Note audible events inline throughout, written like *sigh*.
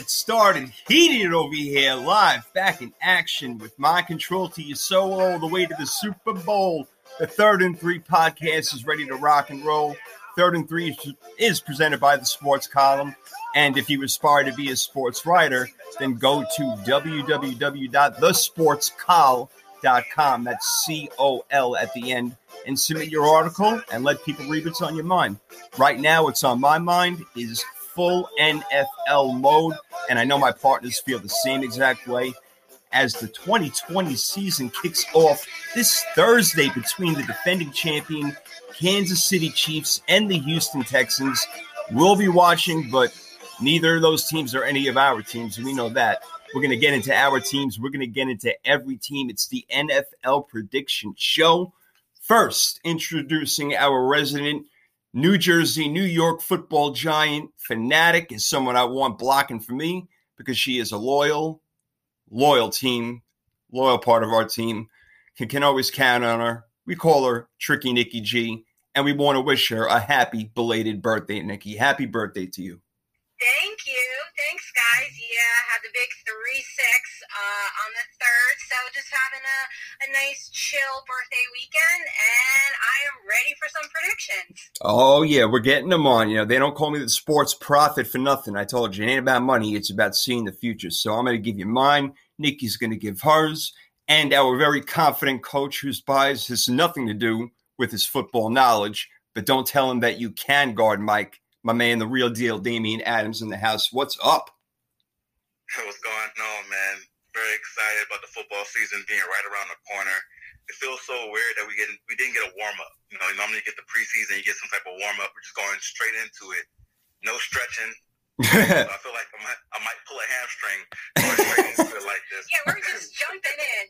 it started, heated over here, live, back in action with Mind Control to your soul all the way to the Super Bowl. The Third and Three podcast is ready to rock and roll. Third and Three is presented by the Sports Column. And if you aspire to be a sports writer, then go to www.thesportscol.com. That's C O L at the end. And submit your article and let people read what's on your mind. Right now, what's on my mind is full NFL mode. And I know my partners feel the same exact way as the 2020 season kicks off this Thursday between the defending champion Kansas City Chiefs and the Houston Texans. We'll be watching, but neither of those teams are any of our teams. We know that. We're going to get into our teams. We're going to get into every team. It's the NFL prediction show. First, introducing our resident New Jersey, New York football giant fanatic is someone I want blocking for me because she is a loyal, loyal team, loyal part of our team. Can, can always count on her. We call her Tricky Nikki G, and we want to wish her a happy belated birthday, Nikki. Happy birthday to you. Thank you. Thanks, guys. Yeah, I had the big three six uh, on the third, so just having a, a nice chill birthday weekend, and I am ready for some predictions. Oh yeah, we're getting them on. You know, they don't call me the sports prophet for nothing. I told you, it ain't about money; it's about seeing the future. So I'm going to give you mine. Nikki's going to give hers, and our very confident coach, whose bias has nothing to do with his football knowledge. But don't tell him that you can guard Mike my man, the real deal, Damian Adams in the house. What's up? *laughs* What's going on, man? Very excited about the football season being right around the corner. It feels so weird that we get we didn't get a warm up. You know, normally you get the preseason, you get some type of warm up. We're just going straight into it. No stretching. so *laughs* I feel like I might, I might pull a hamstring going straight into it like this. Yeah, we're just jumping in.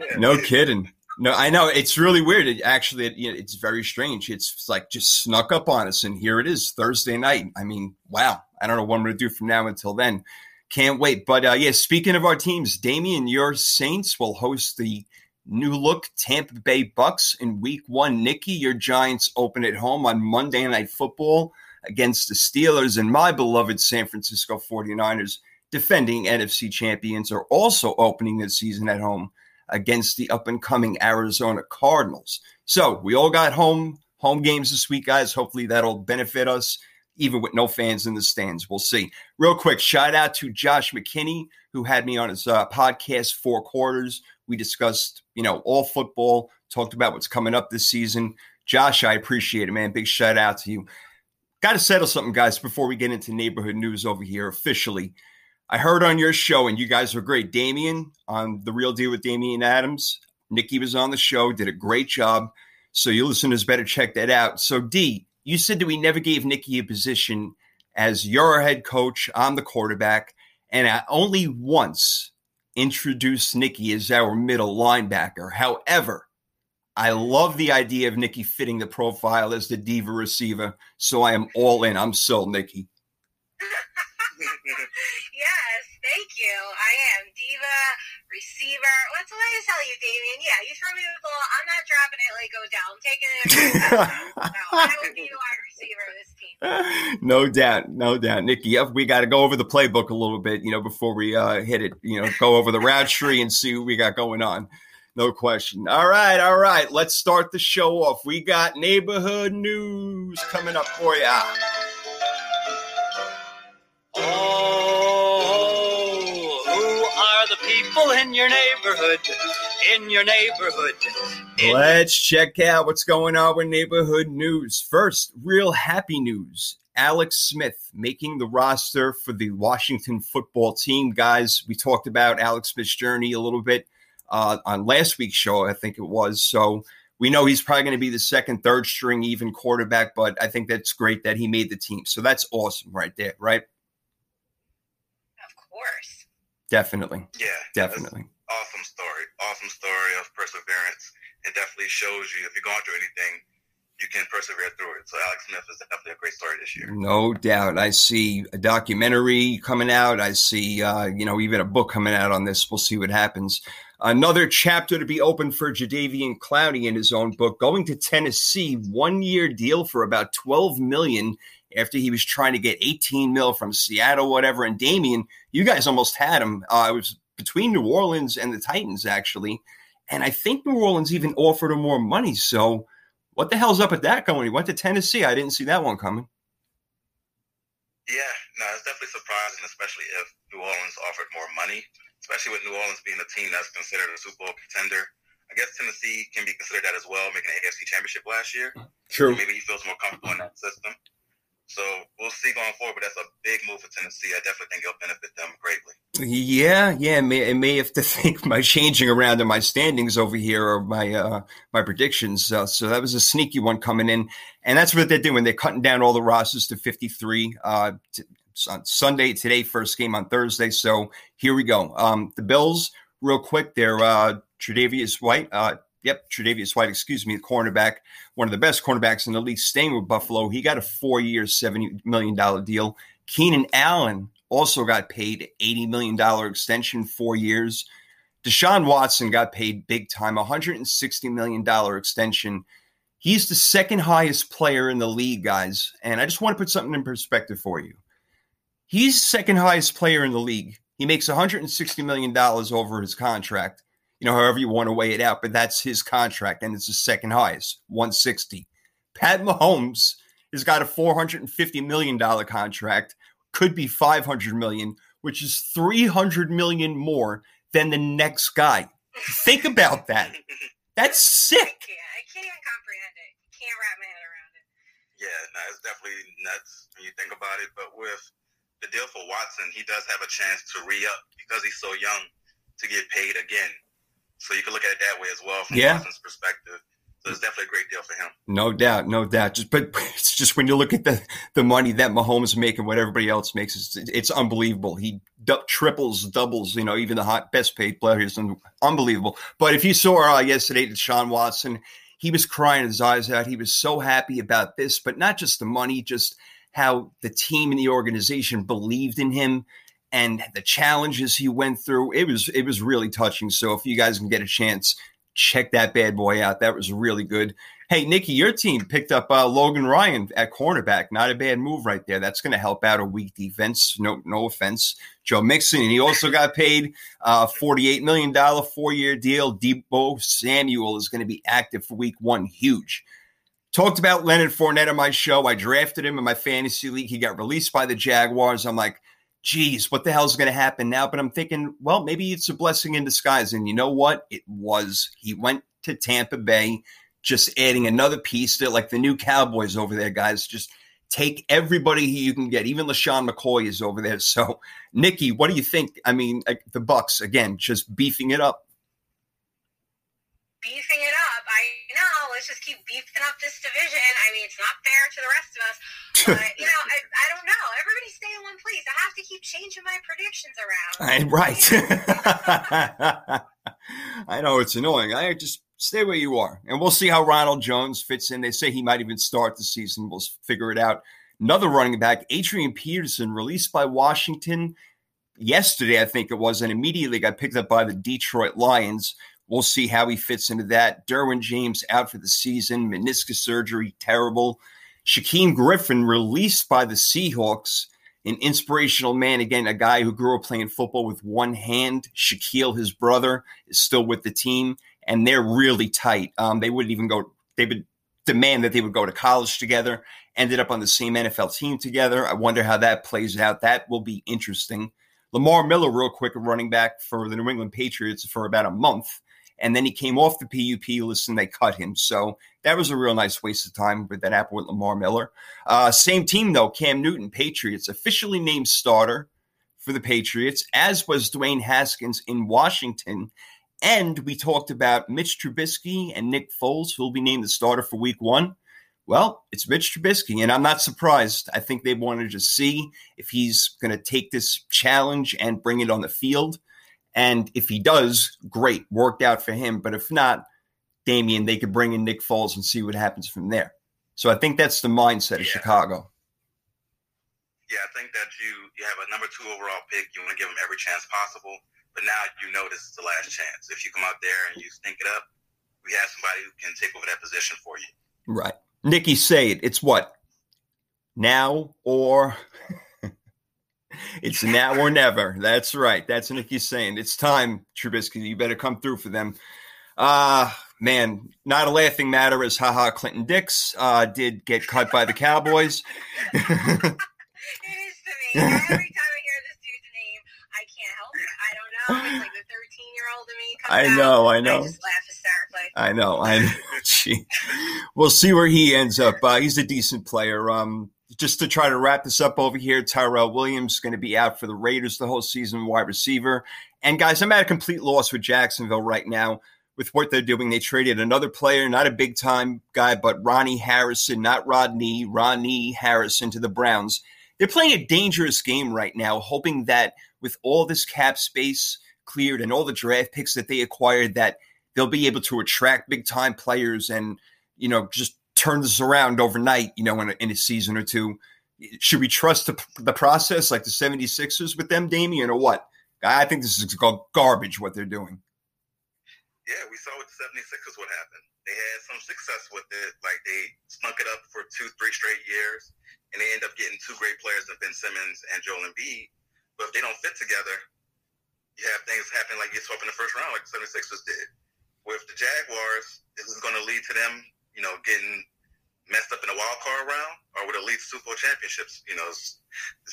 yeah. No kidding. No, I know it's really weird. It actually, it, you know, it's very strange. It's like just snuck up on us, and here it is, Thursday night. I mean, wow! I don't know what I'm going to do from now until then. Can't wait. But uh, yeah, speaking of our teams, Damien, your Saints will host the new look Tampa Bay Bucks in Week One. Nikki, your Giants open at home on Monday Night Football against the Steelers, and my beloved San Francisco 49ers, defending NFC champions, are also opening the season at home against the up and coming Arizona Cardinals. So we all got home home games this week, guys. Hopefully that'll benefit us, even with no fans in the stands. We'll see. Real quick, shout out to Josh McKinney who had me on his uh, podcast Four Quarters. We discussed, you know, all football, talked about what's coming up this season. Josh, I appreciate it, man. Big shout out to you. Got to settle something, guys, before we get into neighborhood news over here officially. I heard on your show, and you guys were great. Damien on The Real Deal with Damian Adams. Nikki was on the show, did a great job. So you listeners better check that out. So, D, you said that we never gave Nikki a position as your head coach. I'm the quarterback. And I only once introduced Nikki as our middle linebacker. However, I love the idea of Nikki fitting the profile as the diva receiver. So I am all in. I'm sold, Nikki. *laughs* yes, thank you. I am diva, receiver. What's the way to tell you, Damien? Yeah, you throw me the ball. I'm not dropping it like go down. I'm taking it. no, *laughs* I will be the wide receiver of this team. *laughs* No doubt, no doubt, Nikki. We got to go over the playbook a little bit, you know, before we uh, hit it. You know, go over the route tree and see what we got going on. No question. All right, all right. Let's start the show off. We got neighborhood news coming up for you. People in your neighborhood, in your neighborhood. In Let's check out what's going on with neighborhood news. First, real happy news. Alex Smith making the roster for the Washington football team. Guys, we talked about Alex Smith's journey a little bit uh, on last week's show, I think it was. So we know he's probably going to be the second, third string, even quarterback, but I think that's great that he made the team. So that's awesome right there, right? Definitely. Yeah. Definitely. Awesome story. Awesome story of perseverance. It definitely shows you if you're going through anything, you can persevere through it. So Alex Smith is definitely a great story this year. No doubt. I see a documentary coming out. I see, uh, you know, even a book coming out on this. We'll see what happens. Another chapter to be open for Jadeveon Clowney in his own book. Going to Tennessee, one year deal for about twelve million after he was trying to get 18 mil from Seattle, whatever. And Damien, you guys almost had him. Uh, it was between New Orleans and the Titans, actually. And I think New Orleans even offered him more money. So what the hell's up with that going? He went to Tennessee. I didn't see that one coming. Yeah, no, it's definitely surprising, especially if New Orleans offered more money, especially with New Orleans being a team that's considered a Super Bowl contender. I guess Tennessee can be considered that as well, making an AFC championship last year. True. Maybe he feels more comfortable in that system. So we'll see going forward, but that's a big move for Tennessee. I definitely think it'll benefit them greatly. Yeah, yeah, it may, it may have to think my changing around in my standings over here or my uh, my predictions. Uh, so that was a sneaky one coming in, and that's what they're doing. They're cutting down all the rosters to fifty three. Uh, t- on Sunday today, first game on Thursday. So here we go. Um, the Bills, real quick, they're uh, Tre'Davious White. Uh, Yep, Tre'Davious White, excuse me, the cornerback, one of the best cornerbacks in the league, staying with Buffalo. He got a four-year, $70 million deal. Keenan Allen also got paid $80 million extension, four years. Deshaun Watson got paid big time, $160 million extension. He's the second highest player in the league, guys. And I just want to put something in perspective for you. He's second highest player in the league. He makes $160 million over his contract you know, however you want to weigh it out, but that's his contract, and it's the second highest, 160. Pat Mahomes has got a $450 million contract, could be 500 million, which is 300 million more than the next guy. Think about that. That's sick. I can't, I can't even comprehend it. Can't wrap my head around it. Yeah, no, it's definitely nuts when you think about it. But with the deal for Watson, he does have a chance to re up because he's so young to get paid again. So you can look at it that way as well from yeah. Watson's perspective. So it's definitely a great deal for him. No doubt, no doubt. Just but *laughs* it's just when you look at the the money that Mahomes is making, what everybody else makes, it's, it's unbelievable. He du- triples, doubles. You know, even the hot best paid players, and unbelievable. But if you saw uh, yesterday, Sean Watson, he was crying his eyes out. He was so happy about this, but not just the money, just how the team and the organization believed in him and the challenges he went through. It was it was really touching. So if you guys can get a chance, check that bad boy out. That was really good. Hey, Nikki, your team picked up uh, Logan Ryan at cornerback. Not a bad move right there. That's going to help out a weak defense. No, no offense, Joe Mixon. And he also got paid uh, $48 million four year deal. Deebo Samuel is going to be active for week one. Huge. Talked about Leonard Fournette on my show. I drafted him in my fantasy league. He got released by the Jaguars. I'm like, geez, what the hell's going to happen now? But I'm thinking, well, maybe it's a blessing in disguise. And you know what? It was. He went to Tampa Bay, just adding another piece to like the new Cowboys over there, guys. Just take everybody you can get. Even LeSean McCoy is over there. So, Nikki, what do you think? I mean, the Bucks again, just beefing it up. Beefing it up. I know. Let's just keep beefing up this division. I mean, it's not fair to the rest of us. But, *laughs* you know, I, I don't know. Everybody stay in one place. I have to keep changing my predictions around. right. *laughs* I know it's annoying. I just stay where you are. And we'll see how Ronald Jones fits in. They say he might even start the season. We'll figure it out. Another running back, Adrian Peterson, released by Washington yesterday, I think it was, and immediately got picked up by the Detroit Lions. We'll see how he fits into that. Derwin James out for the season, meniscus surgery, terrible. Shaquem Griffin released by the Seahawks, an inspirational man. Again, a guy who grew up playing football with one hand. Shaquille, his brother, is still with the team, and they're really tight. Um, they wouldn't even go, they would demand that they would go to college together, ended up on the same NFL team together. I wonder how that plays out. That will be interesting. Lamar Miller, real quick, running back for the New England Patriots for about a month and then he came off the PUP list and they cut him. So that was a real nice waste of time with that apple with Lamar Miller. Uh, same team though, Cam Newton, Patriots, officially named starter for the Patriots, as was Dwayne Haskins in Washington. And we talked about Mitch Trubisky and Nick Foles, who will be named the starter for week one. Well, it's Mitch Trubisky, and I'm not surprised. I think they wanted to see if he's going to take this challenge and bring it on the field. And if he does, great, worked out for him. But if not, Damien, they could bring in Nick Foles and see what happens from there. So I think that's the mindset of Chicago. Yeah, I think that you you have a number two overall pick. You want to give him every chance possible. But now you know this is the last chance. If you come out there and you stink it up, we have somebody who can take over that position for you. Right. Nikki, say it. It's what? now or it's now or never. That's right. That's Nikki saying. It's time, Trubisky. You better come through for them. Uh man, not a laughing matter as Ha Ha Clinton-Dix uh, did get cut by the Cowboys. it is to me. Every time I hear this dude's name, I can't help it. I don't know. It's like the 13 year old in me. I know, out. I know. I just laugh hysterically. I know. I know. *laughs* Gee. We'll see where he ends up. Uh, he's a decent player. Um, just to try to wrap this up over here, Tyrell Williams is going to be out for the Raiders the whole season, wide receiver. And guys, I'm at a complete loss with Jacksonville right now with what they're doing. They traded another player, not a big time guy, but Ronnie Harrison, not Rodney, Ronnie Harrison to the Browns. They're playing a dangerous game right now, hoping that with all this cap space cleared and all the draft picks that they acquired, that they'll be able to attract big time players and, you know, just turn this around overnight, you know, in a, in a season or two. Should we trust the, the process like the 76ers with them, Damien, or what? I think this is called garbage what they're doing. Yeah, we saw with the 76ers what happened. They had some success with it. Like they stunk it up for two, three straight years, and they end up getting two great players in Ben Simmons and Joel Embiid. But if they don't fit together, you have things happen like you up in the first round, like the 76ers did. With the Jaguars, this is going to lead to them, you know, getting messed up in the wild card round, or it lead to Super Bowl championships? You know, just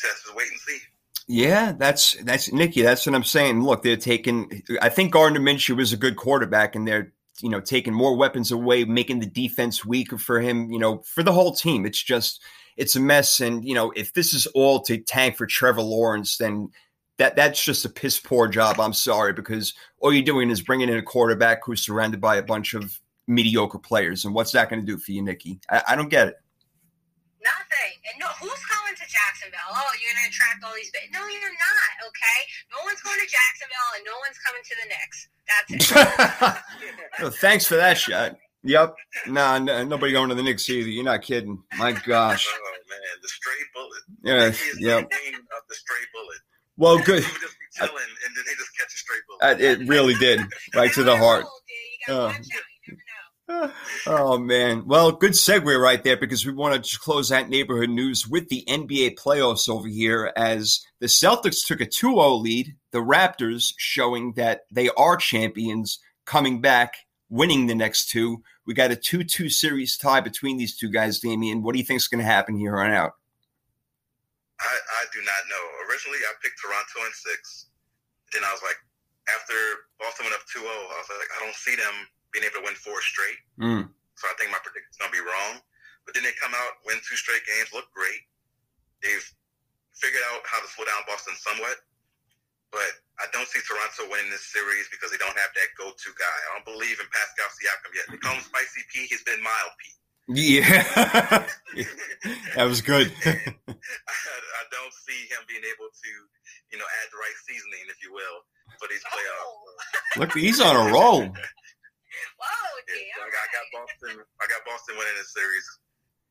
have to wait and see. Yeah, that's that's Nikki. That's what I'm saying. Look, they're taking. I think Gardner Minshew is a good quarterback, and they're you know taking more weapons away, making the defense weaker for him. You know, for the whole team, it's just it's a mess. And you know, if this is all to tank for Trevor Lawrence, then that that's just a piss poor job. I'm sorry because all you're doing is bringing in a quarterback who's surrounded by a bunch of mediocre players, and what's that going to do for you, Nikki? I, I don't get it. Nothing. And no, who's going to Jacksonville? Oh, you're going to attract all these. Ba- no, you're not. Okay. No one's going to Jacksonville, and no one's coming to the Knicks. That's it. *laughs* well, thanks for that shot. Yep. Nah, no, nobody going to the Knicks either. You're not kidding. My gosh. Oh man, the straight bullet. Yeah. Is Yep. the name of the straight bullet. Well, good. Just be chilling, and then they just catch a straight bullet. Uh, It really did. Right to the heart. You gotta Oh. man. Well, good segue right there because we want to just close that neighborhood news with the NBA playoffs over here as the Celtics took a 2-0 lead, the Raptors showing that they are champions coming back, winning the next two. We got a 2-2 series tie between these two guys, Damian. What do you think is going to happen here on out? I, I do not know. Originally, I picked Toronto in six. Then I was like, after Boston went up 2 0, I was like, I don't see them being able to win four straight. Mm. So I think my prediction's going to be wrong. But then they come out, win two straight games, look great. They've figured out how to slow down Boston somewhat. But I don't see Toronto winning this series because they don't have that go to guy. I don't believe in Pascal Siakam yet. They call him Spicy P. He's been mild P. Yeah. *laughs* that was good. *laughs* I, I don't see him being able to, you know, add the right seasoning, if you will, for these playoffs. Oh. Look, he's on a roll. *laughs* *laughs* Whoa, Yeah, I, got, I got Boston. I got Boston winning this series.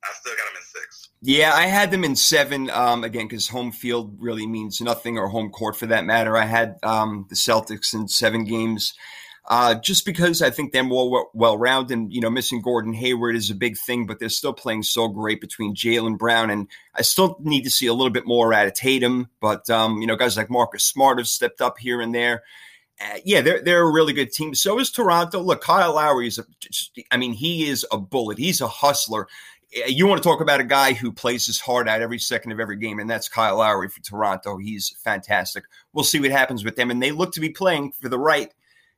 I still got them in six. Yeah, I had them in seven. Um, again, because home field really means nothing, or home court for that matter. I had um, the Celtics in seven games, uh, just because I think they're more well rounded. And you know, missing Gordon Hayward is a big thing, but they're still playing so great between Jaylen Brown and I still need to see a little bit more out of Tatum. But um, you know, guys like Marcus Smart have stepped up here and there. Uh, yeah, they're they're a really good team. So is Toronto. Look, Kyle Lowry is a, I mean, he is a bullet. He's a hustler you want to talk about a guy who plays his heart out every second of every game, and that's Kyle Lowry for Toronto. He's fantastic. We'll see what happens with them, and they look to be playing for the right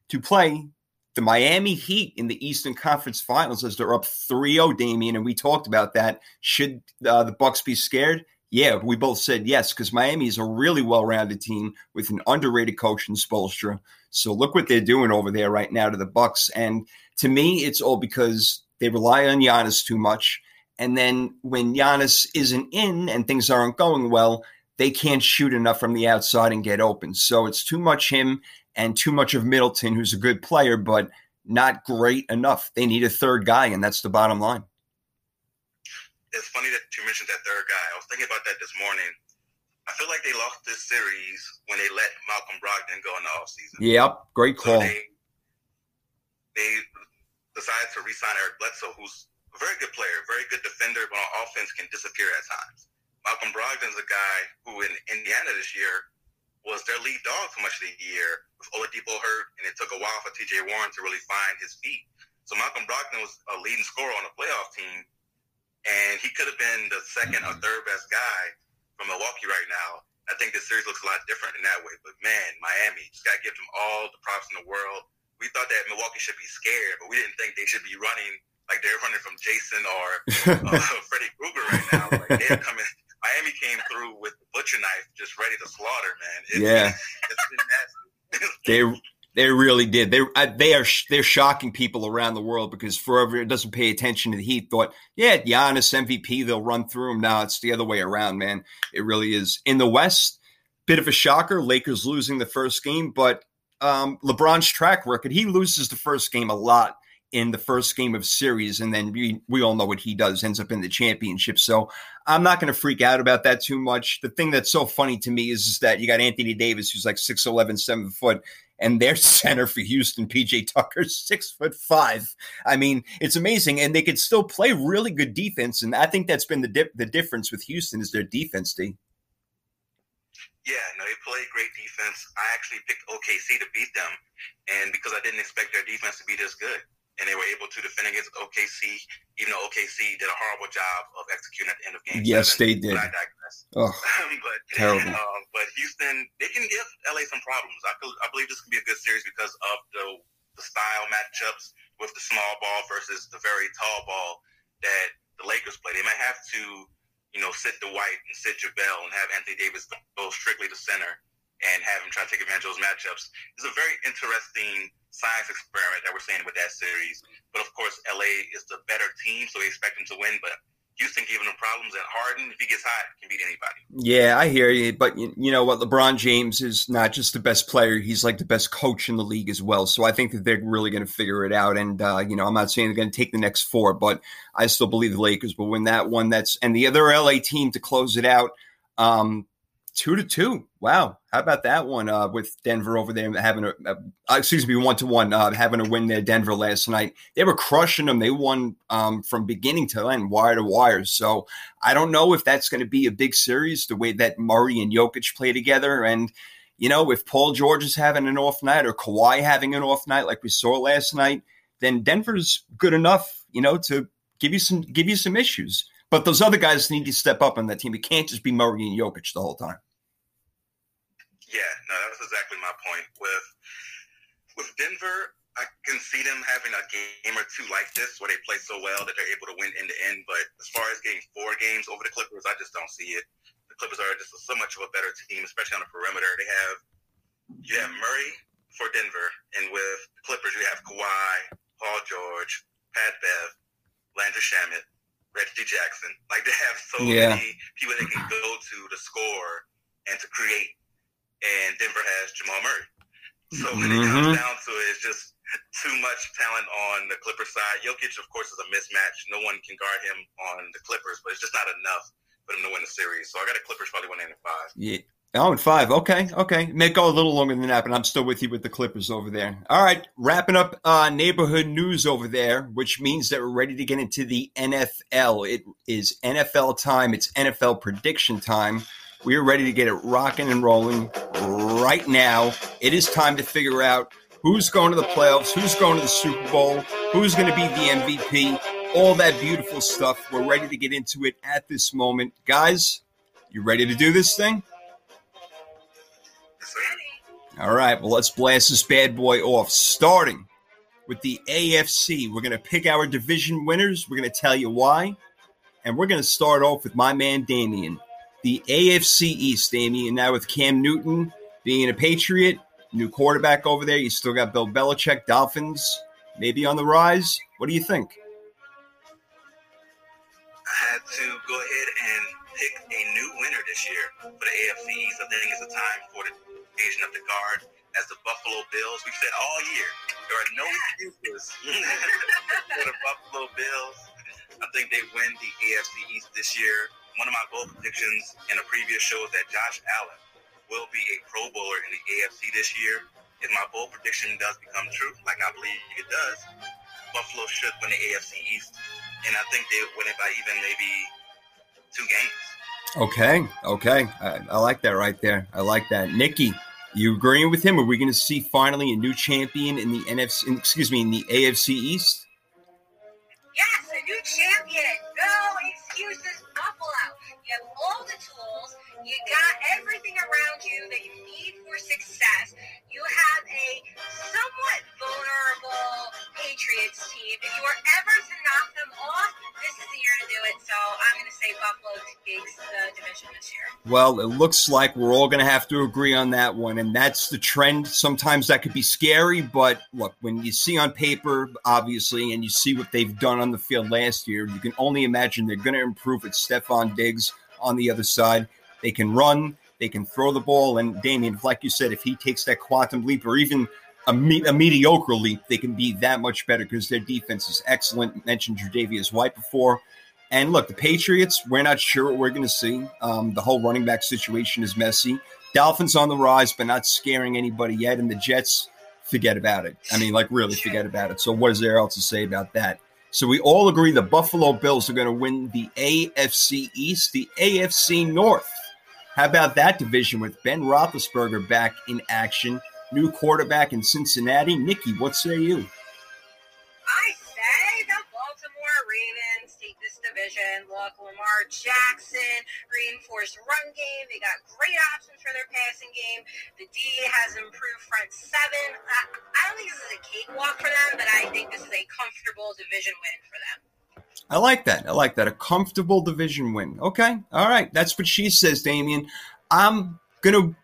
to play the Miami Heat in the Eastern Conference Finals as they're up 3-0, Damian, and we talked about that. Should uh, the Bucks be scared? Yeah, we both said yes because Miami is a really well-rounded team with an underrated coach in Spoelstra. So look what they're doing over there right now to the Bucks, and to me, it's all because they rely on Giannis too much. And then when Giannis isn't in and things aren't going well, they can't shoot enough from the outside and get open. So it's too much him and too much of Middleton, who's a good player, but not great enough. They need a third guy, and that's the bottom line. It's funny that you mentioned that third guy. I was thinking about that this morning. I feel like they lost this series when they let Malcolm Brogdon go in the offseason. Yep, great So call. they, they decided to re-sign Eric Bledsoe, who's a very good player, very good defender, but on offense can disappear at times. Malcolm Brogdon's a guy who in Indiana this year was their lead dog for much of the year with Oladipo hurt, and it took a while for T.J. Warren to really find his feet. So Malcolm Brogdon was a leading scorer on the playoff team, and he could have been the second or third best guy from Milwaukee right now. I think this series looks a lot different in that way. But man, Miami just got to give them all the props in the world. We thought that Milwaukee should be scared, but we didn't think they should be running like they're running from Jason or *laughs* uh, Freddy Krueger right now. Like they're coming. *laughs* Miami came through with the butcher knife, just ready to slaughter. Man, it's, yeah, it's been nasty. *laughs* they they really did. They they are they're shocking people around the world because forever it doesn't pay attention to the Heat thought, yeah, Giannis MVP, they'll run through him. Now it's the other way around, man. It really is. In the West, bit of a shocker. Lakers losing the first game, but um, LeBron's track record, he loses the first game a lot in the first game of series, and then we, we all know what he does, ends up in the championship. So I'm not going to freak out about that too much. The thing that's so funny to me is, is that you got Anthony Davis, who's like 6'11, 7 foot, and their *laughs* center for Houston, PJ Tucker, six foot five. I mean, it's amazing, and they could still play really good defense. And I think that's been the dip, the difference with Houston is their defense. D. Yeah, no, they play great defense. I actually picked OKC to beat them, and because I didn't expect their defense to be this good and they were able to defend against OKC, even though OKC did a horrible job of executing at the end of game. Yes, seven. they did. But I digress. Oh, *laughs* but terrible. Um, but Houston, they can give LA some problems. I, could, I believe this could be a good series because of the the style matchups with the small ball versus the very tall ball that the Lakers play. They might have to, you know, sit Dwight and sit JaVale and have Anthony Davis go strictly to center and have him try to take advantage of those matchups. It's a very interesting science experiment that we're seeing with that series. But of course, LA is the better team, so we expect them to win. But Houston giving them problems, and Harden, if he gets hot, can beat anybody. Yeah, I hear you. But you, you know what? LeBron James is not just the best player; he's like the best coach in the league as well. So I think that they're really going to figure it out. And uh, you know, I'm not saying they're going to take the next four, but I still believe the Lakers will win that one. That's and the other LA team to close it out. Um, two to two. Wow, how about that one uh, with Denver over there having a, a uh, excuse me one to one having a win there Denver last night. They were crushing them. They won um, from beginning to end, wire to wire. So I don't know if that's going to be a big series the way that Murray and Jokic play together. And you know if Paul George is having an off night or Kawhi having an off night like we saw last night, then Denver's good enough, you know, to give you some give you some issues. But those other guys need to step up on that team. It can't just be Murray and Jokic the whole time. Yeah, no, that's exactly my point. With with Denver, I can see them having a game or two like this where they play so well that they're able to win end to end. But as far as getting four games over the Clippers, I just don't see it. The Clippers are just so much of a better team, especially on the perimeter. They have you have Murray for Denver, and with the Clippers you have Kawhi, Paul George, Pat Bev, Landry Shamet, Reggie Jackson. Like they have so yeah. many people they can go to to score and to create. And Denver has Jamal Murray. So when mm-hmm. it comes mm-hmm. down to it, it's just too much talent on the Clippers side. Jokic, of course, is a mismatch. No one can guard him on the Clippers, but it's just not enough for them to win the series. So I got the Clippers probably winning in five. Yeah. Oh, and five. Okay, okay. May go a little longer than that, but I'm still with you with the Clippers over there. All right, wrapping up uh, neighborhood news over there, which means that we're ready to get into the NFL. It is NFL time. It's NFL prediction time. We are ready to get it rocking and rolling right now. It is time to figure out who's going to the playoffs, who's going to the Super Bowl, who's going to be the MVP, all that beautiful stuff. We're ready to get into it at this moment. Guys, you ready to do this thing? All right, well, let's blast this bad boy off. Starting with the AFC, we're going to pick our division winners. We're going to tell you why. And we're going to start off with my man, Damien. The AFC East, Amy, and now with Cam Newton being a Patriot, new quarterback over there. You still got Bill Belichick, Dolphins, maybe on the rise. What do you think? I had to go ahead and pick a new winner this year for the AFC East. I think it's a time for the Asian of the guard as the Buffalo Bills. We've said all year there are no excuses *laughs* for the Buffalo Bills. I think they win the AFC East this year. One of my bold predictions in a previous show is that Josh Allen will be a Pro Bowler in the AFC this year. If my bold prediction does become true, like I believe it does, Buffalo should win the AFC East. and I think they win it by even maybe two games. Okay, okay, I, I like that right there. I like that, Nikki. You agreeing with him? Are we going to see finally a new champion in the NFC? in- Excuse me, in the AFC East? Yes, a new champion. No excuses, Buffalo. You have all the tools. You got everything around you that you need for success. You have a somewhat vulnerable Patriots team. If you are ever to knock them off, this is the year to do it. So I'm going to say Buffalo takes the division this year. Well, it looks like we're all going to have to agree on that one, and that's the trend. Sometimes that could be scary, but look, when you see on paper, obviously, and you see what they've done on the field last year, you can only imagine they're going to improve with Stefon Diggs on the other side. They can run, they can throw the ball, and Damien, like you said, if he takes that quantum leap or even a, me- a mediocre leap, they can be that much better because their defense is excellent. Mentioned Jadavius White before. And look, the Patriots, we're not sure what we're going to see. Um, the whole running back situation is messy. Dolphins on the rise, but not scaring anybody yet. And the Jets, forget about it. I mean, like, really forget about it. So, what is there else to say about that? So, we all agree the Buffalo Bills are going to win the AFC East, the AFC North. How about that division with Ben Roethlisberger back in action? New quarterback in Cincinnati. Nikki, what say you? I say the Baltimore Ravens take this division. Look, Lamar Jackson, reinforced run game. They got great options for their passing game. The D has improved front seven. I, I don't think this is a cakewalk for them, but I think this is a comfortable division win for them. I like that. I like that. A comfortable division win. Okay. All right. That's what she says, Damien. I'm going to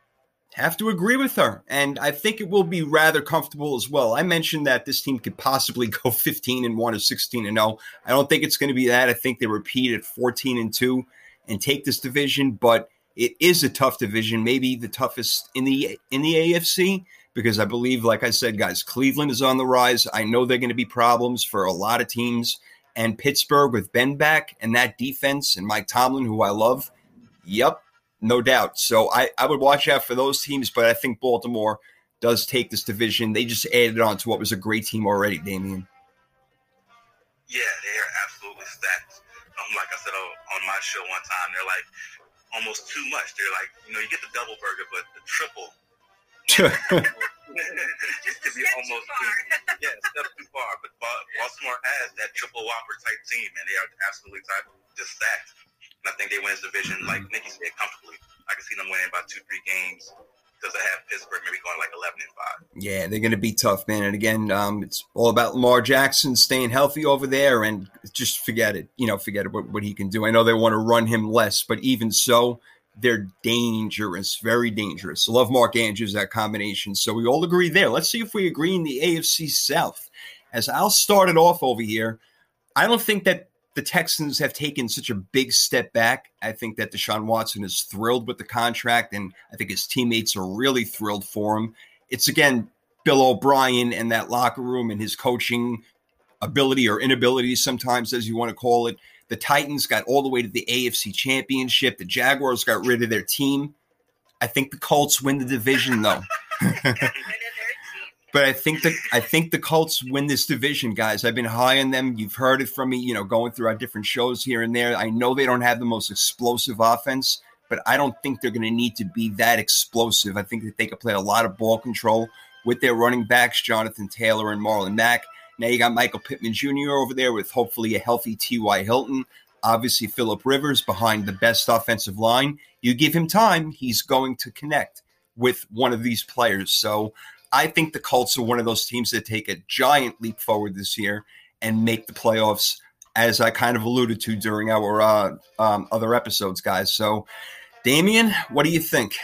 have to agree with her. And I think it will be rather comfortable as well. I mentioned that this team could possibly *laughs* go 15 and 1 or 16 and 0. I don't think it's going to be that. I think they repeat at 14 and 2 and take this division, but it is a tough division, maybe the toughest in the in the AFC because I believe like I said guys, Cleveland is on the rise. I know they're going to be problems for a lot of teams and Pittsburgh with Ben back and that defense and Mike Tomlin who I love. Yep, no doubt. So I, I would watch out for those teams, but I think Baltimore does take this division. They just added on to what was a great team already, Damien. Yeah, they are absolutely stacked. Um, like I said on, on my show one time, they're like almost too much. They're like, you know, you get the double burger, but the triple *laughs* Just a could be step too almost far. too, *laughs* yeah, step too far. But Baltimore has that triple whopper type team, and they are absolutely type, just stacked. And I think they win this division, like Nikki said, comfortably. I can see them winning about two, three games because they have Pittsburgh maybe going like eleven and five. Yeah, they're going to be tough, man. And again, um, it's all about Lamar Jackson staying healthy over there, and just forget it. You know, forget it, what, what he can do. I know they want to run him less, but even so, they're dangerous, very dangerous. Love Mark Andrews that combination. So we all agree there. Let's see if we agree in the AFC South. As I'll start it off over here, I don't think that the Texans have taken such a big step back. I think that Deshaun Watson is thrilled with the contract, and I think his teammates are really thrilled for him. It's again Bill O'Brien and that locker room and his coaching ability or inability, sometimes as you want to call it. The Titans got all the way to the AFC Championship. The Jaguars got rid of their team. I think the Colts win the division, though. Rid of their team. But I think that I think the Colts win this division, guys. I've been high on them. You've heard it from me, you know, going through our different shows here and there. I know they don't have the most explosive offense, but I don't think they're going to need to be that explosive. I think that they could play a lot of ball control with their running backs, Jonathan Taylor and Marlon Mack. Now you got Michael Pittman Jr. over there with hopefully a healthy T.Y. Hilton. Obviously, Philip Rivers behind the best offensive line. You give him time, he's going to connect with one of these players. So I think the Colts are one of those teams that take a giant leap forward this year and make the playoffs, as I kind of alluded to during our uh, um, other episodes, guys. So, Damien, what do you think?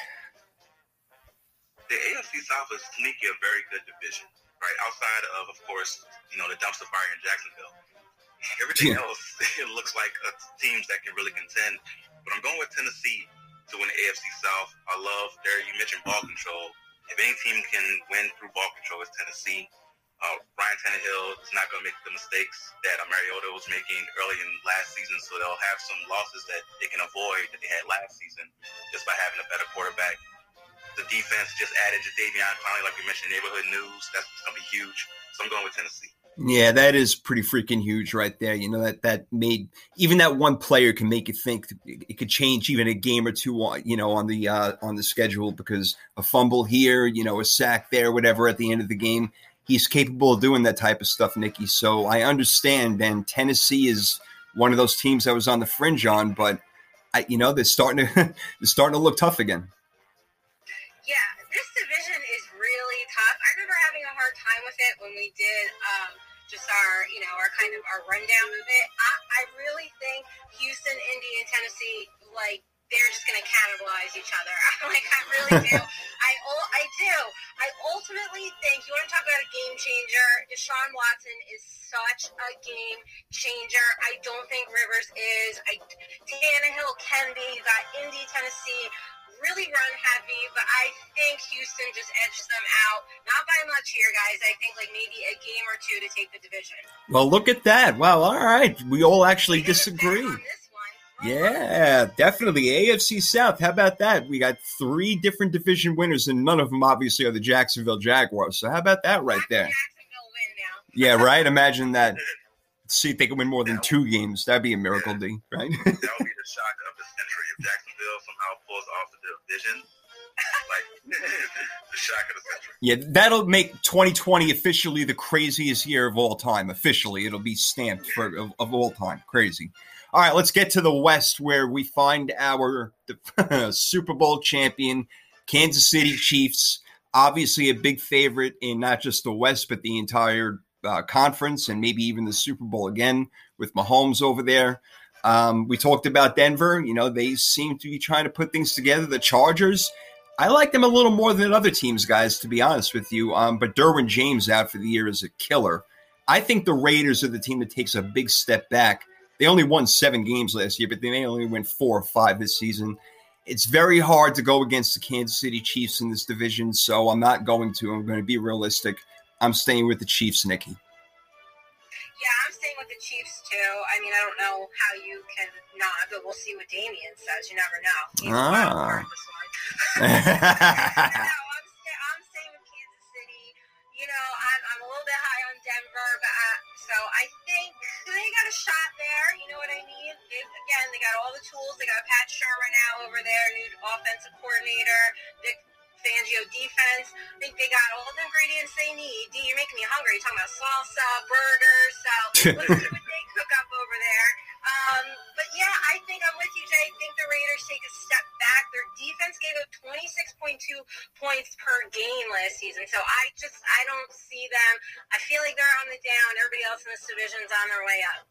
The AFC South is sneaky a very good division, right? Outside of, of course, you know, the dumpster fire in Jacksonville. Everything Yeah. else, *laughs* it looks like uh, teams that can really contend. But I'm going with Tennessee to win the AFC South. I love there. You mentioned ball control. If any team can win through ball control, it's Tennessee. Uh, Ryan Tannehill is not going to make the mistakes that uh, Mariota was making early in last season, so they'll have some losses that they can avoid that they had last season just by having a better quarterback. The defense just added to Davion Clowney, like we mentioned, neighborhood news. That's going to be huge. So I'm going with Tennessee. Yeah, that is pretty freaking huge right there. You know that that made even that one player can make you think it could change even a game or two. On, you know, on the uh, on the schedule because a fumble here, you know, a sack there, whatever at the end of the game, he's capable of doing that type of stuff, Nikki. So I understand. And Tennessee is one of those teams I was on the fringe on, but I, you know, they're starting to *laughs* they're starting to look tough again. Time with it when we did. Um, just our, you know, our kind of our rundown of it. I, I really think Houston, Indy, and Tennessee, like they're just going to cannibalize each other. *laughs* like I really do. *laughs* I I do. I ultimately think you want to talk about a game changer. Deshaun Watson is such a game changer. I don't think Rivers is. I Tannehill can be. You got Indy, Tennessee really run heavy, but I think Houston just edged them out. Not by much here, guys. I think like maybe a game or two to take the division. Well, look at that. Wow. All right. We all actually disagree. Yeah, definitely. AFC South. How about that? We got three different division winners, and none of them obviously are the Jacksonville Jaguars. So how about that right there? yeah, right. Imagine that. See if they can win more than two games. That'd be a miracle, yeah. D. Right? that would be the shock Off the division. *laughs* like *laughs* the shock of the century. Yeah, that'll make 2020 officially the craziest year of all time. Officially, it'll be stamped for of, of all time. Crazy. All right, let's get to the West where we find our *laughs* Super Bowl champion, Kansas City Chiefs. Obviously, a big favorite in not just the West, but the entire uh, conference and maybe even the Super Bowl again with Mahomes over there. Um, we talked about Denver. You know, they seem to be trying to put things together. The Chargers, I like them a little more than other teams, guys, to be honest with you. Um, but Derwin James out for the year is a killer. I think the Raiders are the team that takes a big step back. They only won seven games last year, but they may only win four or five this season. It's very hard to go against the Kansas City Chiefs in this division, so I'm not going to. I'm going to be realistic. I'm staying with the Chiefs, Nikki. Yeah, I'm staying with the Chiefs too. I mean, I don't know how you can not, but we'll see what Damien says. You never know. He's ah. *laughs* *laughs* no, I'm, I'm staying with Kansas City. You know, I'm, I'm a little bit high on Denver, but I, so I think they got a shot there. You know what I mean? They, again, they got all the tools. They got Pat Shurmur now over there, new offensive coordinator. Vic Fangio defense. I think they got all the ingredients they need. D, you're making me hungry. You're talking about salsa, burgers. So let's see what they cook up over there. Um, but yeah, I think I'm with you, Jay. I think the Raiders take a step back. Their defense gave up 26.2 points per game last season. So I just I don't see them. I feel like they're on the down. Everybody else in this division's on their way up.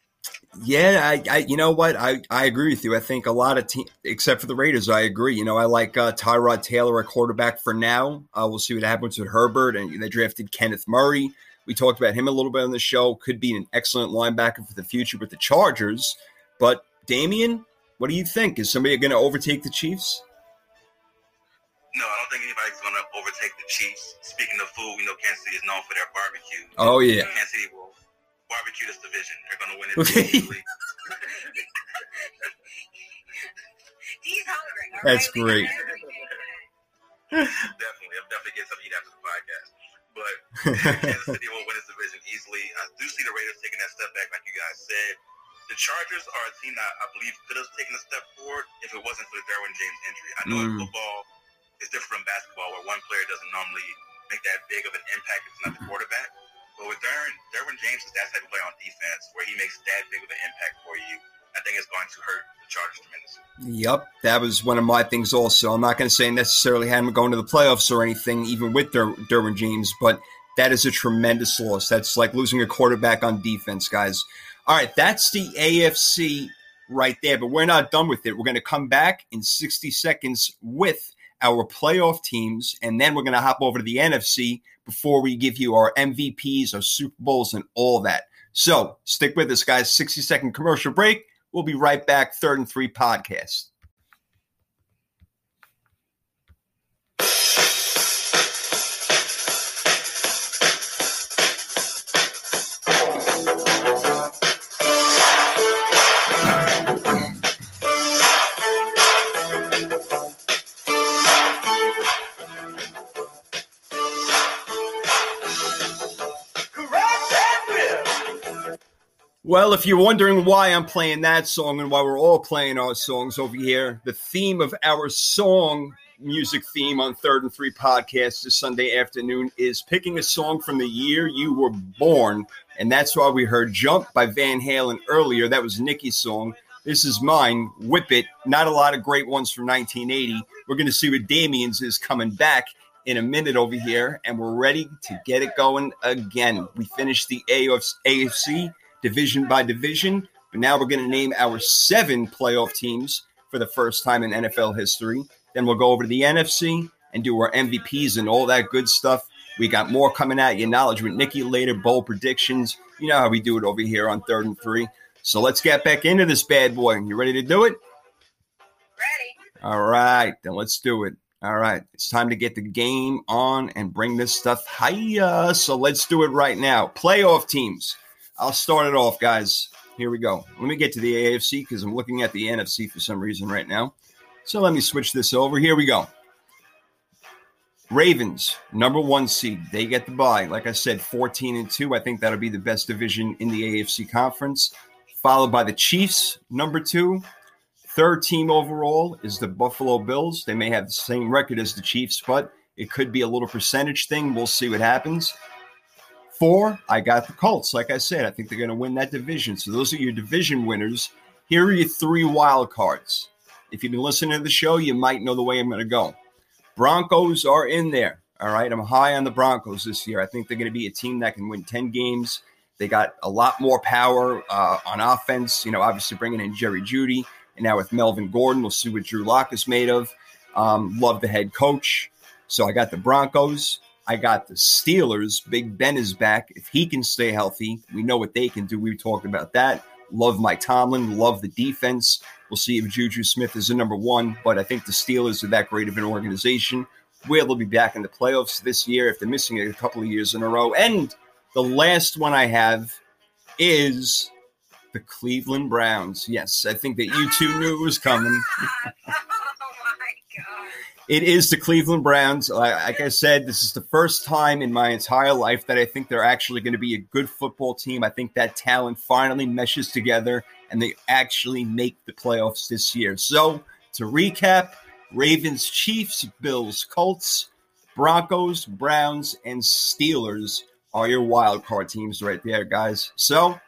Yeah, I, I, you know what, I, I agree with you. I think a lot of teams, except for the Raiders, I agree. You know, I like uh, Tyrod Taylor a quarterback for now. Uh, we'll see what happens with Herbert, and they drafted Kenneth Murray. We talked about him a little bit on the show. Could be an excellent linebacker for the future with the Chargers. But Damien, what do you think? Is somebody going to overtake the Chiefs? No, I don't think anybody's going to overtake the Chiefs. Speaking of food, we know Kansas City is known for their barbecue. Oh yeah, Kansas City will barbecue this division. They're going to win it okay. easily. *laughs* He's hungry. That's great. definitely, I'm definitely getting something to eat after the podcast. But *laughs* Kansas City will win this division easily. I do see the Raiders taking that step back, like you guys said. The Chargers are a team that I believe could have taken a step forward if it wasn't for the Derwin James injury. I know mm. in football it's different from basketball where one player doesn't normally make that big of an impact if it's not the quarterback. But with Derwin, James is that type of player on defense where he makes that big of an impact for you. I think it's going to hurt the Chargers tremendously. Yep, that was one of my things also. I'm not going to say necessarily had him going to the playoffs or anything, even with Der- Derwin James, but that is a tremendous loss. That's like losing a quarterback on defense, guys. All right, that's the AFC right there, but we're not done with it. We're going to come back in 60 seconds with our playoff teams, and then we're going to hop over to the NFC before we give you our MVPs, our Super Bowls, and all that. So stick with us, guys. 60 second commercial break. We'll be right back. Third and three podcast. Well, if you're wondering why I'm playing that song and why we're all playing our songs over here, the theme of our song music theme on Third and Three podcast this Sunday afternoon is picking a song from the year you were born. And that's why we heard Jump by Van Halen earlier. That was Nikki's song. This is mine, Whip It. Not a lot of great ones from 1980. We're going to see what Damien's is coming back in a minute over here, and we're ready to get it going again. We finished the AFC division by division. But now we're going to name our seven playoff teams for the first time in NFL history. Then we'll go over to the NFC and do our MVPs and all that good stuff. We got more coming at you. Knowledge with Nikki later, bold predictions. You know how we do it over here on third and three. So let's get back into this bad boy. You ready to do it? Ready. All right, then let's do it. All right, it's time to get the game on and bring this stuff higher. So let's do it right now. Playoff teams. I'll start it off, guys. Here we go. Let me get to the AFC because I'm looking at the NFC for some reason right now. So let me switch this over. Here we go. Ravens, number one seed. They get the bye. Like I said, 14 and 2. I think that'll be the best division in the AFC conference. Followed by the Chiefs, number two. Third team overall is the Buffalo Bills. They may have the same record as the Chiefs, but it could be a little percentage thing. We'll see what happens. Four, I got the Colts. Like I said, I think they're going to win that division. So those are your division winners. Here are your three wild cards. If you've been listening to the show, you might know the way I'm going to go. Broncos are in there. All right. I'm high on the Broncos this year. I think they're going to be a team that can win 10 games. They got a lot more power uh, on offense. You know, obviously bringing in Jerry Jeudy. And now with Melvin Gordon, we'll see what Drew Lock is made of. Um, love the head coach. So I got the Broncos. I got the Steelers. Big Ben is back. If he can stay healthy, we know what they can do. We talked about that. Love Mike Tomlin. Love the defense. We'll see if Juju Smith is the number one, but I think the Steelers are that great of an organization where they'll be back in the playoffs this year if they're missing a couple of years in a row. And the last one I have is the Cleveland Browns. Yes, I think that you two knew it was coming. *laughs* Oh It is the Cleveland Browns. Like I said, this is the first time in my entire life that I think they're actually going to be a good football team. I think that talent finally meshes together and they actually make the playoffs this year. So, to recap Ravens, Chiefs, Bills, Colts, Broncos, Browns, and Steelers are your wild card teams right there, guys. So,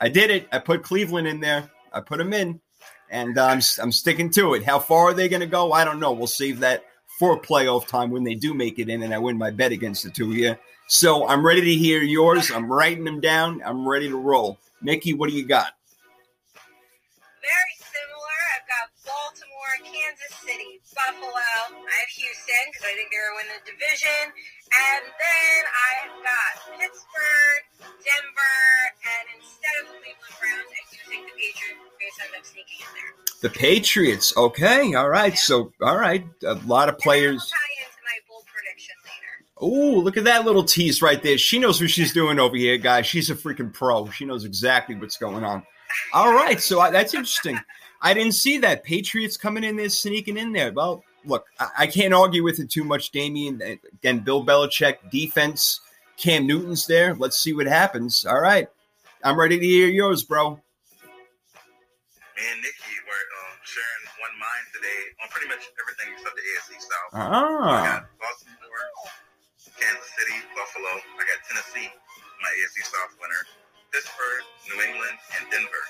I did it. I put Cleveland in there, I put them in and uh, I'm I'm sticking to it. How far are they going to go? I don't know. We'll save that for playoff time when they do make it in, and I win my bet against the two of you. So I'm ready to hear yours. I'm writing them down. I'm ready to roll. Nikki, what do you got? Very similar. I've got Baltimore, Kansas City, Buffalo. I have Houston because I think they're going to win the division. And then I've got Pittsburgh, Denver, and instead of the Cleveland Browns, I do think the Patriots end up sneaking in there. The Patriots. Okay. All right. Yeah. So, all right. A lot of players. Oh, look at that little tease right there. She knows what she's doing over here, guys. She's a freaking pro. She knows exactly what's going on. All right. So I, that's interesting. I didn't see that. Patriots coming in there, sneaking in there. Well, look, I, I can't argue with it too much, Damien. Again, Bill Belichick, defense, Cam Newton's there. Let's see what happens. All right. I'm ready to hear yours, bro. Me and Nikki were um, sharing one mind today on pretty much everything except the AFC South. Ah. I got Baltimore, Kansas City, Buffalo. I got Tennessee, my AFC South winner. Pittsburgh, New England, and Denver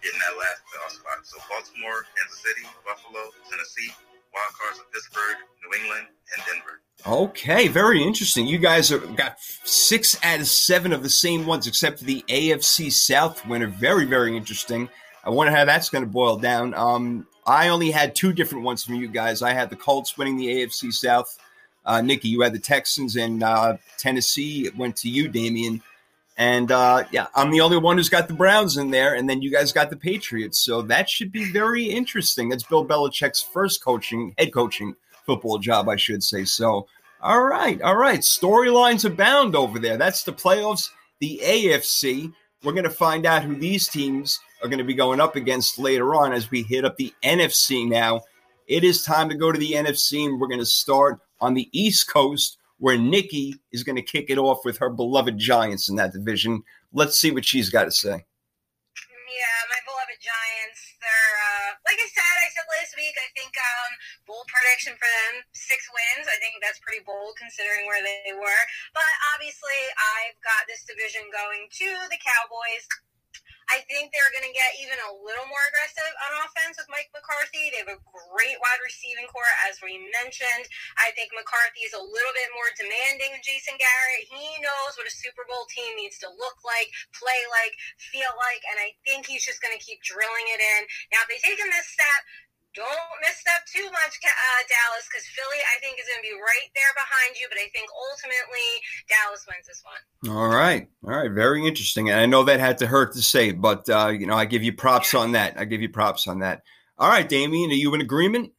getting that last playoff spot. So Baltimore, Kansas City, Buffalo, Tennessee, wild cards of Pittsburgh, New England, and Denver. Okay, very interesting. You guys have got six out of seven of the same ones, except for the AFC South winner. Very, very interesting. I wonder how that's going to boil down. Um, I only had two different ones from you guys. I had the Colts winning the AFC South. Uh, Nikki, you had the Texans and uh, Tennessee. It went to you, Damien. And uh, yeah, I'm the only one who's got the Browns in there, and then you guys got the Patriots. So that should be very interesting. That's Bill Belichick's first coaching, head coaching football job, I should say. So, all right, all right. Storylines abound over there. That's the playoffs, the AFC. We're going to find out who these teams are going to be going up against later on as we hit up the NFC now. It is time to go to the NFC, and we're going to start on the East Coast where Nikki is going to kick it off with her beloved Giants in that division. Let's see what she's got to say. Yeah, my beloved Giants. They're uh, like I said, I said last week. I think um, bold prediction for them: six wins. I think that's pretty bold considering where they were. But obviously, I've got this division going to the Cowboys. I think they're going to get even a little more aggressive on offense with Mike McCarthy. They have a great wide receiving core, as we mentioned. I think McCarthy is a little bit more demanding than Jason Garrett. He knows what a Super Bowl team needs to look like, play like, feel like, and I think he's just going to keep drilling it in. Now, if they take him this step, don't misstep too much, uh, Dallas, because Philly, I think, is going to be right there behind you. But I think ultimately Dallas wins this one. All right, all right, very interesting. And I know that had to hurt to say, but uh, you know, I give you props yeah. on that. I give you props on that. All right, Damien, are you in agreement?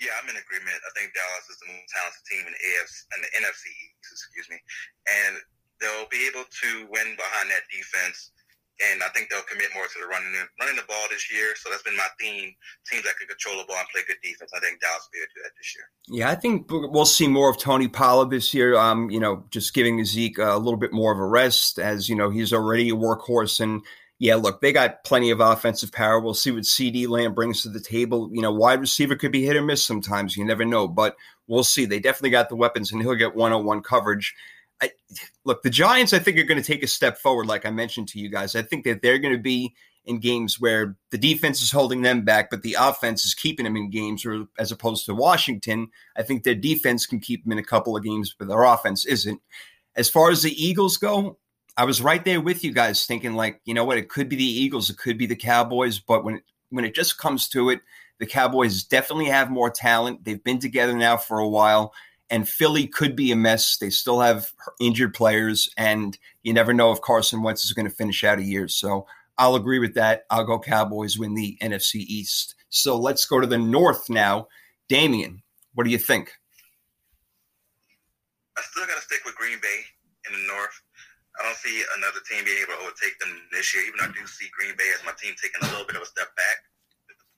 Yeah, I'm in agreement. I think Dallas is the most talented team in the AFC and the NFC excuse me, and they'll be able to win behind that defense and I think they'll commit more to the running running the ball this year. So that's been my theme: teams that can control the ball and play good defense. I think Dallas will be able to do that this year. Yeah, I think we'll see more of Tony Pollard this year. Um, you know, just giving Zeke a little bit more of a rest, as you know, he's already a workhorse and. Yeah, look, they got plenty of offensive power. We'll see what CeeDee Lamb brings to the table. You know, wide receiver could be hit or miss sometimes. You never know, but we'll see. They definitely got the weapons, and he'll get one on one coverage. I, look, the Giants, I think, are going to take a step forward, like I mentioned to you guys. I think that they're going to be in games where the defense is holding them back, but the offense is keeping them in games, or as opposed to Washington, I think their defense can keep them in a couple of games, but their offense isn't. As far as the Eagles go, I was right there with you guys, thinking like, you know what, it could be the Eagles, it could be the Cowboys, but when it, when it just comes to it, the Cowboys definitely have more talent. They've been together now for a while and Philly could be a mess. They still have injured players, and you never know if Carson Wentz is going to finish out a year. So I'll agree with that. I'll go Cowboys win the NFC East. So let's go to the North now. Damien, what do you think? I still got to stick with Green Bay in the North. I don't see another team being able to overtake them this year. Even though I do see Green Bay as my team taking a little bit of a step back.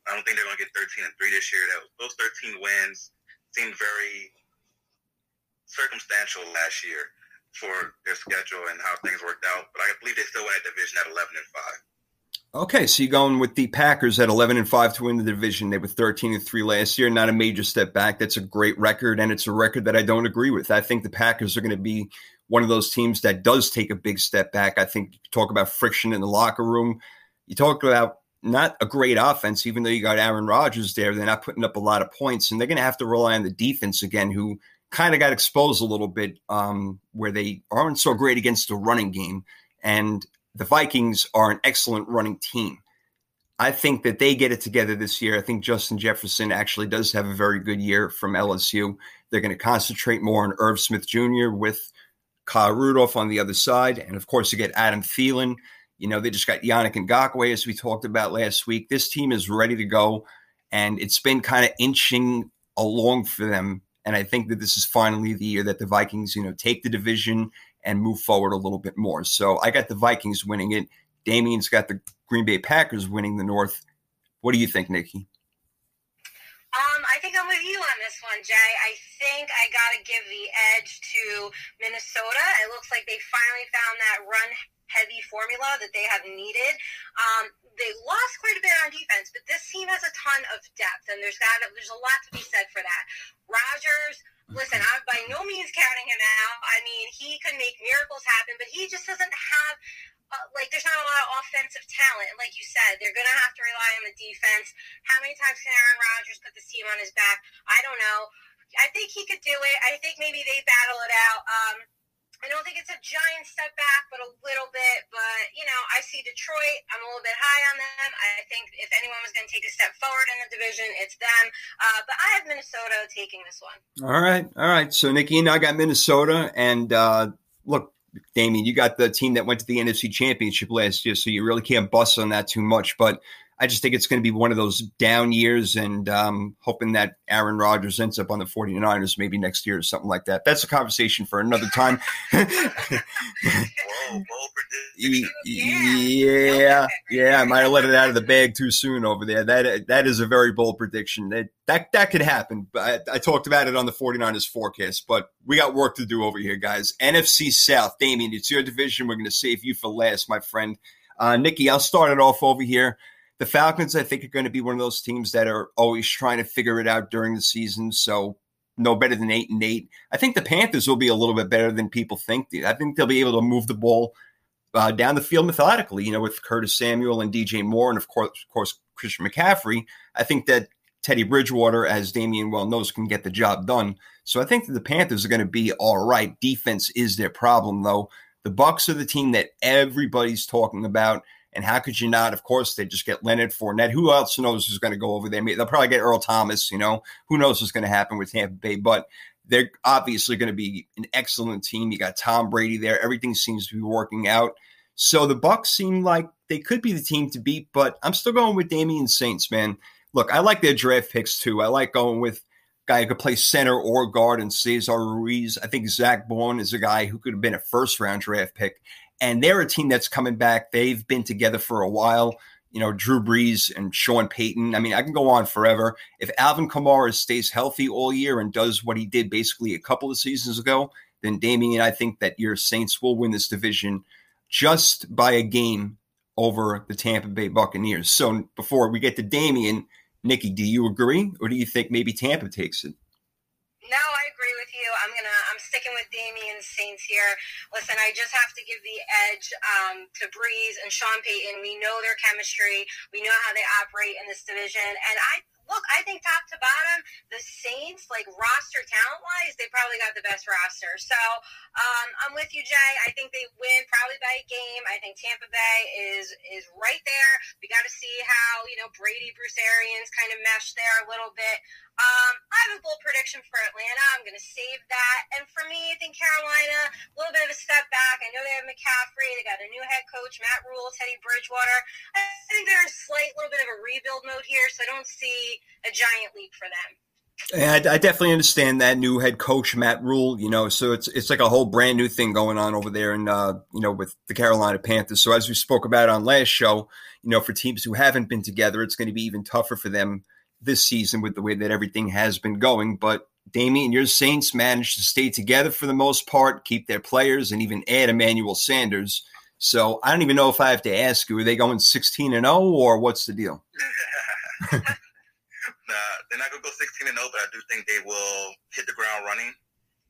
I don't think they're going to get 13 and three this year. That those 13 wins seem very circumstantial last year for their schedule and how things worked out. But I believe they still that division at 11 and 5. Okay, so you're going with the Packers at 11 and 5 to win the division. They were 13 and 3 last year, not a major step back. That's a great record, and it's a record that I don't agree with. I think the Packers are going to be one of those teams that does take a big step back. I think you talk about friction in the locker room. You talk about not a great offense, even though you got Aaron Rodgers there. They're not putting up a lot of points, and they're going to have to rely on the defense again, who kind of got exposed a little bit um, where they aren't so great against the running game. And the Vikings are an excellent running team. I think that they get it together this year. I think Justin Jefferson actually does have a very good year from LSU. They're going to concentrate more on Irv Smith Jr. with Kyle Rudolph on the other side. And of course, you get Adam Thielen. You know, they just got Yannick Ngakoue, as we talked about last week. This team is ready to go. And it's been kind of inching along for them and I think that this is finally the year that the Vikings, you know, take the division and move forward a little bit more. So I got the Vikings winning it. Damien's got the Green Bay Packers winning the North. What do you think, Nikki? Um, I think I'm with you on this one, Jay. I think I got to give the edge to Minnesota. It looks like they finally found that run heavy formula that they have needed. Um, they lost quite a bit on defense, but this team has a ton of depth, and there's got there's a lot to be said for that. Rodgers, listen, I'm by no means counting him out. I mean, he could make miracles happen, but he just doesn't have. Uh, like there's not a lot of offensive talent, like you said, they're gonna have to rely on the defense. How many times can Aaron Rodgers put this team on his back? I don't know. I think he could do it. I think maybe they battle it out. Um, I don't think it's a giant step back, but a little bit. But, you know, I see Detroit. I'm a little bit high on them. I think if anyone was going to take a step forward in the division, it's them. Uh, but I have Minnesota taking this one. All right. All right. So, Nikki and I got Minnesota. And uh, look, Damien, you got the team that went to the NFC Championship last year. So you really can't bust on that too much. But I just think it's going to be one of those down years and um, hoping that Aaron Rodgers ends up on the 49ers maybe next year or something like that. That's a conversation for another time. yeah, yeah, I might have let it out of the bag too soon over there. That that is a very bold prediction. That that, that could happen. I, I talked about it on the 49ers forecast, but we got work to do over here, guys. NFC South, Damien, it's your division. We're going to save you for last, my friend. Uh, Nikki, I'll start it off over here The Falcons, I think, are going to be one of those teams that are always trying to figure it out during the season. So no better than eight and eight. I think the Panthers will be a little bit better than people think. I think they'll be able to move the ball uh, down the field methodically. You know, with Curtis Samuel and DJ Moore, and of course, of course, Christian McCaffrey. I think that Teddy Bridgewater, as Damien well knows, can get the job done. So I think that the Panthers are going to be all right. Defense is their problem, though. The Bucks are the team that everybody's talking about. And how could you not? Of course, they just get Leonard Fournette. Who else knows who's going to go over there? They'll probably get Earl Thomas. You know, who knows what's going to happen with Tampa Bay? But they're obviously going to be an excellent team. You got Tom Brady there. Everything seems to be working out. So the Bucks seem like they could be the team to beat. But I'm still going with Damien Saints, man. Look, I like their draft picks too. I like going with guy who could play center or guard and Cesar Ruiz. I think Zach Baun is a guy who could have been a first round draft pick. And they're a team that's coming back. They've been together for a while. You know, Drew Brees and Sean Payton. I mean, I can go on forever. If Alvin Kamara stays healthy all year and does what he did basically a couple of seasons ago, then Damien, I think that your Saints will win this division just by a game over the Tampa Bay Buccaneers. So before we get to Damien, Nikki, do you agree, or do you think maybe Tampa takes it? No, I agree with you. I'm sticking with Damien Saints here. Listen, I just have to give the edge um, to Brees and Sean Payton. We know their chemistry. We know how they operate in this division, and I look, I think top to bottom, the Saints, like roster talent wise, they probably got the best roster. So um, I'm with you, Jay. I think they win probably by a game. I think Tampa Bay is is right there. We got to see how you know Brady, Bruce Arians kind of mesh there a little bit. Um, I have a bold prediction for Atlanta. I'm going to save that. And for me, I think Carolina, a little bit of a step back. I know they have McCaffrey. They got a new head coach, Matt Rhule, Teddy Bridgewater. I think they're in a slight little bit of a rebuild mode here, so I don't see a giant leap for them. I, I definitely understand that new head coach Matt Rhule. You know, so it's it's like a whole brand new thing going on over there, and uh, you know, with the Carolina Panthers. So as we spoke about on last show, you know, for teams who haven't been together, it's going to be even tougher for them this season with the way that everything has been going. But Damien, your Saints managed to stay together for the most part, keep their players, and even add Emmanuel Sanders. So I don't even know if I have to ask you: Are they going sixteen and zero, or what's the deal? *laughs* nah, they're not gonna go sixteen and zero, oh, but I do think they will hit the ground running.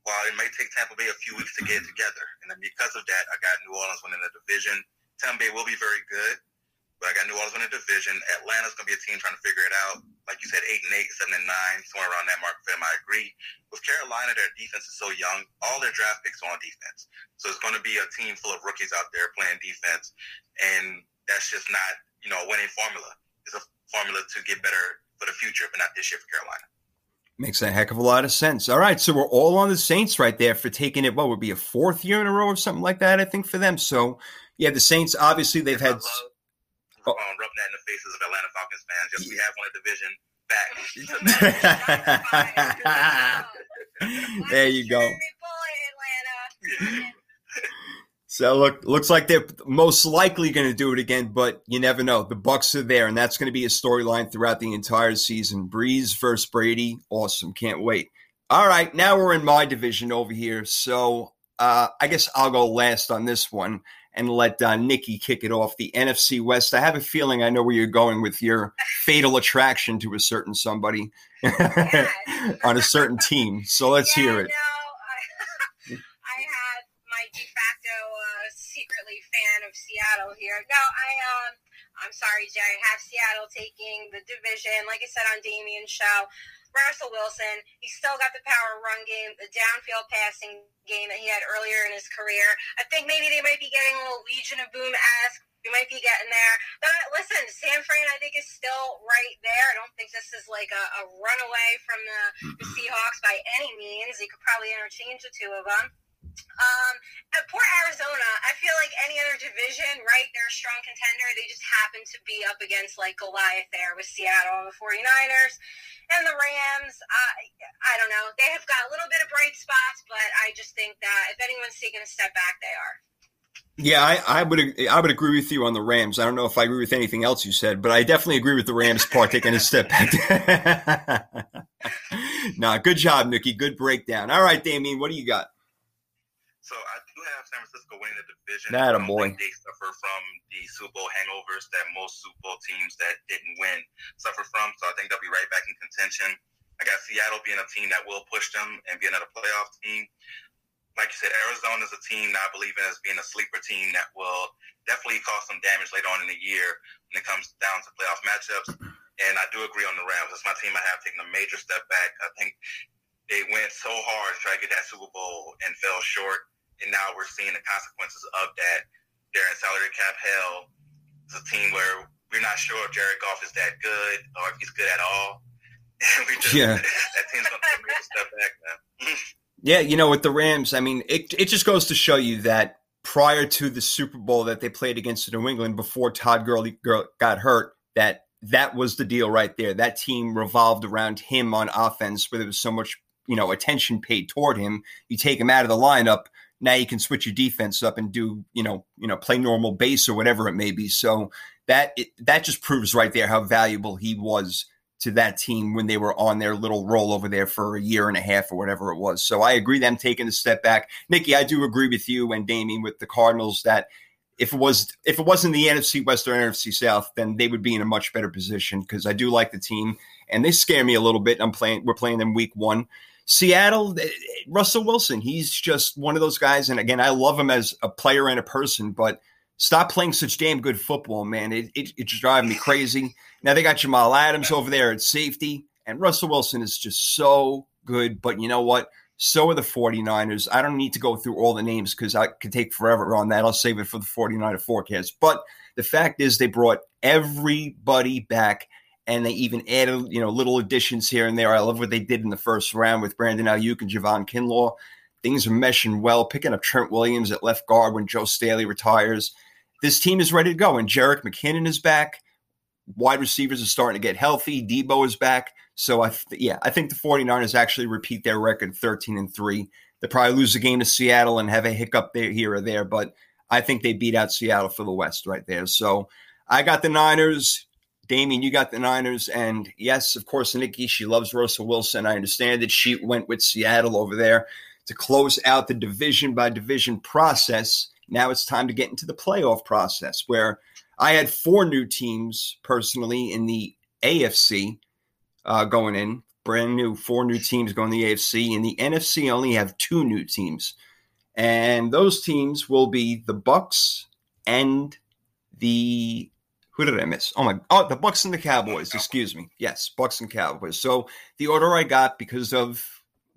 While it may take Tampa Bay a few weeks to get it together, and then because of that, I got New Orleans winning the division. Tampa Bay will be very good, but I got New Orleans in the division. Atlanta's going to be a team trying to figure it out. Like you said, eight and eight, seven and nine, somewhere around that mark for them. I agree. With Carolina, their defense is so young. All their draft picks are on defense, so it's going to be a team full of rookies out there playing defense, and that's just not you know a winning formula. It's a formula to get better for the future, but not this year for Carolina. Makes a heck of a lot of sense. All right, so we're all on the Saints right there for taking it. What would be a fourth year in a row or something like that? I think for them. So yeah, the Saints obviously they've had oh. Um, rubbing that in the faces of Atlanta Falcons fans. Just we have one division *laughs* *laughs* back. there you go. So look, looks like they're most likely going to do it again, but you never know. The Bucks are there, and that's going to be a storyline throughout the entire season. Brees versus Brady, awesome! Can't wait. All right, now we're in my division over here, so uh, I guess I'll go last on this one and let uh, Nikki kick it off. The NFC West. I have a feeling I know where you're going with your *laughs* fatal attraction to a certain somebody *laughs* on a certain team. So let's yeah, hear it. No, I, *laughs* I had my de facto uh, secretly fan of Seattle here. No, I um, I'm sorry, Jay. I have Seattle taking the division. Like I said on Damien's show, Russell Wilson. He's still got the power run game, the downfield passing game that he had earlier in his career. I think maybe they might be getting a little Legion of Boom esque. We might be getting there. But uh, listen, San Fran, I think, is still right there. I don't think this is like a, a runaway from the, the Seahawks by any means. You could probably interchange the two of them. Um, at Port Arizona, I feel like any other division, right? They're a strong contender. They just happen to be up against like Goliath there with Seattle and the 49ers and the Rams. I, I don't know. They have got a little bit of bright spots, but I just think that if anyone's taking a step back, they are. Yeah, I, I, would I would agree with you on the Rams. I don't know if I agree with anything else you said, but I definitely agree with the Rams *laughs* part taking a step back. *laughs* nah, good job, Nikki. Good breakdown. All right, Damien, what do you got? So I think have San Francisco winning the division. That a boy. They suffer from the Super Bowl hangovers that most Super Bowl teams that didn't win suffer from. So I think they'll be right back in contention. I got Seattle being a team that will push them and be another playoff team. Like you said, Arizona is a team that I believe in as being a sleeper team that will definitely cause some damage later on in the year when it comes down to playoff matchups. And I do agree on the Rams. That's my team I have taken a major step back. I think they went so hard to try to get that Super Bowl and fell short. And now we're seeing the consequences of that. They're in salary cap hell. It's a team where we're not sure if Jared Goff is that good or if he's good at all. *laughs* And we just, Yeah. *laughs* that team's going to take a step back, man. *laughs* Yeah, you know, with the Rams, I mean, it it just goes to show you that prior to the Super Bowl that they played against New England before Todd Gurley Gurley got hurt, that that was the deal right there. That team revolved around him on offense, where there was so much you know attention paid toward him. You take him out of the lineup, now you can switch your defense up and do you know you know play normal base or whatever it may be. So that it, that just proves right there how valuable he was to that team when they were on their little roll over there for a year and a half or whatever it was. So I agree them taking a step back. Nikki, I do agree with you and Damien with the Cardinals that if it was if it wasn't the NFC West or NFC South, then they would be in a much better position because I do like the team and they scare me a little bit. I'm playing we're playing them week one. Seattle, eh, Russell Wilson, he's just one of those guys. And again, I love him as a player and a person, but stop playing such damn good football, man. It, it, it's driving me crazy. Now they got Jamal Adams over there at safety, and Russell Wilson is just so good. But you know what? So are the 49ers. I don't need to go through all the names because I could take forever on that. I'll save it for the 49er forecast. But the fact is, they brought everybody back and they even added, you know, little additions here and there. I love what they did in the first round with Brandon Aiyuk and Javon Kinlaw. Things are meshing well, picking up Trent Williams at left guard when Joe Staley retires. This team is ready to go, and Jerick McKinnon is back. Wide receivers are starting to get healthy. Deebo is back. So, I th- yeah, I think the 49ers actually repeat their record 13 and 3. They probably lose a game to Seattle and have a hiccup there, here or there, but I think they beat out Seattle for the West right there. So, I got the Niners. Damien, you got the Niners. And yes, of course, Nikki, she loves Russell Wilson. I understand that she went with Seattle over there to close out the division by division process. Now it's time to get into the playoff process where I had four new teams personally in the AFC uh, going in, brand new, four new teams going the AFC. In the NFC, I only have two new teams. And those teams will be the Bucks and the who did I miss? Oh my! Oh, the Bucks and the Cowboys. Excuse me. Yes, Bucks and Cowboys. So the order I got because of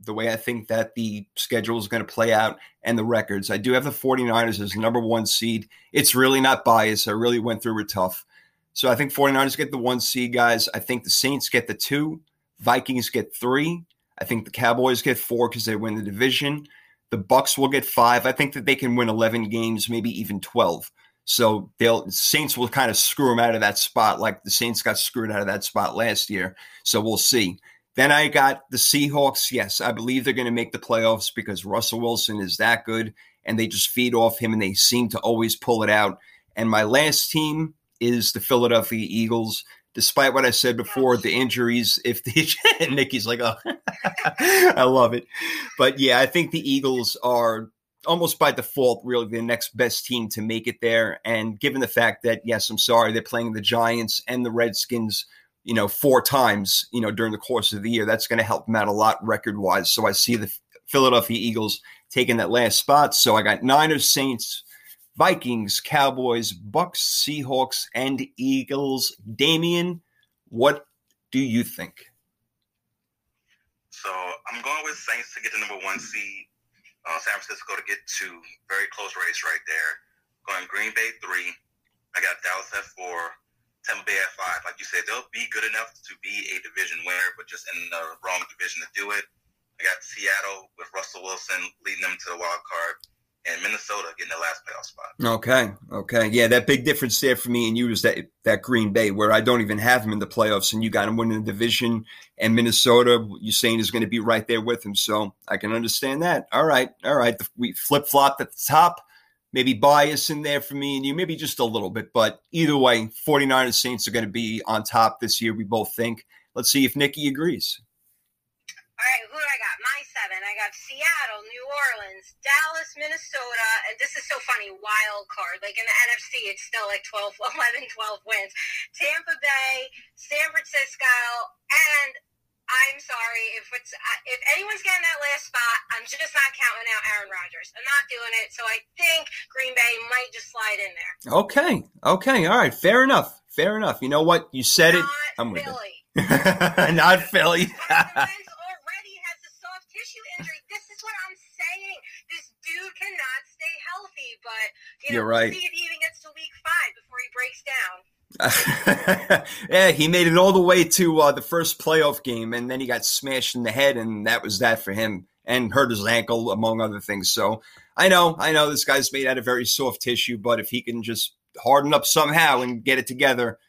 the way I think that the schedule is going to play out and the records. I do have the 49ers as number one seed. It's really not biased. I really went through it tough. So I think 49ers get the one seed, guys. I think the Saints get the two. Vikings get three. I think the Cowboys get four because they win the division. The Bucks will get five. I think that they can win 11 games, maybe even 12. So they'll Saints will kind of screw them out of that spot, like the Saints got screwed out of that spot last year. So we'll see. Then I got the Seahawks. Yes, I believe they're going to make the playoffs because Russell Wilson is that good, and they just feed off him, and they seem to always pull it out. And my last team is the Philadelphia Eagles. Despite what I said before, the injuries, if the *laughs* Nikki's like, oh, *laughs* I love it. But yeah, I think the Eagles are almost by default really the next best team to make it there. And given the fact that, yes, I'm sorry, they're playing the Giants and the Redskins, you know, four times, you know, during the course of the year, that's going to help them out a lot record wise. So I see the Philadelphia Eagles taking that last spot. So I got Niners, Saints, Vikings, Cowboys, Bucks, Seahawks, and Eagles. Damien, what do you think? So I'm going with Saints to get the number one seed. Uh, San Francisco to get two. Very close race right there. Going Green Bay three. I got Dallas at four. Tampa Bay at five. Like you said, they'll be good enough to be a division winner, but just in the wrong division to do it. I got Seattle with Russell Wilson leading them to the wild card, and Minnesota getting the last playoff spot. Okay, okay, yeah, that big difference there for me and you is that that Green Bay, where I don't even have him in the playoffs, and you got him winning the division, and Minnesota, you're saying is going to be right there with him, so I can understand that. All right, all right, we flip flopped at the top, maybe bias in there for me and you, maybe just a little bit, but either way, 49ers Saints are going to be on top this year. We both think. Let's see if Nikki agrees. All right, who do I got? Seven. I got Seattle, New Orleans, Dallas, Minnesota, and this is so funny, wild card. Like in the NFC, it's still like 12, *laughs* 11, 12 wins. Tampa Bay, San Francisco, and I'm sorry if it's uh, if anyone's getting that last spot, I'm just not counting out Aaron Rodgers. I'm not doing it. So I think Green Bay might just slide in there. Okay. Okay. All right. Fair enough. Fair enough. You know what? You said not it. I'm with Philly. it. *laughs* not Philly. Cannot stay healthy. But you know, You're right. We'll see if he even gets to week five before he breaks down. *laughs* yeah, he made it all the way to uh, the first playoff game, and then he got smashed in the head, and that was that for him, and hurt his ankle, among other things. So I know, I know this guy's made out of very soft tissue, but if he can just harden up somehow and get it together,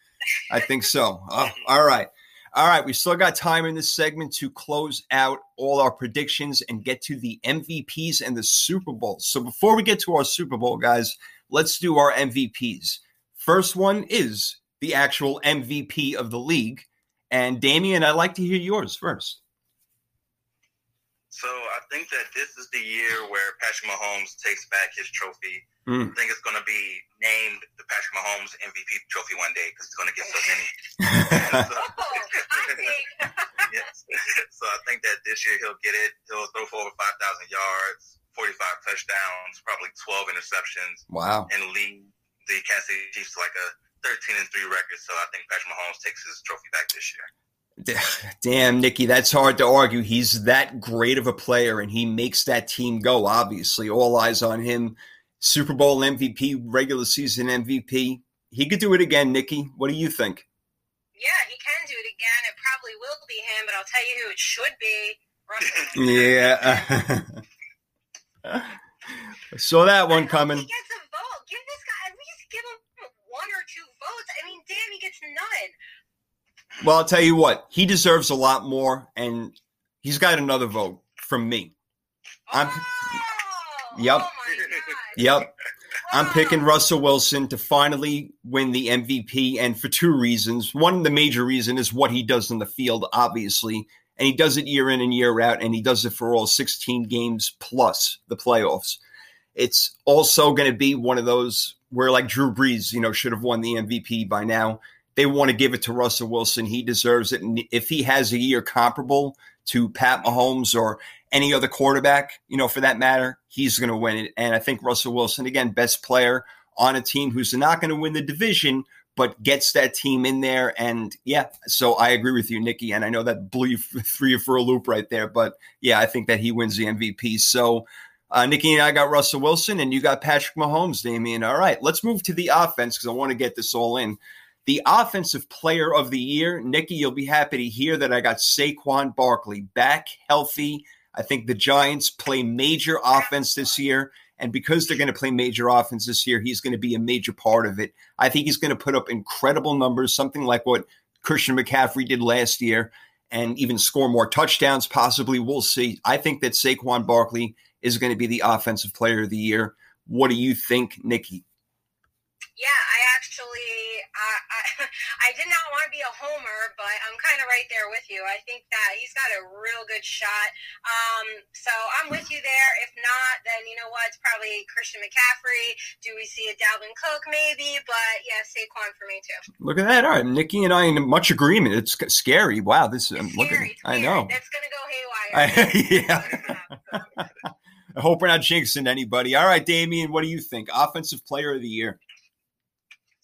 I think so. Oh, all right. All right, we still got time in this segment to close out all our predictions and get to the MVPs and the Super Bowl. So before we get to our Super Bowl, guys, let's do our MVPs. First one is the actual MVP of the league. And Damien, I'd like to hear yours first. So I think that this is the year where Patrick Mahomes takes back his trophy. Mm. I think it's going to be named the Patrick Mahomes MVP trophy one day because he's going to get so *laughs* many. so, Oh, I think. yes. So I think that this year he'll get it. He'll throw for over 5,000 yards, 45 touchdowns, probably 12 interceptions, wow. and lead the Kansas City Chiefs to like a 13 and 3 record. So I think Patrick Mahomes takes his trophy back this year. *sighs* Damn, Nikki, that's hard to argue. He's that great of a player, and he makes that team go. Obviously, all eyes on him. Super Bowl MVP, regular season MVP. He could do it again, Nikki. What do you think? Yeah, he can do it again. It probably will be him, but I'll tell you who it should be. Russell. *laughs* *laughs* Yeah. *laughs* Saw that one coming. He gets a vote. Give this guy at least give him one or two votes. I mean, damn, he gets none. Well, I'll tell you what, he deserves a lot more, and he's got another vote from me. I'm- oh, Yep. Oh. Yep. I'm picking Russell Wilson to finally win the MVP, and for two reasons. One, the major reason is what he does in the field, obviously, and he does it year in and year out, and he does it for all 16 games plus the playoffs. It's also going to be one of those where, like Drew Brees, you know, should have won the MVP by now. They want to give it to Russell Wilson. He deserves it. And if he has a year comparable to Pat Mahomes or any other quarterback, you know, for that matter, he's going to win it. And I think Russell Wilson, again, best player on a team who's not going to win the division, but gets that team in there. And yeah, so I agree with you, Nikki. And I know that blew you *laughs* three for a loop right there, but yeah, I think that he wins the MVP. So uh, Nikki and I got Russell Wilson, and you got Patrick Mahomes, Damien. All right, let's move to the offense because I want to get this all in. The offensive player of the year, Nikki, you'll be happy to hear that I got Saquon Barkley back healthy. I think the Giants play major offense this year. And because they're going to play major offense this year, he's going to be a major part of it. I think he's going to put up incredible numbers, something like what Christian McCaffrey did last year, and even score more touchdowns, possibly. We'll see. I think that Saquon Barkley is going to be the offensive player of the year. What do you think, Nikki? Yeah, I actually, I, I, *laughs* I did not want to be a homer, but I'm kind of right there with you. I think that he's got a real good shot. Um, so I'm with you there. If not, then you know what? It's probably Christian McCaffrey. Do we see a Dalvin Cook? Maybe, but yeah, Saquon for me too. Look at that. All right. Nikki and I in much agreement. It's scary. Wow. This is, looking. I know. It's gonna go haywire. I, *laughs* yeah. *laughs* I hope we're not jinxing anybody. All right, Damien, what do you think? Offensive player of the year.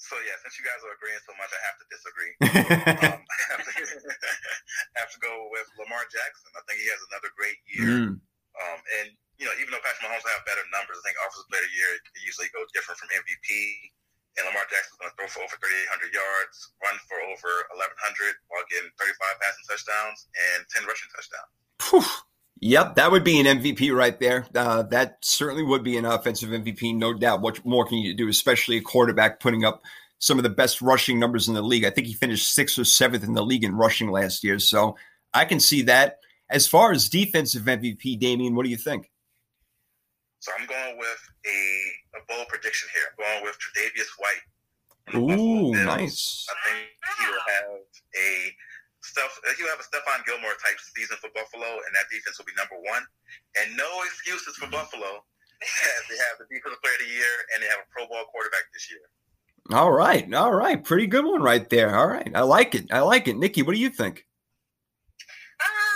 So yeah, since you guys are agreeing so much, I have to disagree. *laughs* um, *laughs* *laughs* I have to go with Lamar Jackson. I think he has another great year. Mm, Um, and you know, even though Patrick Mahomes have better numbers, I think offensive player of the year it usually goes different from MVP. And Lamar Jackson's going to throw for over 3,800 yards, run for over 1,100 while getting 35 passing touchdowns and 10 rushing touchdowns. Phew. Yep, that would be an MVP right there. Uh, that certainly would be an offensive MVP, no doubt. What more can you do, especially a quarterback putting up some of the best rushing numbers in the league? I think he finished sixth or seventh in the league in rushing last year. So I can see that. As far as defensive MVP, Damien, what do you think? So I'm going with a, a bold prediction here. I'm going with Tre'Davious White. from the Buffalo Ooh, nice. I think he will have a Steph, uh, he'll have a Stephon Gilmore type season for Buffalo, and that defense will be number one. And no excuses for mm-hmm. Buffalo. *laughs* they have the defensive player of the year, and they have a Pro Bowl quarterback this year. All right, all right, pretty good one right there. All right, I like it. I like it. Nikki, what do you think? You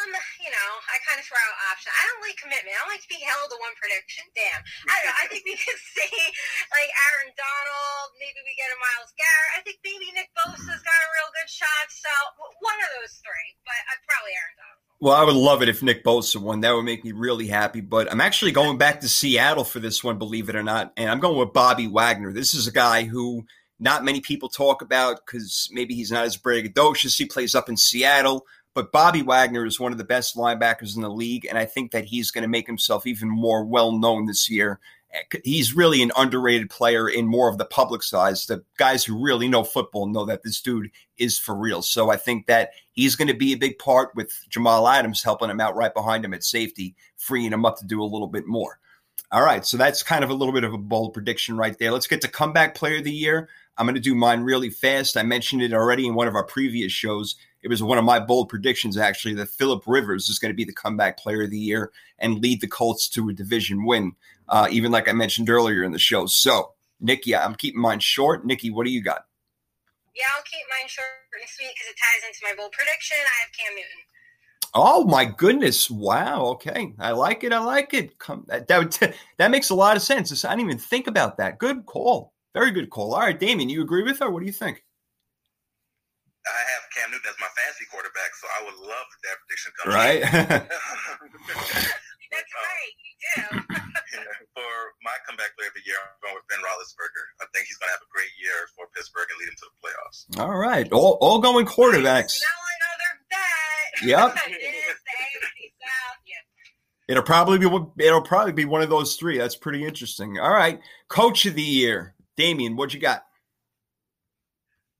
know, I kind of throw out options. I don't like commitment. I don't like to be held to one prediction. Damn. I don't know. I think we could *laughs* see like Aaron Donald. Maybe we get a Myles Garrett. I think maybe Nick Bosa's got a real good shot. So one of those three, but I'd probably Aaron Donald. Well, I would love it if Nick Bosa won. That would make me really happy. But I'm actually going back to Seattle for this one, believe it or not. And I'm going with Bobby Wagner. This is a guy who not many people talk about because maybe he's not as braggadocious. He plays up in Seattle. But Bobby Wagner is one of the best linebackers in the league, and I think that he's going to make himself even more well known this year. He's really an underrated player in more of the public size. The guys who really know football know that this dude is for real. So I think that he's going to be a big part with Jamal Adams helping him out right behind him at safety, freeing him up to do a little bit more. All right, so that's kind of a little bit of a bold prediction right there. Let's get to comeback player of the year. I'm going to do mine really fast. I mentioned it already in one of our previous shows. It was one of my bold predictions, actually, that Philip Rivers is going to be the comeback player of the year and lead the Colts to a division win, uh, even like I mentioned earlier in the show. So, Nikki, I'm keeping mine short. Nikki, what do you got? Yeah, I'll keep mine short and sweet because it ties into my bold prediction. I have Cam Newton. Oh my goodness! Wow. Okay, I like it. I like it. Come, that that, *laughs* that makes a lot of sense. I didn't even think about that. Good call. Very good call. All right, Damien, you agree with her? What do you think? I have Cam Newton as my fantasy quarterback, so I would love that prediction comes. Right. *laughs* *laughs* That's um, right. You *laughs* do. for my comeback player of the year, I'm going with Ben Roethlisberger. I think he's going to have a great year for Pittsburgh and lead him to the playoffs. All right, all, all going quarterbacks. Now another bet. Yep. it is the AFC South. Yeah. It'll probably be it'll probably be one of those three. That's pretty interesting. All right, coach of the year, Damien. What you got?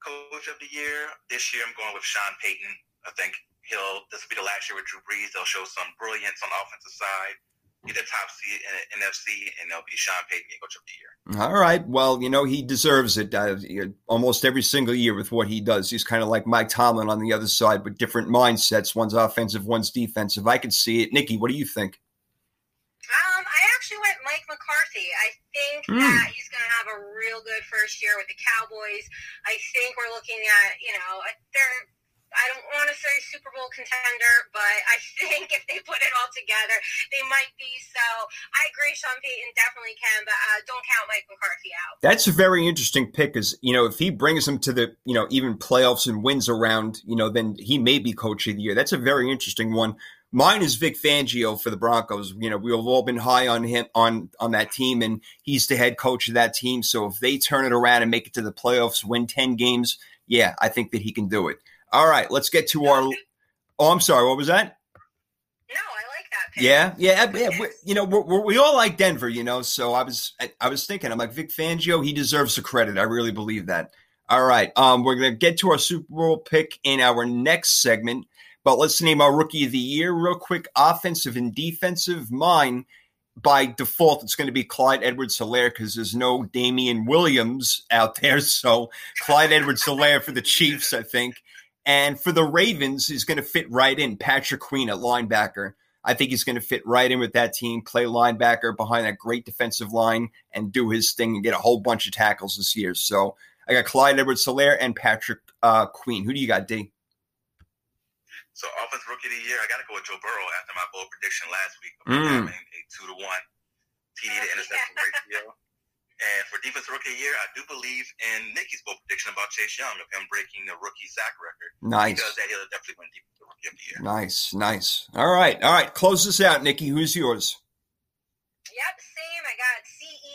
Coach of the year this year, I'm going with Sean Payton. I think he'll. This will be the last year with Drew Brees. They'll show some brilliance on the offensive side. Get the top seed in the NFC, and they'll be Sean Payton Coach of the year. All right. Well, you know he deserves it uh, almost every single year with what he does. He's kind of like Mike Tomlin on the other side, but different mindsets. One's offensive, one's defensive. I can see it. Nikki, what do you think? Um, I actually went Mike McCarthy. I think Hmm. that he's going to have a real good first year with the Cowboys. I think we're looking at, you know, they're. I don't want to say Super Bowl contender, but I *laughs* think if they put it all together, they might be. So I agree, Sean Payton definitely can, but uh, don't count Mike McCarthy out. That's a very interesting pick. Because you know, if he brings them to the you know even playoffs and wins around, you know, then he may be coach of the year. That's a very interesting one. Mine is Vic Fangio for the Broncos. You know, we've all been high on him on on that team, and he's the head coach of that team. So if they turn it around and make it to the playoffs, win ten games, yeah, I think that he can do it. All right, let's get to our. Oh, I'm sorry. What was that? No, I like that pick. Yeah, yeah, yeah. You know, we're, we're, we all like Denver. You know, so I was I, I was thinking, I'm like Vic Fangio. He deserves the credit. I really believe that. All right, um, we're gonna get to our Super Bowl pick in our next segment, but let's name our rookie of the year real quick. Offensive and defensive. Mine by default, it's going to be Clyde Edwards Hilaire because there's no Damien Williams out there. So Clyde Edwards Hilaire for the Chiefs, I think. And for the Ravens, he's going to fit right in. Patrick Queen at linebacker. I think he's going to fit right in with that team, play linebacker behind that great defensive line, and do his thing and get a whole bunch of tackles this year. So I got Clyde Edwards Hilaire and Patrick uh, Queen. Who do you got, D? So offensive rookie of the year, I got to go with Joe Burrow after my bold prediction last week of Mm. having a two to one TD to *laughs* interception ratio. And for defensive rookie of the year, I do believe in Nikki's bold prediction about Chase Young of him breaking the rookie sack record. Nice. He does that, he'll definitely win defensive rookie of the year. Nice, nice. All right, all right. Close this out, Nikki. Who's yours? Yep, same. I got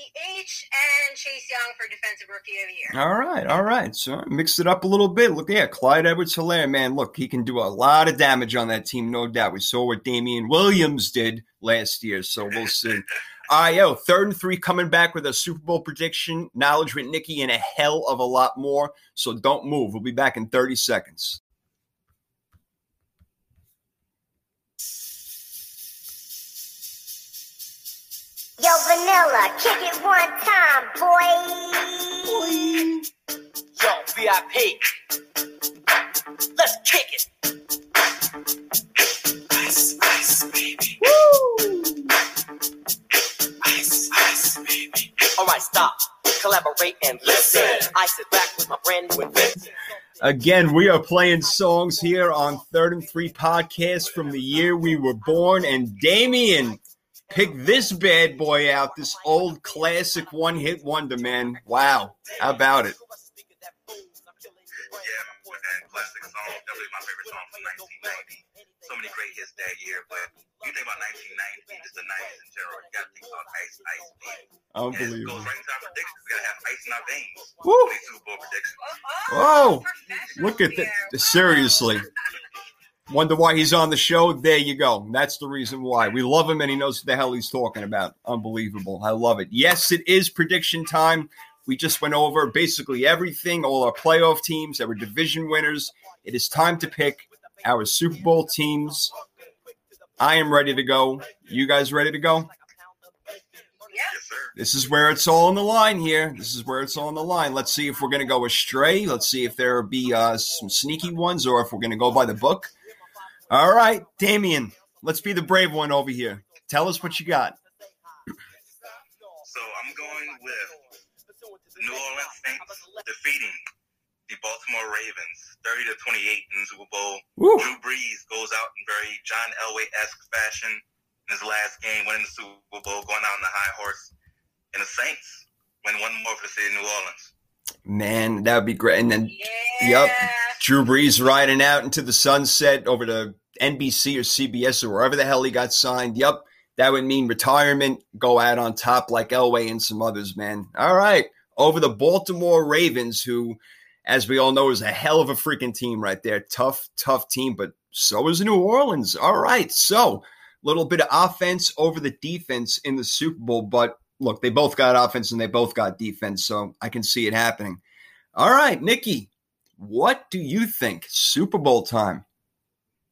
CEH and Chase Young for Defensive Rookie of the Year. All right, all right. So mixed it up a little bit. Look, yeah, Clyde Edwards Hilaire, man. Look, he can do a lot of damage on that team, no doubt. We saw what Damien Williams did last year, so we'll see. *laughs* All right, yo, third and three coming back with a Super Bowl prediction, knowledge with Nikki, and a hell of a lot more. So don't move. We'll be back in 30 seconds. Yo, Vanilla, kick it one time, boy. boy. Yo, VIP. Let's kick it. Ice, ice, baby. Woo! Ice, ice, baby. All right, stop. Collaborate and listen. Ice is back with my brand new invention. Again, we are playing songs here on Third and Three Podcast from the year we were born. And Damien, picked this bad boy out, this old classic one hit wonder, man. Wow. How about it? Yeah, man, classic song. Definitely my favorite song from 1990. So many great hits that year, but you think about 1990, just the 90s in general, you got to think about Ice Ice Baby. And it Unbelievable. goes right into our predictions. We got to have ice in our veins. Woo. Super Bowl predictions. Whoa, professional Look at that. Seriously. Wonder why he's on the show? There you go. That's the reason why. We love him and he knows what the hell he's talking about. Unbelievable. I love it. Yes, it is prediction time. We just went over basically everything, all our playoff teams, our division winners. It is time to pick our Super Bowl teams. I am ready to go. You guys ready to go? Yes, sir. This is where it's all on the line here. This is where it's all on the line. Let's see if we're going to go astray. Let's see if there be uh, some sneaky ones or if we're going to go by the book. All right, Damien, let's be the brave one over here. Tell us what you got. So I'm going with the New Orleans Saints defeating the Baltimore Ravens 30 to 28 in the Super Bowl. Woo. Drew Brees goes out in very John Elway esque fashion in his last game, winning the Super Bowl, going out on the high horse. And the Saints win one more for the city of New Orleans. Man, that would be great. And then Yeah. Yep. Drew Brees riding out into the sunset over to NBC or CBS or wherever the hell he got signed. Yep. That would mean retirement, go out on top like Elway and some others, man. All right. Over the Baltimore Ravens, who, as we all know, is a hell of a freaking team right there. Tough, tough team, but so is New Orleans. All right. So, little bit of offense over the defense in the Super Bowl, but look, they both got offense and they both got defense, so I can see it happening. All right, Nikki, what do you think? Super Bowl time.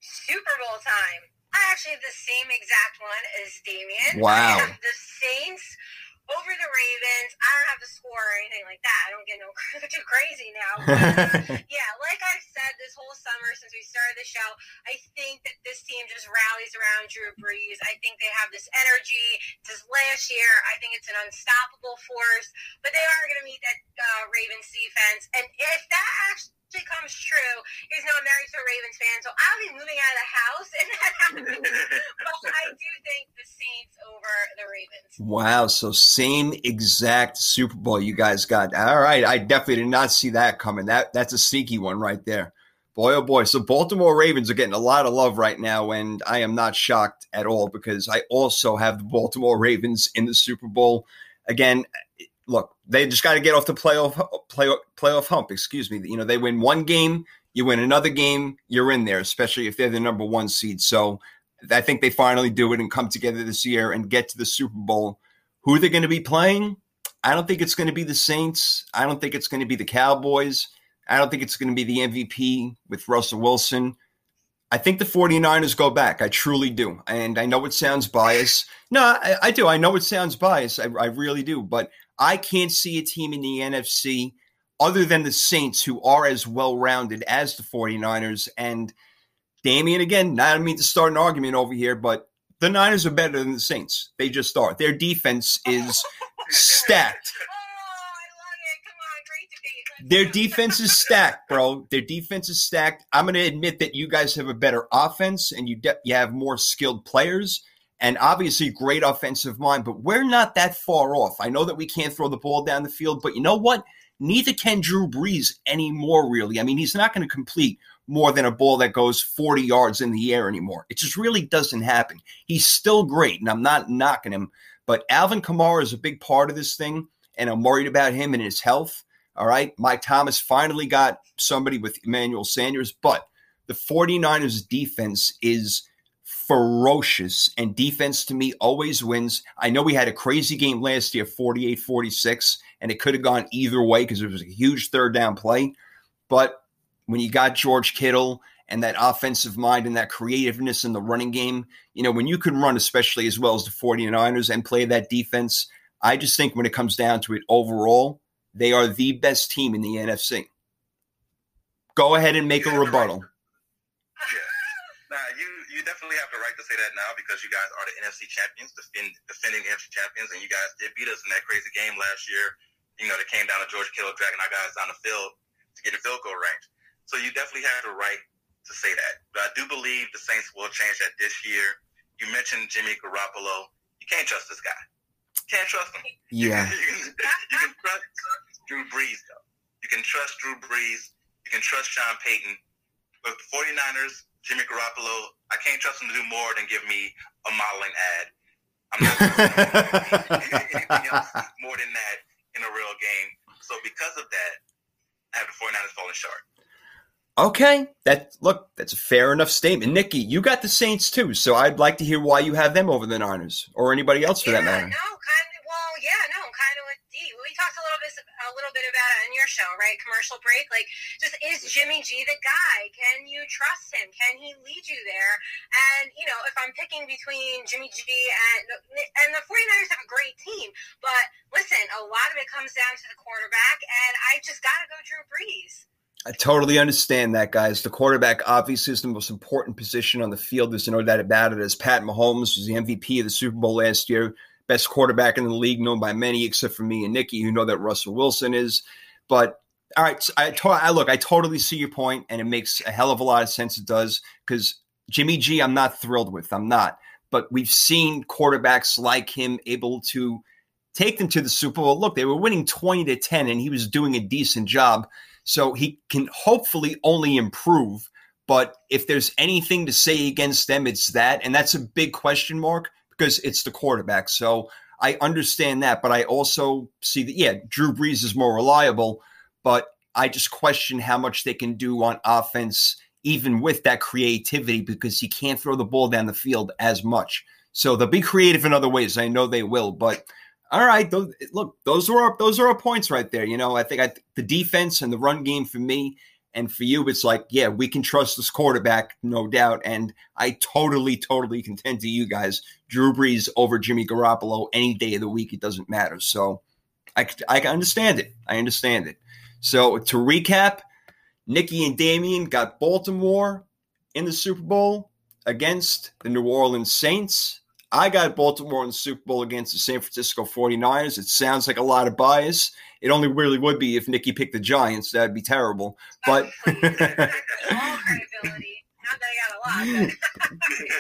Super Bowl time. I actually have the same exact one as Damien. Wow. The Saints over the Ravens. I don't have the score or anything like that. I don't get no *laughs* too crazy now. But, uh, *laughs* yeah, like I've said this whole summer since we started the show, I think that this team just rallies around Drew Brees. I think they have this energy. This last year, I think it's an unstoppable force. But they are going to meet that uh, Ravens defense, and if that actually comes true, is now I'm married to a Ravens fan, so I'll be moving out of the house that happens. *laughs* but I do think the Saints over the Ravens. Wow, so same exact Super Bowl you guys got. All right, I definitely did not see that coming. That that's a sneaky one right there. Boy, oh boy. So Baltimore Ravens are getting a lot of love right now, and I am not shocked at all because I also have the Baltimore Ravens in the Super Bowl. Again, look, they just got to get off the playoff playoff playoff hump. Excuse me. You know, they win one game, you win another game, you're in there, especially if they're the number one seed. So I think they finally do it and come together this year and get to the Super Bowl. Who they're going to be playing? I don't think it's going to be the Saints. I don't think it's going to be the Cowboys. I don't think it's going to be the MVP with Russell Wilson. I think the 49ers go back. I truly do. And I know it sounds biased. No, I, I do. I know it sounds biased. I, I really do. But I can't see a team in the NFC other than the Saints who are as well rounded as the 49ers. And Damien, again, I don't mean to start an argument over here, but the Niners are better than the Saints. They just are. Their defense is stacked. *laughs* Oh, I love it. Come on, great debate. Let's Their defense is stacked, bro. Their defense is stacked. I'm going to admit that you guys have a better offense and you de- you have more skilled players and obviously great offensive mind, but we're not that far off. I know that we can't throw the ball down the field, but you know what? Neither can Drew Brees anymore, really. I mean, he's not going to complete more than a ball that goes 40 yards in the air anymore. It just really doesn't happen. He's still great, and I'm not knocking him, but Alvin Kamara is a big part of this thing, and I'm worried about him and his health. All right. Mike Thomas finally got somebody with Emmanuel Sanders, but the 49ers defense is ferocious, and defense to me always wins. I know we had a crazy game last year, 48 46, and it could have gone either way because it was a huge third down play. But when you got George Kittle and that offensive mind and that creativeness in the running game, you know, when you can run, especially as well as the 49ers, and play that defense, I just think when it comes down to it overall, they are the best team in the NFC. Go ahead and make a rebuttal. Yeah. Nah, you you definitely have the right to say that now because you guys are the NFC champions, defend, defending NFC champions, and you guys did beat us in that crazy game last year you know, that came down to George Kittle dragging our guys down the field to get in field goal range. So you definitely have the right to say that. But I do believe the Saints will change that this year. You mentioned Jimmy Garoppolo. You can't trust this guy. You can't trust him. Yeah. *laughs* you, can, you can trust Drew Brees, though. You can trust Drew Brees. You can trust Sean Payton. With the 49ers, Jimmy Garoppolo, I can't trust him to do more than give me a modeling ad. I'm not *laughs* anything else more than that in a real game. So because of that, I have the 49ers falling short. Okay, that look, that's a fair enough statement. Nikki, you got the Saints too, so I'd like to hear why you have them over the Niners or anybody else for yeah, that matter. no, kind of. Well, yeah, no, kind of with D. We talked a little bit, a little bit about it on your show, right? Commercial break. Like, just is Jimmy G the guy? Can you trust him? Can he lead you there? And you know, if I'm picking between Jimmy G and and the 49ers have a great team, but listen, a lot of it comes down to the quarterback, and I just got to go Drew Brees. I totally understand that, guys. The quarterback obviously is the most important position on the field. There's no doubt about it. As Pat Mahomes was the MVP of the Super Bowl last year, best quarterback in the league, known by many, except for me and Nikki, who know that Russell Wilson is. But all right, I, to- I look, I totally see your point, and it makes a hell of a lot of sense. It does because Jimmy G, I'm not thrilled with. I'm not. But we've seen quarterbacks like him able to take them to the Super Bowl. Look, they were winning 20 to 10, and he was doing a decent job. So he can hopefully only improve. But if there's anything to say against them, it's that. And that's a big question mark because it's the quarterback. So I understand that. But I also see that, yeah, Drew Brees is more reliable. But I just question how much they can do on offense, even with that creativity, because he can't throw the ball down the field as much. So they'll be creative in other ways. I know they will. But all right, those, look, those are our, those are our points right there. You know, I think I, the defense and the run game for me and for you, it's like, yeah, we can trust this quarterback, no doubt. And I totally, totally contend to you guys, Drew Brees over Jimmy Garoppolo any day of the week. It doesn't matter. So I, I can understand it. I understand it. So to recap, Nikki and Damien got Baltimore in the Super Bowl against the New Orleans Saints. I got Baltimore in the Super Bowl against the San Francisco 49ers. It sounds like a lot of bias. It only really would be if Nikki picked the Giants. That'd be terrible. But *laughs* all credibility. Not that I got a lot,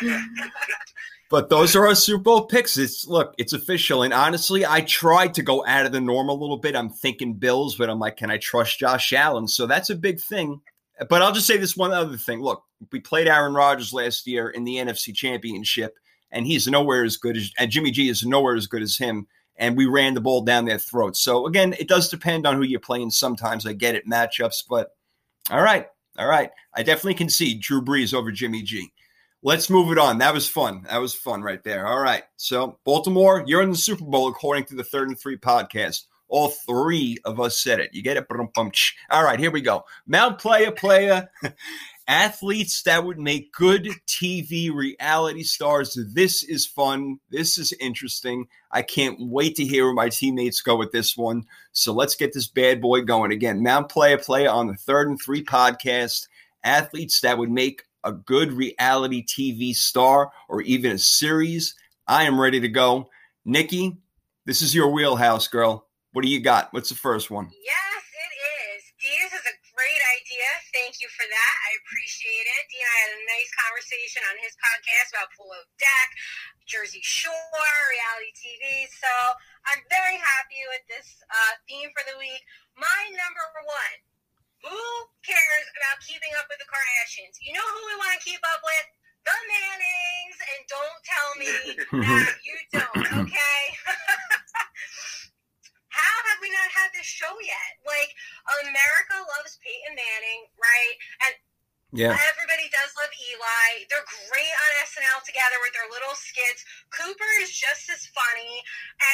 but *laughs* *laughs* but those are our Super Bowl picks. It's look, it's official. And honestly, I tried to go out of the norm a little bit. I'm thinking Bills, but I'm like, can I trust Josh Allen? So that's a big thing. But I'll just say this one other thing. Look, we played Aaron Rodgers last year in the NFC Championship and he's nowhere as good as and Jimmy G is nowhere as good as him. And we ran the ball down their throats. So again, it does depend on who you're playing. Sometimes I get it matchups, but all right, all right. I definitely can see Drew Brees over Jimmy G. Let's move it on. That was fun. That was fun right there. All right. So Baltimore, you're in the Super Bowl according to the Third and Three podcast. All three of us said it. You get it? All right, here we go. Mount Player Player athletes that would make good TV reality stars. This is fun. This is interesting. I can't wait to hear where my teammates go with this one. So let's get this bad boy going again. Mount Player Player on the third and three podcast. Athletes that would make a good reality TV star or even a series. I am ready to go. Nikki, this is your wheelhouse, girl. What do you got? What's the first one? yes, it is. Dee, this is a great idea. Thank you for that. I appreciate it. Dean, and I had a nice conversation on his podcast about Below Deck, Jersey Shore, reality TV. So I'm very happy with this uh, theme for the week. My number one. Who cares about keeping up with the Kardashians? You know who we want to keep up with? The Mannings. And don't tell me *laughs* that you don't, okay? *laughs* How have we not had this show yet? Like, America loves Peyton Manning, right? And Yeah. Everybody does love Eli. They're great on SNL together with their little skits. Cooper is just as funny.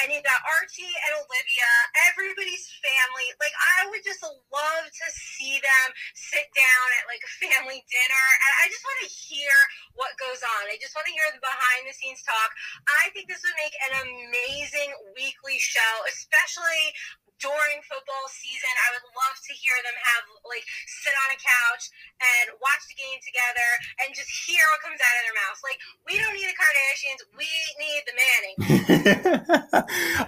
And you got Archie and Olivia. Everybody's family. Like, I would just love to see them sit down at like a family dinner. And I just want to hear what goes on. I just want to hear the behind the scenes talk. I think this would make an amazing weekly show, especially during football season. I would love to hear them have like sit on a couch and watch the game together and just hear what comes out of their mouths. Like we don't need the Kardashians, we need the Manning.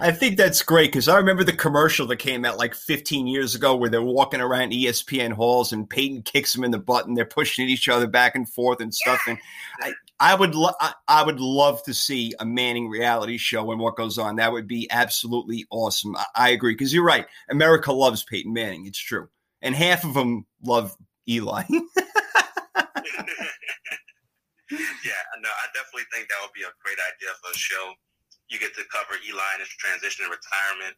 *laughs* I think that's great because I remember the commercial that came out like 15 years ago where they're walking around ESPN halls and Peyton kicks them in the butt and they're pushing each other back and forth and stuff. And I, I would lo- I, I would love to see a Manning reality show and what goes on. That would be absolutely awesome. I, I agree because you're right. America loves Peyton Manning. It's true, and half of them love Eli. *laughs* yeah, no, I definitely think that would be a great idea for a show. You get to cover Eli and his transition and retirement,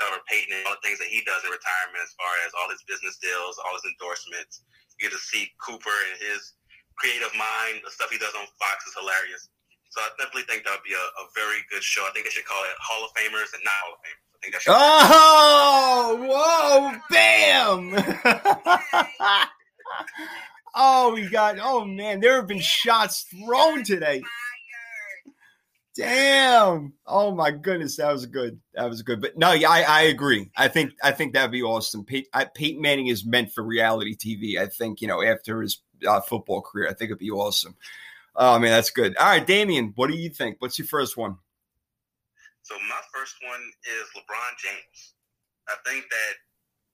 cover Peyton and all the things that he does in retirement as far as all his business deals, all his endorsements. You get to see Cooper and his creative mind, the stuff he does on Fox is hilarious. So I definitely think that would be a, a very good show. I think they should call it Hall of Famers and not Hall of Famers. I think that should Oh, whoa, *laughs* bam! *laughs* oh, we got, oh man, there have been shots thrown today. Damn! Oh my goodness, that was good. That was good. But no, yeah, I, I agree. I think I think that'd be awesome. Pete, I, Peyton Manning is meant for reality TV. I think you know after his uh, football career, I think it'd be awesome. Oh man, that's good. All right, Damien, what do you think? What's your first one? So my first one is LeBron James. I think that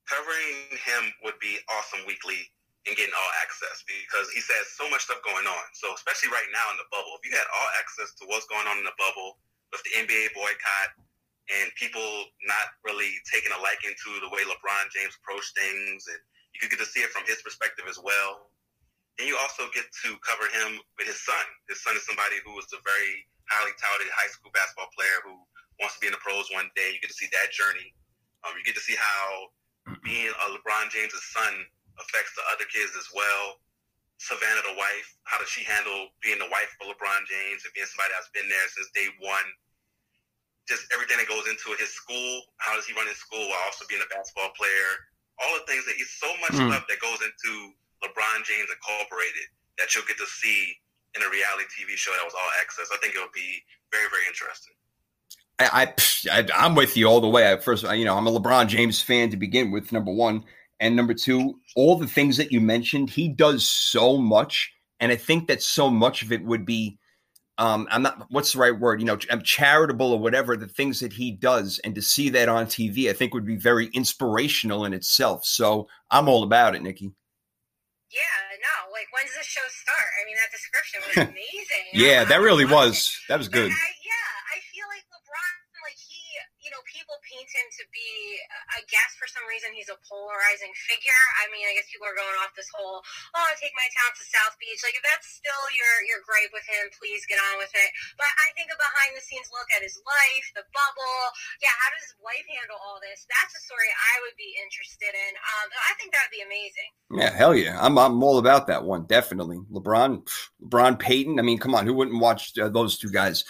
covering him would be awesome weekly and getting all access because he says so much stuff going on. So especially right now in the bubble, if you had all access to what's going on in the bubble with the NBA boycott and people not really taking a liking to the way LeBron James approached things, and you could get to see it from his perspective as well. And you also get to cover him with his son. His son is somebody who was a very highly touted high school basketball player who wants to be in the pros one day. You get to see that journey. Um, you get to see how being a LeBron James' son affects the other kids as well. Savannah, the wife, how does she handle being the wife of LeBron James and being somebody that's been there since day one? Just everything that goes into his school. How does he run his school while also being a basketball player? All the things that he's so much Mm. stuff that goes into LeBron James Incorporated that you'll get to see in a reality TV show that was all access. I think it would be very, very interesting. I, I, I'm with you all the way. I first, you know, I'm a LeBron James fan to begin with. Number one, and number two, all the things that you mentioned, he does so much, and I think that so much of it would be, um, I'm not, what's the right word? You know, I'm charitable or whatever. The things that he does, and to see that on TV, I think would be very inspirational in itself. So I'm all about it, Nikki. Yeah, no. Like, when does the show start? I mean, that description was *laughs* amazing. Yeah, that really was. That was good. I feel like LeBron, like he, you know, him to be, I guess for some reason he's a polarizing figure. I mean, I guess people are going off this whole, oh, I take my town to South Beach. Like, if that's still your your gripe with him, please get on with it. But I think a behind the scenes look at his life, the bubble. Yeah, how does his wife handle all this? That's a story I would be interested in. Um, I think that would be amazing. Yeah, hell yeah. I'm I'm all about that one. Definitely. LeBron, LeBron Payton. I mean, come on, who wouldn't watch uh, those two guys?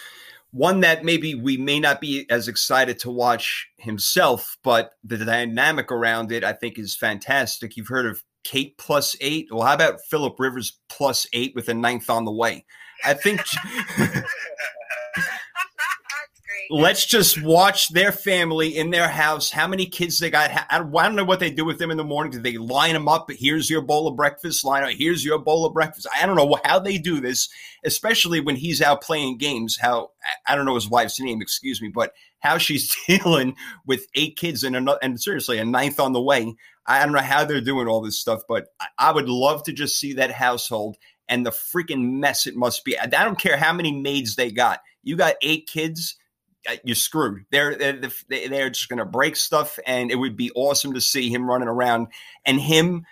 One that maybe we may not be as excited to watch himself, but the dynamic around it, I think, is fantastic. You've heard of Kate plus eight. Well, how about Philip Rivers plus eight with a ninth on the way? I think. *laughs* *laughs* let's just watch their family in their house. How many kids they got? I don't, know what they do with them in the morning. Do they line them up? Here's your bowl of breakfast. Line up. Here's your bowl of breakfast. I don't know how they do this, especially when he's out playing games. How I don't know his wife's name. Excuse me, but how she's *laughs* dealing with eight kids and another, and seriously a ninth on the way. I don't know how they're doing all this stuff, but I, would love to just see that household and the freaking mess it must be. I don't care how many maids they got. You got eight kids you're screwed. They're they're, they're just going to break stuff, and it would be awesome to see him running around and him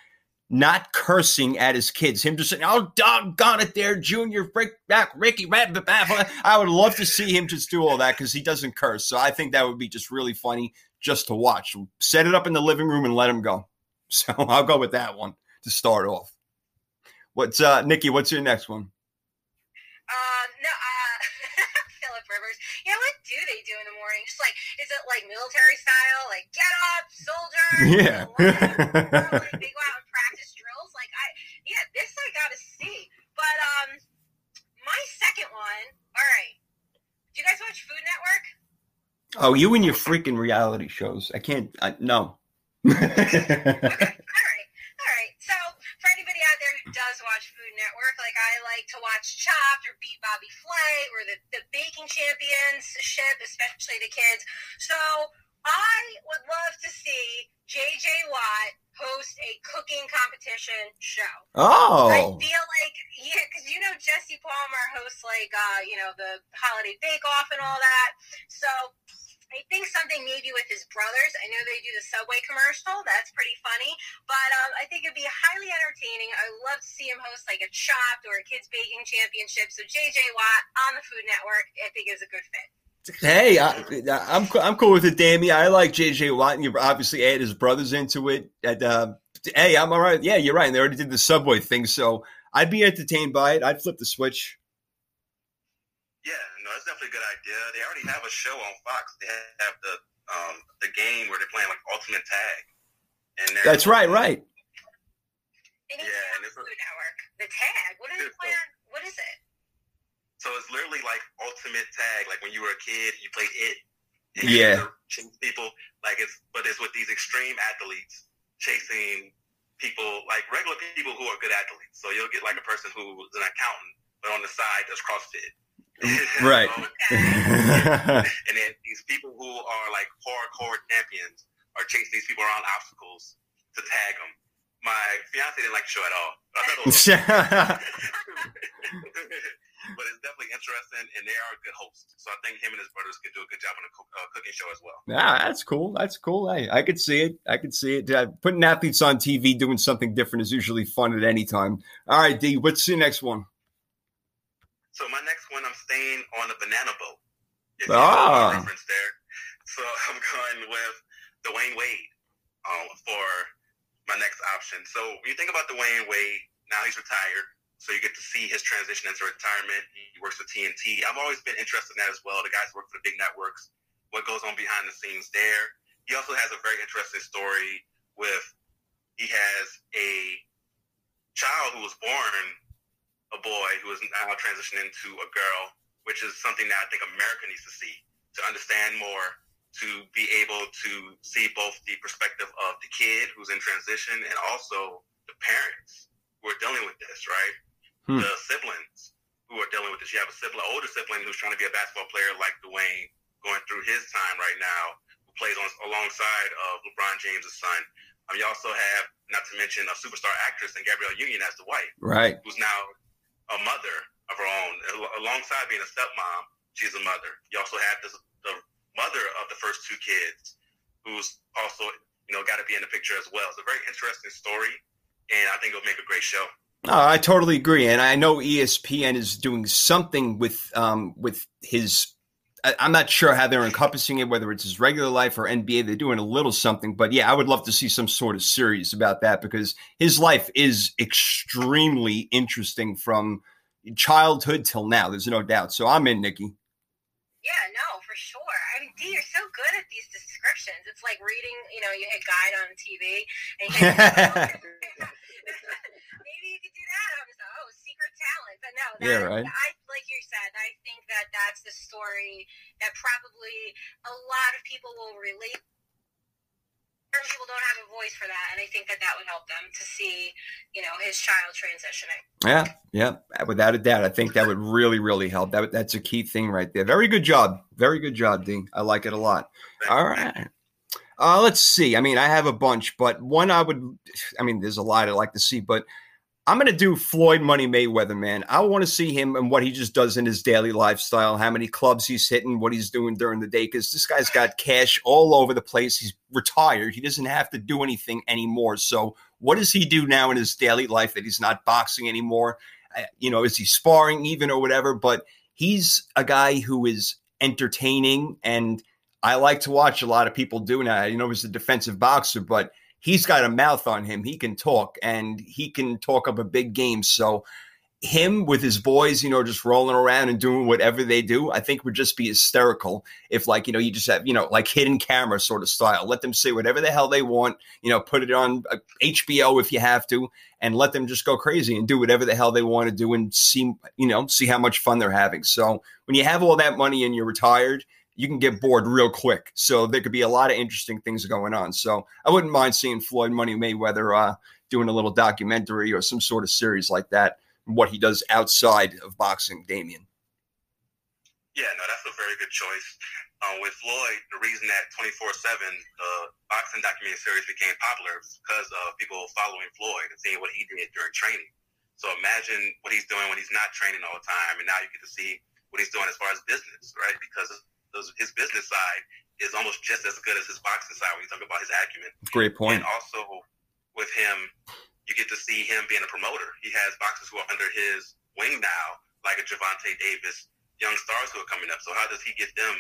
not cursing at his kids. Him just saying, "Oh, doggone it, there, Junior, break back, Ricky." Blah, blah, blah." I would love to see him just do all that because he doesn't curse. So I think that would be just really funny just to watch. Set it up in the living room and let him go. *laughs* So I'll go with that one to start off. What's uh, Nikki? What's your next one? Um, no, uh, Philip Rivers. Yeah, what do they do in the morning? Just like, is it like military style? Like, get up, soldier. Yeah. Or, *laughs* like, they go out and practice drills. Like, I, yeah, this I gotta see. But um, my second one. All right. Do you guys watch Food Network? Oh, you and your freaking reality shows. I can't. I, no. *laughs* all right, all right. So for anybody out there who does watch Food Network, like I like to watch Chopped or Beat Bobby Flay or the the Baking Championship, especially the kids. So I would love to see JJ Watt host a cooking competition show. Oh, I feel like yeah, because you know Jesse Palmer hosts like uh, you know the holiday bake off and all that. So I think something maybe with his brothers. I know they do the Subway commercial. That's pretty funny. But um, I think it'd be highly entertaining. I would love to see him host like a Chopped or a Kids Baking Championship. So JJ Watt on the Food Network, I think is a good fit. Hey, I, I'm I'm cool with it, Dammy. I like JJ Watt, and you obviously add his brothers into it. And, uh, hey, I'm all right. Yeah, you're right. And they already did the Subway thing, so I'd be entertained by it. I'd flip the switch. Yeah, no, that's definitely a good idea. They already have a show on Fox. They have the um, the game where they're playing like Ultimate Tag, and That's right, right. They need Yeah, to and it's a- Network. The tag. What is it? It's a- What is it? So it's literally like Ultimate Tag, like when you were a kid, you played it. and Yeah. chase people like it's, but it's with these extreme athletes chasing people like regular people who are good athletes. So you'll get like a person who's an accountant, but on the side does CrossFit. *laughs* Right. And then these people who are like hardcore champions are chasing these people around obstacles to tag them. My fiance didn't like the show at all. I *laughs* *laughs* but it's definitely interesting, and they are good hosts. So I think him and his brothers could do a good job on the cook, uh, cooking show as well. Yeah, that's cool. That's cool. Hey, I could see it. I could see it. Uh, putting athletes on TV doing something different is usually fun at any time. All right, D, what's the next one? So my next one, I'm staying on the banana boat. If you Ah. reference there. *laughs* So I'm going with Dwyane Wade um, for my next option. So when you think about Dwyane Wade, now he's retired, so you get to see his transition into retirement. He works for TNT. I've always been interested in that as well. The guys work for the big networks. What goes on behind the scenes there? He also has a very interesting story with he has a child who was born a boy who is now transitioning to a girl, which is something that I think America needs to see to understand more, to be able to see both the perspective of the kid who's in transition and also the parents who are dealing with this, right? Hmm. The siblings who are dealing with this. You have a sibling, older sibling who's trying to be a basketball player like Dwyane, going through his time right now, who plays on alongside of LeBron James' son. Um, you also have, not to mention, a superstar actress and Gabrielle Union as the wife Right. who's now a mother of her own. Alongside being a stepmom, she's a mother. You also have this, the mother of the first two kids, who's also, you know, got to be in the picture as well. It's a very interesting story, and I think it'll make a great show. No, I totally agree, and I know ESPN is doing something with um with his. I- I'm not sure how they're encompassing it, whether it's his regular life or NBA. They're doing a little something, but yeah, I would love to see some sort of series about that because his life is extremely interesting from childhood till now. There's no doubt. So I'm in, Nikki. Yeah, no, for sure. I mean, D, you're so good at these descriptions. It's like reading, you know, you hit guide on TV, and you hit, *laughs* *laughs* maybe you could do that. I was oh, secret talent, but no, that, Yeah, right. I like you said. I think that that's the story that probably a lot of people will relate. Certain people don't have a voice for that, and I think that that would help them to see, you know, his child transitioning. Yeah, yeah, without a doubt. I think that would really, really help. That that's a key thing right there. Very good job. Very good job, Dean. I like it a lot. All right. Uh, let's see. I mean, I have a bunch, but one I would, I mean, there's a lot I'd like to see, but I'm going to do Floyd Money Mayweather, man. I want to see him and what he just does in his daily lifestyle, how many clubs he's hitting, what he's doing during the day, because this guy's got cash all over the place. He's retired. He doesn't have to do anything anymore. So, what does he do now in his daily life that he's not boxing anymore? Uh, you know, is he sparring even or whatever? But he's a guy who is entertaining and I like to watch a lot of people do now. You know, he's a defensive boxer, but he's got a mouth on him. He can talk and he can talk up a big game. So him with his boys, you know, just rolling around and doing whatever they do, I think would just be hysterical if like, you know, you just have, you know, like hidden camera sort of style. Let them say whatever the hell they want, you know, put it on uh, HBO if you have to and let them just go crazy and do whatever the hell they want to do and see, you know, see how much fun they're having. So when you have all that money and you're retired, you can get bored real quick. So there could be a lot of interesting things going on. So I wouldn't mind seeing Floyd Money Mayweather uh, doing a little documentary or some sort of series like that. What he does outside of boxing, Damien. Yeah, no, that's a very good choice. Uh, with Floyd, the reason that 24 7, the boxing documentary series became popular is because of people following Floyd and seeing what he did during training. So imagine what he's doing when he's not training all the time. And now you get to see what he's doing as far as business, right? Because his business side is almost just as good as his boxing side when you talk about his acumen. Great point. And also with him, you get to see him being a promoter. He has boxers who are under his wing now, like a Gervonta Davis, young stars who are coming up. So how does he get them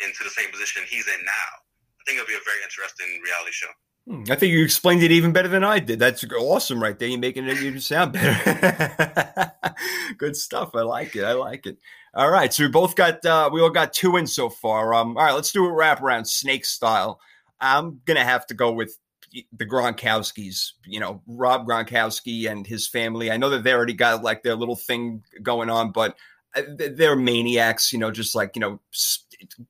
into the same position he's in now? I think it'll be a very interesting reality show. Hmm, I think you explained it even better than I did. That's awesome, right there. You're making it even sound better. *laughs* Good stuff. I like it. I like it. All right, so we both got uh, we all got two in so far. Um, all right, let's do a wrap around snake style. I'm gonna have to go with the Gronkowskis, you know, Rob Gronkowski and his family. I know that they already got like their little thing going on, but uh, they're maniacs, you know, just like, you know,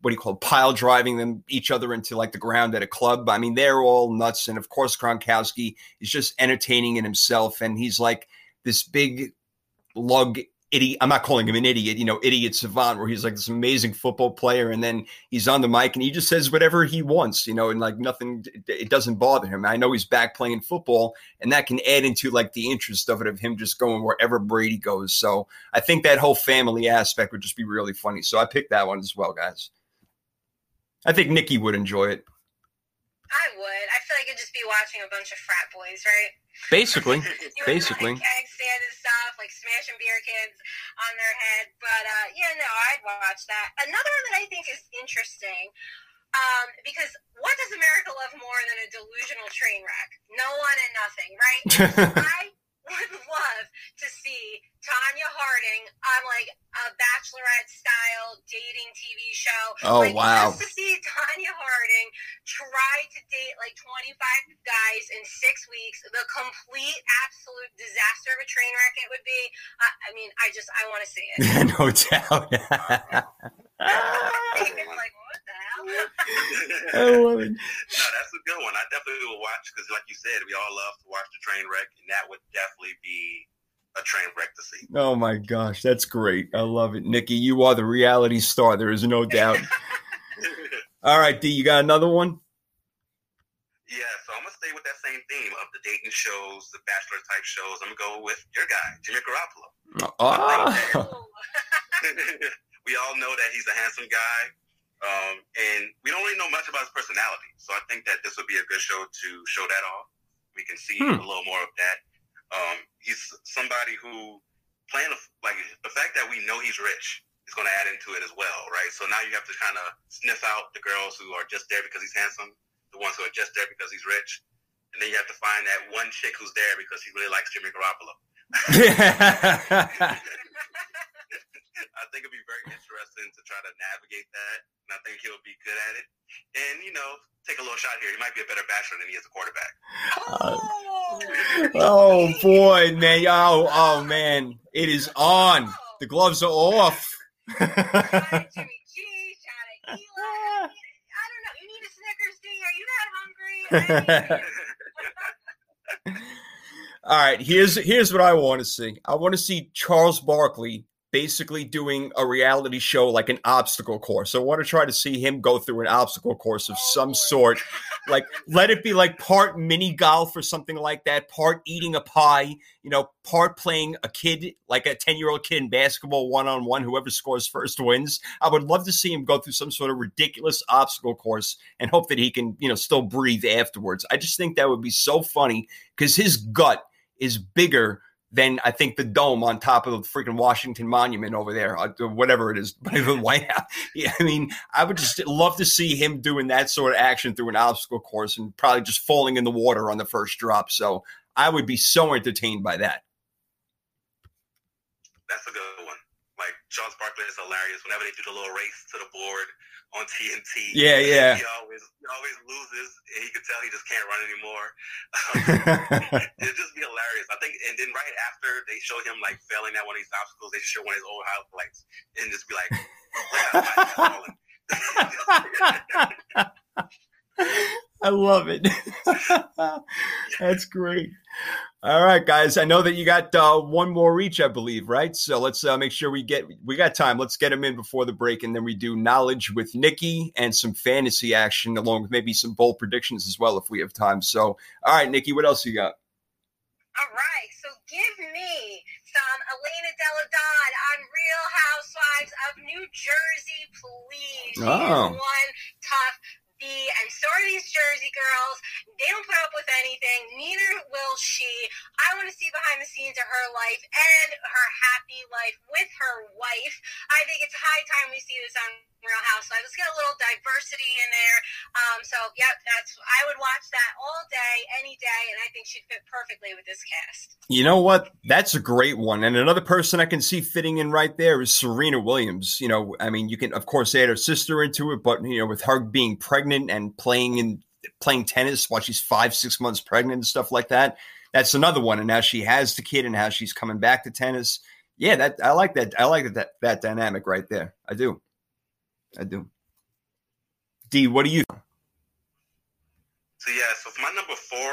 what do you call it, pile driving them each other into like the ground at a club. I mean, they're all nuts. And of course, Gronkowski is just entertaining in himself. And he's like this big lug idiot. I'm not calling him an idiot, you know, idiot savant, where he's like this amazing football player, and then he's on the mic and he just says whatever he wants, you know, and like nothing, it doesn't bother him. I know he's back playing football, and that can add into like the interest of it of him just going wherever Brady goes. So I think that whole family aspect would just be really funny. So I picked that one as well, guys. I think Nikki would enjoy it. I would. I feel like it'd just be watching a bunch of frat boys, right? Basically, *laughs* basically. Keg and stuff, like smashing beer cans on their head. But uh, yeah, no, I'd watch that. Another one that I think is interesting, um, because what does America love more than a delusional train wreck? No one and nothing, right? *laughs* I would *laughs* love to see Tonya Harding on like a bachelorette style dating TV show. Oh like, wow. Just to see Tonya Harding try to date like 25 guys in six weeks, the complete absolute disaster of a train wreck it would be. Uh, I mean, I just, I want to see it. *laughs* no doubt. *laughs* like, what the hell? I love it. No, that's a good one. I definitely will watch because, like you said, we all love to watch the train wreck, and that would definitely be a train wreck to see. Oh my gosh, that's great. I love it. Nikki, you are the reality star. There is no doubt. *laughs* All right, D, you got another one? Yeah, so I'm gonna stay with that same theme of the dating shows, the bachelor type shows. I'm gonna go with your guy, Jimmy Garoppolo. Ah. *laughs* we all know that he's a handsome guy, um, and we don't really know much about his personality. So I think that this would be a good show to show that off. We can see Hmm. a little more of that. Um, he's somebody who playing a, like the fact that we know he's rich is going to add into it as well, right? So now you have to kind of sniff out the girls who are just there because he's handsome, the ones who are just there because he's rich, and then you have to find that one chick who's there because he really likes Jimmy Garoppolo. *laughs* *laughs* *laughs* *laughs* I think it'd be very interesting to try to navigate that, and I think he'll be good at it. And you know, take a little shot here. He might be a better bachelor than he is a quarterback. *laughs* oh boy, man. Oh, oh man. It is on. The gloves are off. Shout out Jimmy G, shout out Eli. I don't know. You need a Snickers, D? Are you that hungry? All right, here's here's what I want to see. I want to see Charles Barkley basically doing a reality show like an obstacle course. I want to try to see him go through an obstacle course of some oh. sort. Like let it be like part mini golf or something like that, part eating a pie, you know, part playing a kid like a 10-year-old kid in basketball one on one, whoever scores first wins. I would love to see him go through some sort of ridiculous obstacle course and hope that he can, you know, still breathe afterwards. I just think that would be so funny cuz his gut is bigger than I think the dome on top of the freaking Washington Monument over there, uh, whatever it is, *laughs* the White House. Yeah, I mean, I would just love to see him doing that sort of action through an obstacle course and probably just falling in the water on the first drop. So I would be so entertained by that. That's a good one. Like Charles Barkley is hilarious. Whenever they do the little race to the board on TNT, Yeah, yeah. he always he always loses, and he could tell he just can't run anymore. *laughs* It'd just be hilarious. I think, and then right after they show him like failing at one of these obstacles, they just show one of his old highlights and just be like, *laughs* *laughs* "Look at how high he's falling." I love it. *laughs* That's great. All right, guys. I know that you got uh, one more each, I believe, right? So let's uh, make sure we get we got time. Let's get them in before the break, and then we do knowledge with Nikki and some fantasy action, along with maybe some bold predictions as well if we have time. So, all right, Nikki, what else you got? All right, so give me some Elena Delle Donne on Real Housewives of New Jersey, please. She Oh. one tough bee, and so are these Jersey girls. They don't put up with anything. Neither will she. I want to see behind the scenes of her life and her happy life with her wife. I think it's high time we see this on Real Housewives. Let's get a little diversity in there. Um, so, yep, that's I would watch that all day, any day, and I think she'd fit perfectly with this cast. You know what? That's a great one. And another person I can see fitting in right there is Serena Williams. You know, I mean, you can of course add her sister into it, but you know, with her being pregnant and playing in playing tennis while she's five, six months pregnant and stuff like that, that's another one. And now she has the kid and how she's coming back to tennis. Yeah, that I like that. I like that that dynamic right there. I do. I do. D, what do you So yeah, so for my number four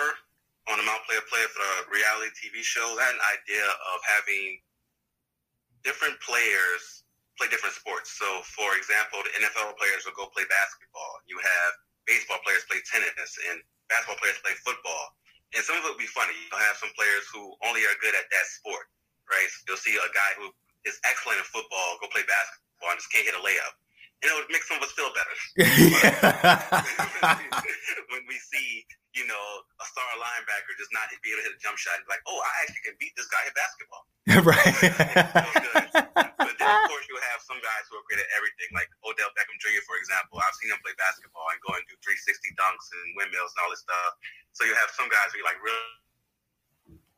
on the Mount Player Player for the reality TV show, that idea of having different players play different sports. So for example, the NFL players will go play basketball. You have baseball players play tennis and basketball players play football. And some of it will be funny. You'll have some players who only are good at that sport, right? So you'll see a guy who is excellent in football go play basketball and just can't hit a layup. And it would make some of us feel better. *laughs* *laughs* when we see, you know, a star linebacker just not be able to hit a jump shot and be like, oh, I actually can beat this guy at basketball. *laughs* right. But then, of course, you'll have some guys who are great at everything, like Odell Beckham Jr., for example. I've seen him play basketball and go and do 360 dunks and windmills and all this stuff. So you have some guys who are like, really,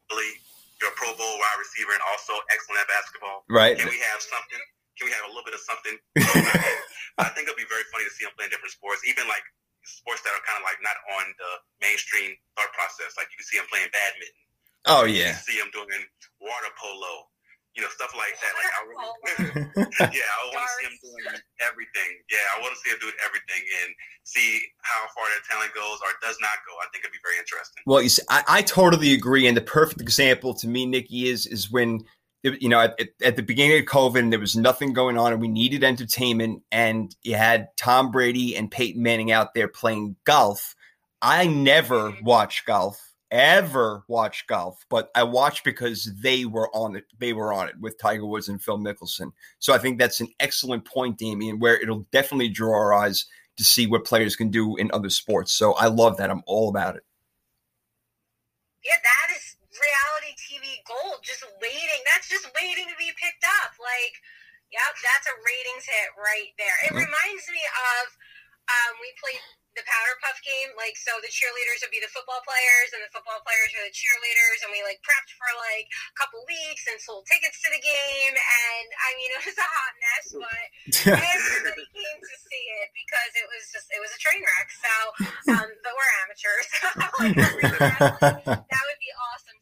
really, you're a Pro Bowl wide receiver and also excellent at basketball. right. Can we have something? Can we have a little bit of something? *laughs* I think it'll be very funny to see him playing different sports, even like sports that are kind of like not on the mainstream thought process. Like you can see him playing badminton. Oh You yeah. can see him doing water polo. You know, stuff like that. Like I really, *laughs* yeah, I want to see him doing everything. Yeah, I want to see him doing everything and see how far their talent goes or does not go. I think it'd be very interesting. Well, you see, I, I totally agree. And the perfect example to me, Nikki, is is when you know at, at the beginning of COVID, there was nothing going on, and we needed entertainment, and you had Tom Brady and Peyton Manning out there playing golf. I never watched golf, ever watched golf, but I watched because they were on it. They were on it with Tiger Woods and Phil Mickelson. So I think that's an excellent point, Damien, where it'll definitely draw our eyes to see what players can do in other sports. So I love that. I'm all about it. Yeah, that is reality TV gold. Just waiting. That's just waiting to be picked up. Like, yep, that's a ratings hit right there. It reminds me of um, we played the powder puff game. Like, so the cheerleaders would be the football players, and the football players are the cheerleaders, and we like prepped for like a couple weeks and sold tickets to the game. And I mean, *laughs* it was a hot mess, but *laughs* everybody came to see it because it was just it was a train wreck. So, um, but we're amateurs. *laughs* Like, that would be awesome.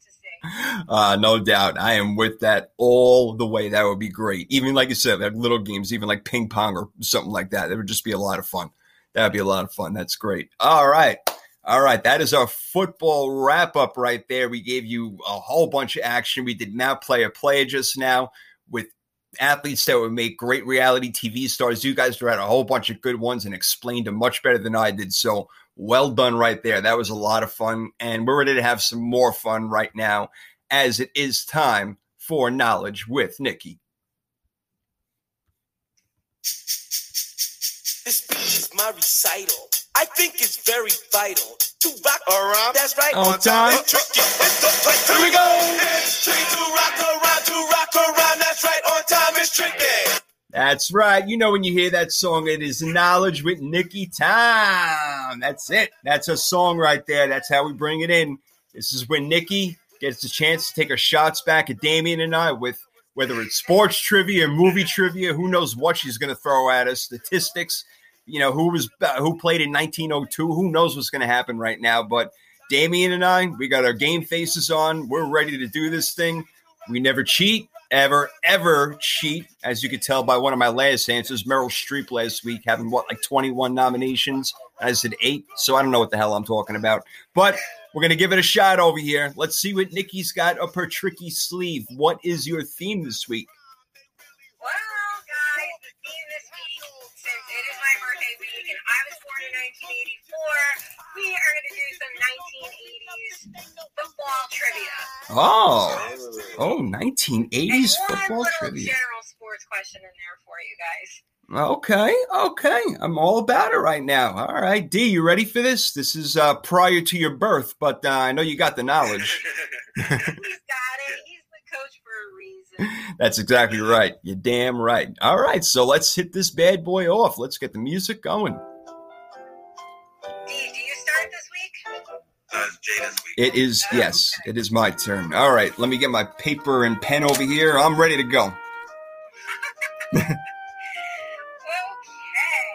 Uh, no doubt. I am with that all the way. That would be great. Even like you said, like little games, even like ping pong or something like that. That would just be a lot of fun. That would be a lot of fun. That's great. All right. All right. That is our football wrap up right there. We gave you a whole bunch of action. We did not play a play just now with athletes that would make great reality TV stars. You guys had a whole bunch of good ones and explained them much better than I did. So well done right there. That was a lot of fun. And we're ready to have some more fun right now as it is time for knowledge with Nikki. This beat is my recital. I think it's very vital to rock around. That's right. On time. and tricky. It's the place. Here we go. It's tricky to rock around, to rock around. That's right. On time is tricky. That's right. You know, when you hear that song, it is knowledge with Nikki Time. That's it. That's a song right there. That's how we bring it in. This is when Nikki gets the chance to take her shots back at Damien and I with whether it's sports trivia, movie trivia, who knows what she's going to throw at us, statistics, you know, who was uh, who played in 1902, who knows what's going to happen right now. But Damien and I, we got our game faces on. We're ready to do this thing. We never cheat. Ever, ever cheat. As you could tell by one of my last answers, Meryl Streep last week having what, like 21 nominations? I said eight, so I don't know what the hell I'm talking about. But we're going to give it a shot over here. Let's see what Nikki's got up her tricky sleeve. What is your theme this week? I was born in 1984, we are going to do some 1980s football trivia. Oh, oh, 1980s football trivia. general sports question in there for you guys. Okay, okay. I'm all about it right now. All right, D, you ready for this? This is uh, prior to your birth, but uh, I know you got the knowledge. *laughs* *laughs* He's got it. He's the coach for a reason. That's exactly right. You're damn right. All right, so let's hit this bad boy off. Let's get the music going. D, do you start this week? Uh, it's week. It is, yes, it is my turn. All right, let me get my paper and pen over here. I'm ready to go. *laughs* *laughs* Okay.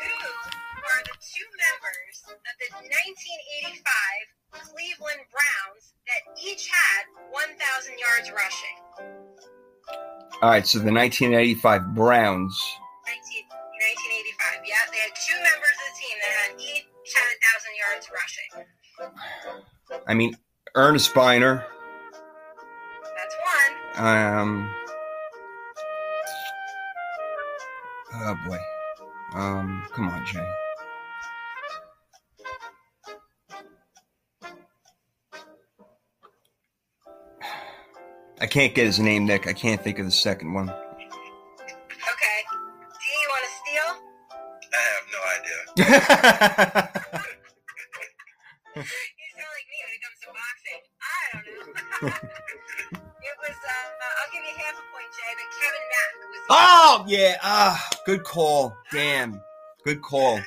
Who are the two members of the 1985 Cleveland Browns that each had 1,000 yards rushing? All right, so the 1985 Browns. I mean, Ernest Byner. That's one. Um. Oh boy. Um. Come on, Jay. I can't get his name, Nick. I can't think of the second one. Okay. D, you want to steal? I have no idea. *laughs* yeah. Ah, good call. Damn. Good call.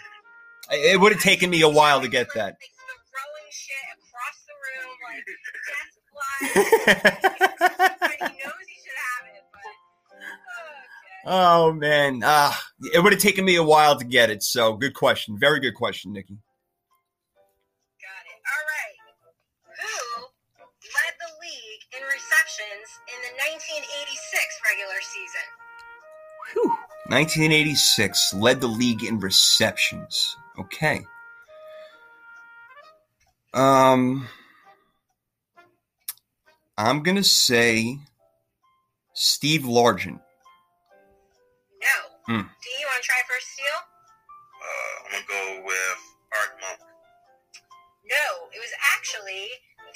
It would have taken me a while to get that. Like, throwing shit across the room, like, desk flies. but he knows he should have it, but, okay. oh man. Ah, it would have taken me a while to get it. So good question. Very good question, Nikki. 1986 led the league in receptions. Okay. Um, I'm gonna say Steve Largent. No. Hmm. D, you want to try first steal? Uh, I'm gonna go with Art Monk. No. It was actually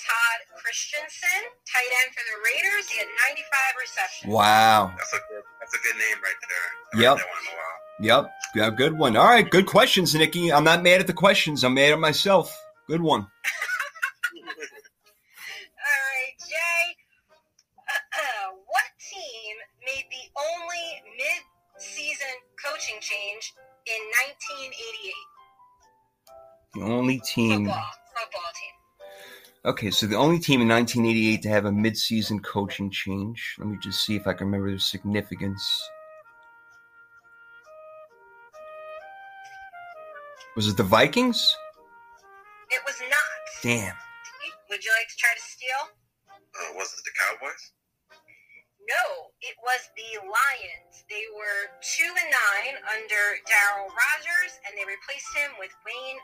Todd Christensen, tight end for the Raiders. He had 95 receptions. Wow. That's a good. That's a good name right there. I Yep. heard that one in a while. Yep. Yeah, good one. All right. Good questions, Nikki. I'm not mad at the questions. I'm mad at myself. Good one. *laughs* All right, Jay. Uh, *clears throat* what team made the only mid-season coaching change in 1988? The only team. Football, football team. Okay, so the only team in 1988 to have a mid-season coaching change. Let me just see if I can remember the significance. Was it the Vikings? It was not. Damn. Would you like to try to steal? Uh, was it the Cowboys? No, it was the Lions. They were two and nine under Darryl Rogers, and they replaced him with Wayne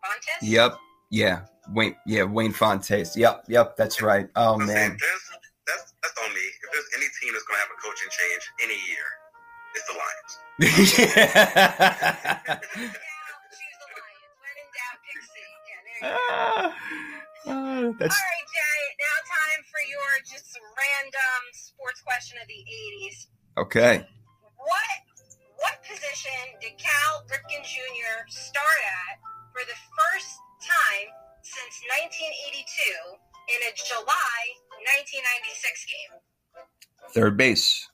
Fontes. Yep. Yeah. Wayne. Yeah. Wayne Fontes. Yep. Yep. That's right. Oh I'm man. that's that's on me. If there's any team that's gonna have a coaching change any year, it's the Lions. Yeah, choose the Lions. *laughs* When in doubt, pick City. Yeah, there you go. Ah, ah, that's All right, Jay. Now time for your just random sports question of the '80s. okay. What what position did Cal Ripken Jr. start at for the first time since 1982 in a July 1996 game? Third base.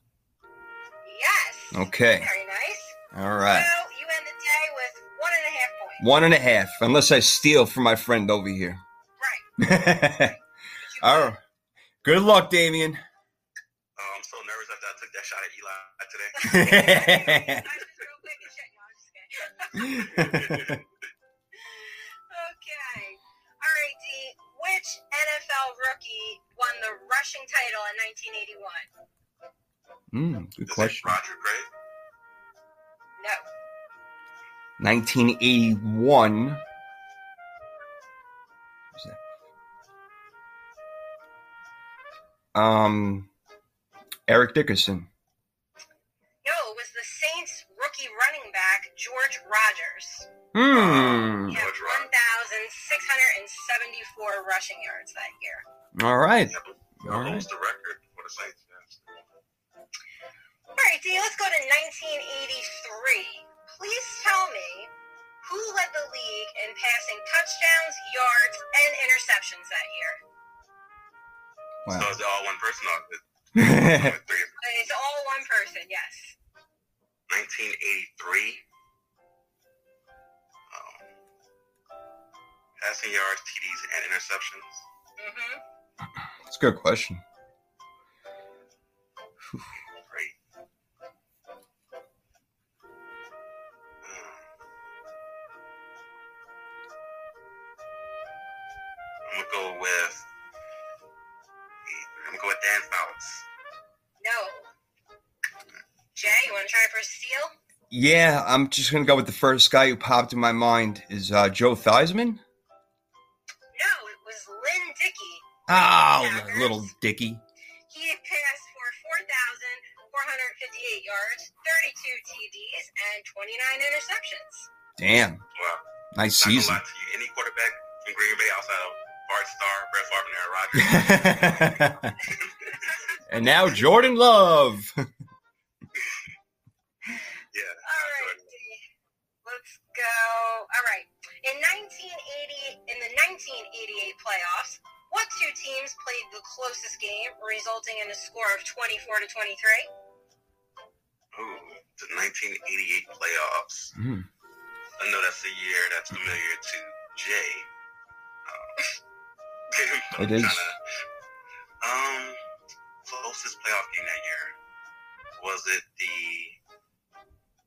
Yes. Okay. Very nice. All right. So you end the day with one and a half points. One and a half, unless I steal from my friend over here. Right. *laughs* All right. Good luck, Damien. Oh, I'm so nervous after I took that shot at Eli today. *laughs* *laughs* NFL rookie won the rushing rushing title in 1981? Mm, good Is question. Roger Gray? No. 1981. Um, Eric Dickerson. No, it was the Saints rookie running back, George Rogers. Hmm. He had 1,674 rushing yards that year. All right. Yeah, but All that right. holds the record for the Saints. Yes. All right, D, let's go to 1983. Please tell me who led the league in passing touchdowns, yards, and interceptions that year. Wow. is it all one person? Or is it three? It's all one person, yes. 1983. Passing yards, TDs, and interceptions. hmm That's a good question. Great. Um, I'm gonna go with. I'm gonna go with Dan Fouts. No. Jay, you want to try for a steal? Yeah, I'm just gonna go with the first guy who popped in my mind is uh, Joe Theismann. Oh, Packers. little Dickey. He passed for 4,458 yards, 32 TDs, and 29 interceptions. Damn, Wow. nice Not season. to you. Any quarterback from Green Bay outside of Bart Starr, Brett Favre, and Aaron Rodgers. *laughs* *laughs* and now Jordan Love. *laughs* yeah. All right, Let's go. All right. In 1980, in the 1988 playoffs, what two teams played the closest game, resulting in a score of 24 to 23? Ooh, the 1988 playoffs. Hmm. I know that's a year that's familiar to Jay. *laughs* Um, but *laughs* It I'm is. tryna- um, closest playoff game that year was it the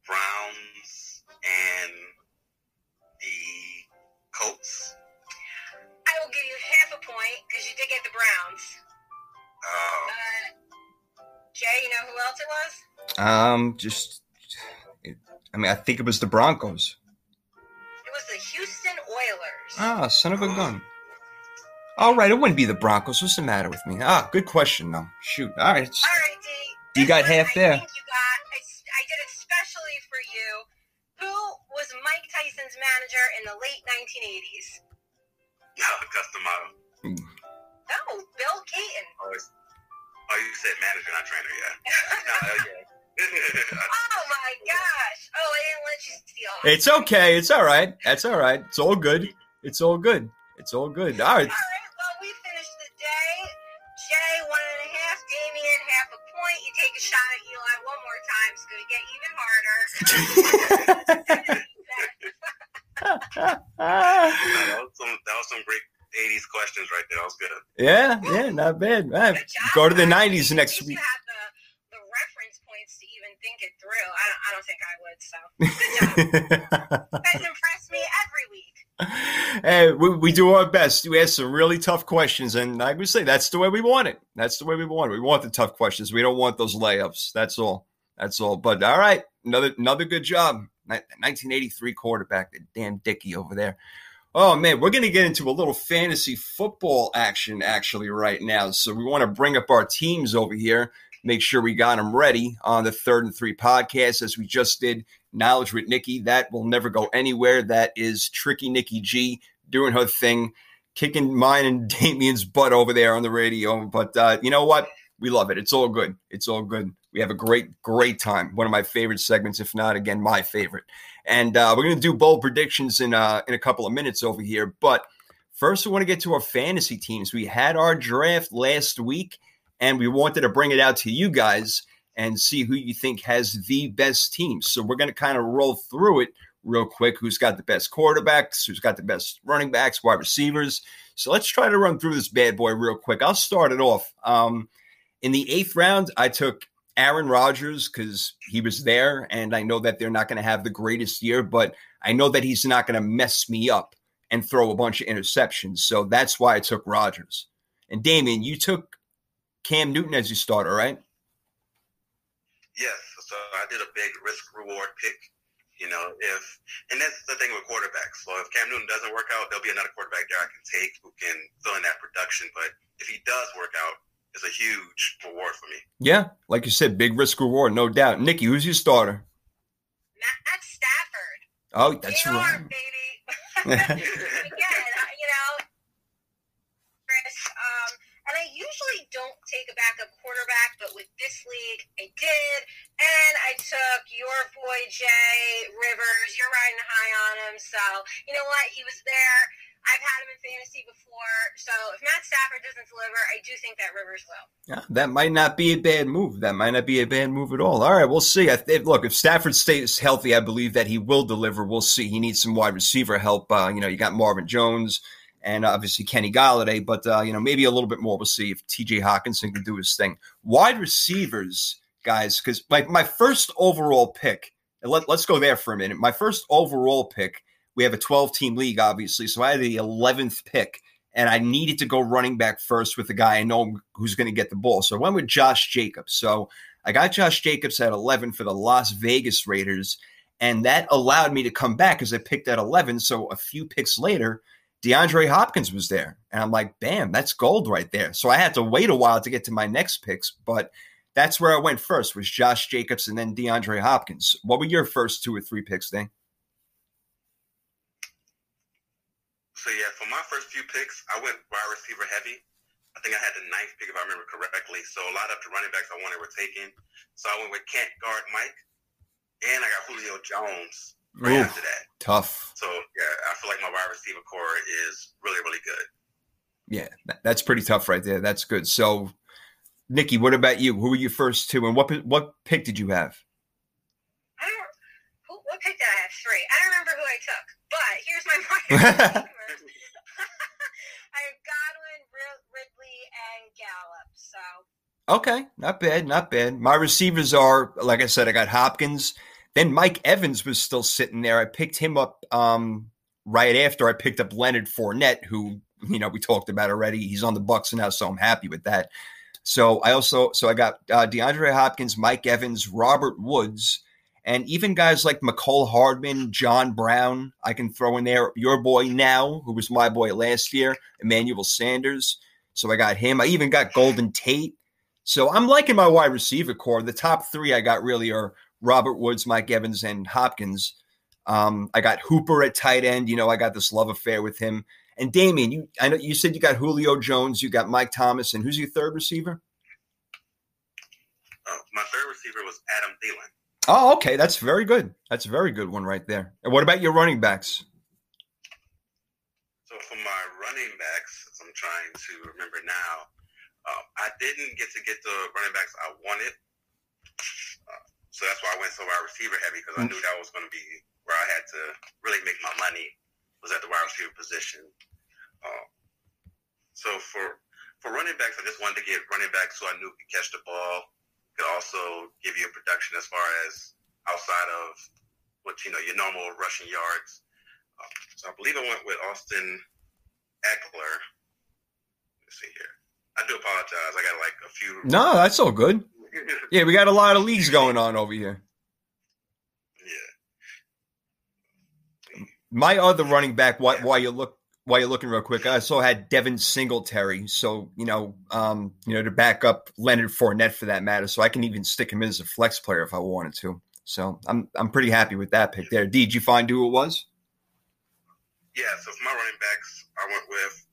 Browns and the Colts? I will give you half a point because you did get the Browns. Uh, Uh, Jay, you know who else it was? Um, just, I mean, I think it was the Broncos. It was the Houston Oilers. Ah, son of a gun. All right, it wouldn't be the Broncos. What's the matter with me? Ah, good question, though. Shoot. All right. All right, D. You got half I there. think you got. I, I did it specially for you. Who was Mike Tyson's manager in the late 1980s? Cus D'Amato. No, Bill Cayton. Oh, it's- oh, you said manager, not trainer, yeah. *laughs* no, yeah. *laughs* Oh my gosh! Oh, I didn't let you steal. It's okay. It's all right. That's all right. It's all good. It's all good. It's all good. All right. All right. Well, we finished the day. Jay, one and a half. Damien, half a point. You take a shot at Eli one more time. It's going to get even harder. *laughs* No, that, was some, that was some great 80s questions right there. That was good. Yeah, yeah, not bad. Right. Go to the 90s next week. Had the, the reference points to even think it through. I don't, I don't think I would. So *laughs* good job. You guys impress me every week. hey, we, we do our best. We ask some really tough questions, and like we say, that's the way we want it. That's the way we want it. We want the tough questions. We don't want those layups. That's all. That's all. But all right, another another good job. 1983 quarterback, the damn Dickey over there. Oh man, we're gonna get into a little fantasy football action actually right now. So we want to bring up our teams over here. Make sure we got them ready on the third and three podcast as we just did Knowledge with Nikki. That will never go anywhere. That is Tricky Nikki G doing her thing, kicking mine and *laughs* Damien's butt over there on the radio. But uh, you know what? We love it. It's all good. It's all good. We have a great, great time. One of my favorite segments, if not again, my favorite. And uh, we're gonna do bold predictions in uh, in a couple of minutes over here. But first, we want to get to our fantasy teams. We had our draft last week, and we wanted to bring it out to you guys and see who you think has the best team. So we're going to kind of roll through it real quick. Who's got the best quarterbacks? Who's got the best running backs, wide receivers? So let's try to run through this bad boy real quick. I'll start it off. Um, in the eighth round, I took Aaron Rodgers because he was there, and I know that they're not going to have the greatest year, but I know that he's not going to mess me up and throw a bunch of interceptions. So that's why I took Rodgers. And Damien, you took Cam Newton as your starter, right? Yes, so I did a big risk reward pick. You know, if and that's the thing with quarterbacks. So if Cam Newton doesn't work out, there'll be another quarterback there I can take who can fill in that production. But if he does work out, it's a huge reward for me. Yeah, like you said, big risk reward, no doubt. Nikki, who's your starter? Matt Stafford. Oh, that's ER, right. baby. *laughs* Again, uh, you know, Chris. Um, and I usually don't take a backup quarterback, but with this league, I did, and I took your boy Jay Rivers. You're riding high on him, so you know what? He was there. I've had him in fantasy before, so if Matt Stafford doesn't deliver, I do think that Rivers will. Yeah, that might not be a bad move. That might not be a bad move at all. All right, we'll see. Th- look, if Stafford stays healthy, I believe that he will deliver. We'll see. He needs some wide receiver help. Uh, you know, you got Marvin Jones and obviously Kenny Golladay, but uh, you know, maybe a little bit more. We'll see if T.J. Hockenson can do his thing. Wide receivers, guys, because my my first overall pick. Let, let's go there for a minute. My first overall pick. We have a 12 team league, obviously, so I had the 11th pick and I needed to go running back first with the guy I know who's going to get the ball. So I went with Josh Jacobs. So I got Josh Jacobs at 11 for the Las Vegas Raiders, and that allowed me to come back because I picked at 11. So a few picks later, DeAndre Hopkins was there. And I'm like, bam, that's gold right there. So I had to wait a while to get to my next picks, but that's where I went first was Josh Jacobs and then DeAndre Hopkins. What were your first two or three picks, Dane? So yeah, for my first few picks, I went wide receiver heavy. I think I had the ninth pick if I remember correctly. So a lot of the running backs I wanted were taken. So I went with Kent guard Mike, and I got Julio Jones right Ooh, after that. tough. So yeah, I feel like my wide receiver core is really really good. Yeah, that's pretty tough right there. That's good. So, Nikki, what about you? Who were your first two, and what what pick did you have? I don't. Who, what pick did I have? Three. I don't remember who I took, but here's my *laughs* *laughs* wide receivers. I have Godwin, Rid- Ridley, So Okay, not bad, not bad. My receivers are, like I said, I got Hopkins. Then Mike Evans was still sitting there. I picked him up um, right after I picked up Leonard Fournette, who you know we talked about already. He's on the Bucs now, so I'm happy with that. So I also so I got uh, DeAndre Hopkins, Mike Evans, Robert Woods, and even guys like Mecole Hardman, John Brown. I can throw in there. Your boy now, who was my boy last year, Emmanuel Sanders. So I got him. I even got Golden Tate. So I'm liking my wide receiver core. The top three I got really are Robert Woods, Mike Evans, and Hopkins. Um, I got Hooper at tight end. You know, I got this love affair with him. And Damien, you I know you said you got Julio Jones, you got Mike Thomas, and who's your third receiver? Uh, my third receiver was Adam Thielen. Oh, okay, that's very good. That's a very good one right there. And what about your running backs? So for my running backs, trying to remember now, uh, I didn't get to get the running backs I wanted. Uh, so that's why I went so wide receiver heavy because I knew that was going to be where I had to really make my money was at the wide receiver position. Uh, so for for running backs, I just wanted to get running backs who I knew could catch the ball, could also give you a production as far as outside of what you know your normal rushing yards. Uh, so I believe I went with Austin Ekeler. See here. I do apologize. I got like a few. No, that's all good. *laughs* Yeah, we got a lot of leagues going on over here. Yeah. My other running back, while, while you look while you're looking real quick, I also had Devin Singletary. So you know, um, you know, to back up Leonard Fournette for that matter. So I can even stick him in as a flex player if I wanted to. So I'm I'm pretty happy with that pick there. D, did you find who it was? Yeah, so for my running backs, I went with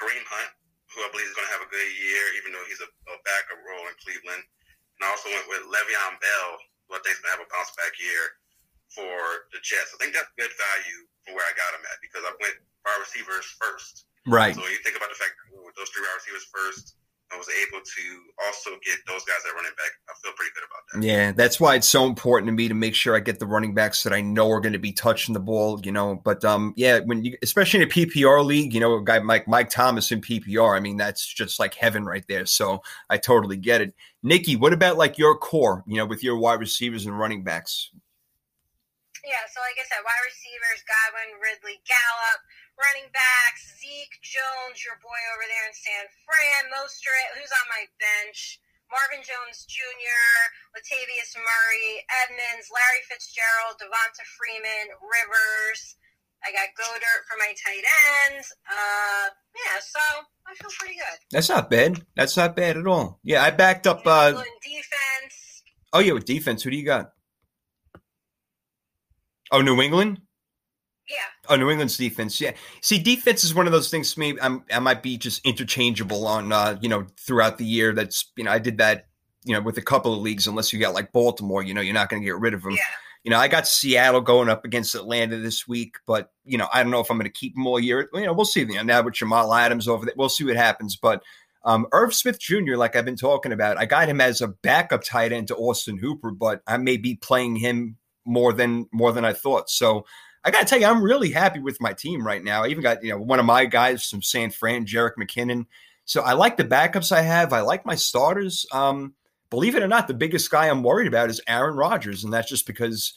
Kareem Hunt, who I believe is going to have a good year, even though he's a, a backup role in Cleveland. And I also went with Le'Veon Bell, who I think is going to have a bounce back year for the Jets. I think that's good value for where I got him at because I went wide receivers first. Right. So you think about the fact that those three wide receivers first, I was able to also get those guys at running back. I feel pretty good about that. Yeah, that's why it's so important to me to make sure I get the running backs that I know are going to be touching the ball, you know. But um, yeah, when you, especially in a PPR league, you know, a guy like Mike Thomas in PPR, I mean, that's just like heaven right there. So I totally get it. Nikki, what about like your core, you know, with your wide receivers and running backs? yeah, so like I said, wide receivers: Godwin, Ridley, Gallup. Running backs, Zeke Jones, your boy over there in San Fran, Mostert, who's on my bench, Marvin Jones Jr., Latavius Murray, Edmonds, Larry Fitzgerald, Devonta Freeman, Rivers. I got Goedert for my tight ends. Uh, yeah, so I feel pretty good. That's not bad. That's not bad at all. Yeah, I backed up. Uh, defense. oh yeah, with defense, who do you got? Oh, New England. Oh, New England's defense. Yeah. See, defense is one of those things to me. I'm, I might be just interchangeable on, uh, you know, throughout the year. That's, you know, I did that, you know, with a couple of leagues, unless you got like Baltimore, you know, you're not going to get rid of them. Yeah. You know, I got Seattle going up against Atlanta this week, but, you know, I don't know if I'm going to keep them all year. You know, we'll see. You know, now with Jamal Adams over there, we'll see what happens. But um, Irv Smith Jr., like I've been talking about, I got him as a backup tight end to Austin Hooper, but I may be playing him more than more than I thought. So I got to tell you, I'm really happy with my team right now. I even got you know one of my guys from San Fran, Jerick McKinnon. So I like the backups I have. I like my starters. Um, believe it or not, the biggest guy I'm worried about is Aaron Rodgers, and that's just because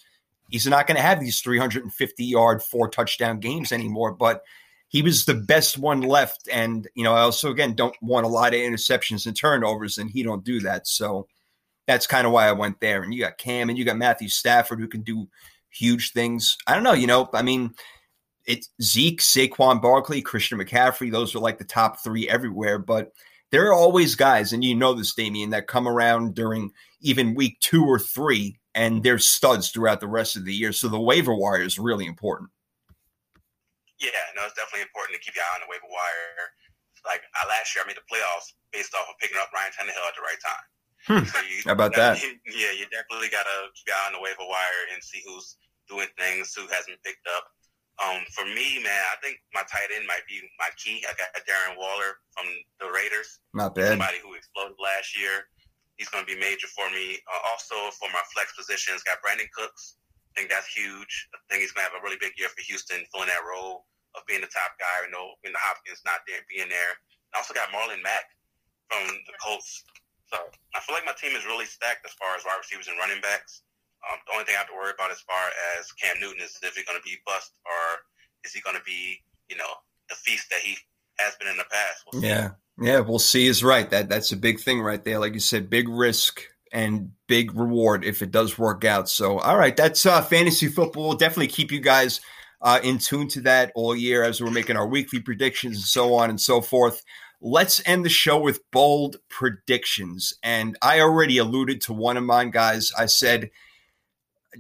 he's not going to have these 350 yard, four touchdown games anymore. But he was the best one left, and you know I also again don't want a lot of interceptions and turnovers, and he don't do that. So that's kind of why I went there. And you got Cam, and you got Matthew Stafford who can do huge things. I don't know, you know, I mean. It's Zeke, Saquon Barkley, Christian McCaffrey. Those are like the top three everywhere. But there are always guys, and you know this, Damien, that come around during even week two or three, and they're studs throughout the rest of the year. So the waiver wire is really important. Yeah, no, it's definitely important to keep your eye on the waiver wire. Like I, last year, I made the playoffs based off of picking up Ryan Tannehill at the right time. Hmm. So you, How about that? *laughs* Yeah, you definitely gotta keep your eye on the waiver wire and see who's doing things, who hasn't picked up. Um, for me, man, I think my tight end might be my key. I got Darren Waller from the Raiders. Not bad. somebody who exploded last year. He's going to be major for me. Uh, also, for my flex positions, got Brandin Cooks. I think that's huge. I think he's going to have a really big year for Houston, filling that role of being the top guy. You know, when the Hopkins not there, being there. I also got Marlon Mack from the Colts. So I feel like my team is really stacked as far as wide receivers and running backs. Um, the only thing I have to worry about as far as Cam Newton is if he's going to be bust or is he going to be, you know, the feast that he has been in the past. We'll. Yeah. Yeah, we'll see is right. That that's a big thing right there. Like you said, big risk and big reward if it does work out. So all right, that's uh fantasy football. We'll definitely keep you guys uh in tune to that all year as we're making our weekly predictions and so on and so forth. Let's end the show with bold predictions. And I already alluded to one of mine, guys. I said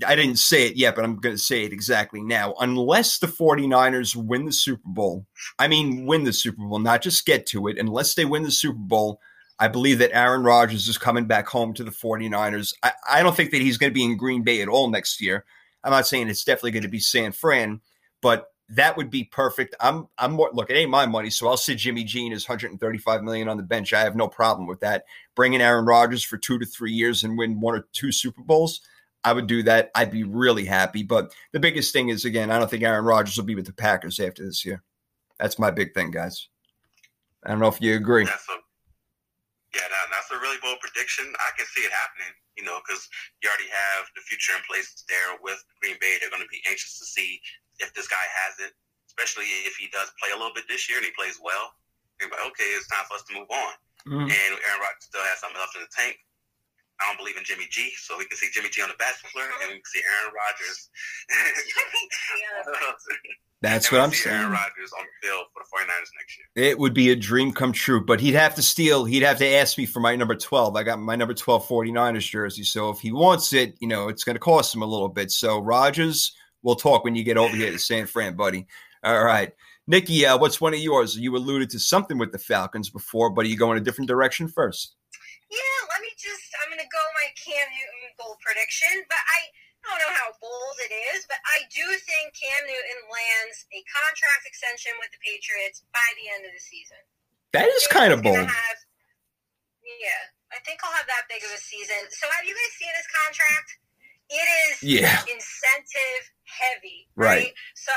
I didn't say it yet, but I'm going to say it exactly now. Unless the 49ers win the Super Bowl, I mean, win the Super Bowl, not just get to it, unless they win the Super Bowl, I believe that Aaron Rodgers is coming back home to the 49ers. I, I don't think that he's going to be in Green Bay at all next year. I'm not saying it's definitely going to be San Fran, but that would be perfect. I'm I'm more look, it ain't my money, so I'll sit Jimmy and his 135 million on the bench. I have no problem with that. Bringing Aaron Rodgers for two to three years and win one or two Super Bowls. I would do that. I'd be really happy. But the biggest thing is, again, I don't think Aaron Rodgers will be with the Packers after this year. That's my big thing, guys. I don't know if you agree. That's a yeah, that, that's a really bold prediction. I can see it happening, you know, because you already have the future in place there with Green Bay. They're going to be anxious to see if this guy has it, especially if he does play a little bit this year and he plays well. They're like, okay, it's time for us to move on. Mhm. And Aaron Rodgers still has something left in the tank. I don't believe in Jimmy G, so we can see Jimmy G on the Bachelor, and we can see Aaron Rodgers. *laughs* That's And what we I'm see Aaron saying. Rodgers on the field for the 49ers next year. It would be a dream come true, but he'd have to steal. He'd have to ask me for my number 12. I got my number 12 49ers jersey. So if he wants it, you know, it's going to cost him a little bit. So, Rodgers, we'll talk when you get over here to San Fran, buddy. All right. Nikki, uh, what's one of yours? You alluded to something with the Falcons before, but are you going a different direction first? Yeah, let me just. I'm going to go my Cam Newton bold prediction, but I don't know how bold it is, but I do think Cam Newton lands a contract extension with the Patriots by the end of the season. That is kind of bold. have- yeah, I think I'll have that big of a season. So have you guys seen his contract? it is Yeah. incentive heavy, Right. right? So,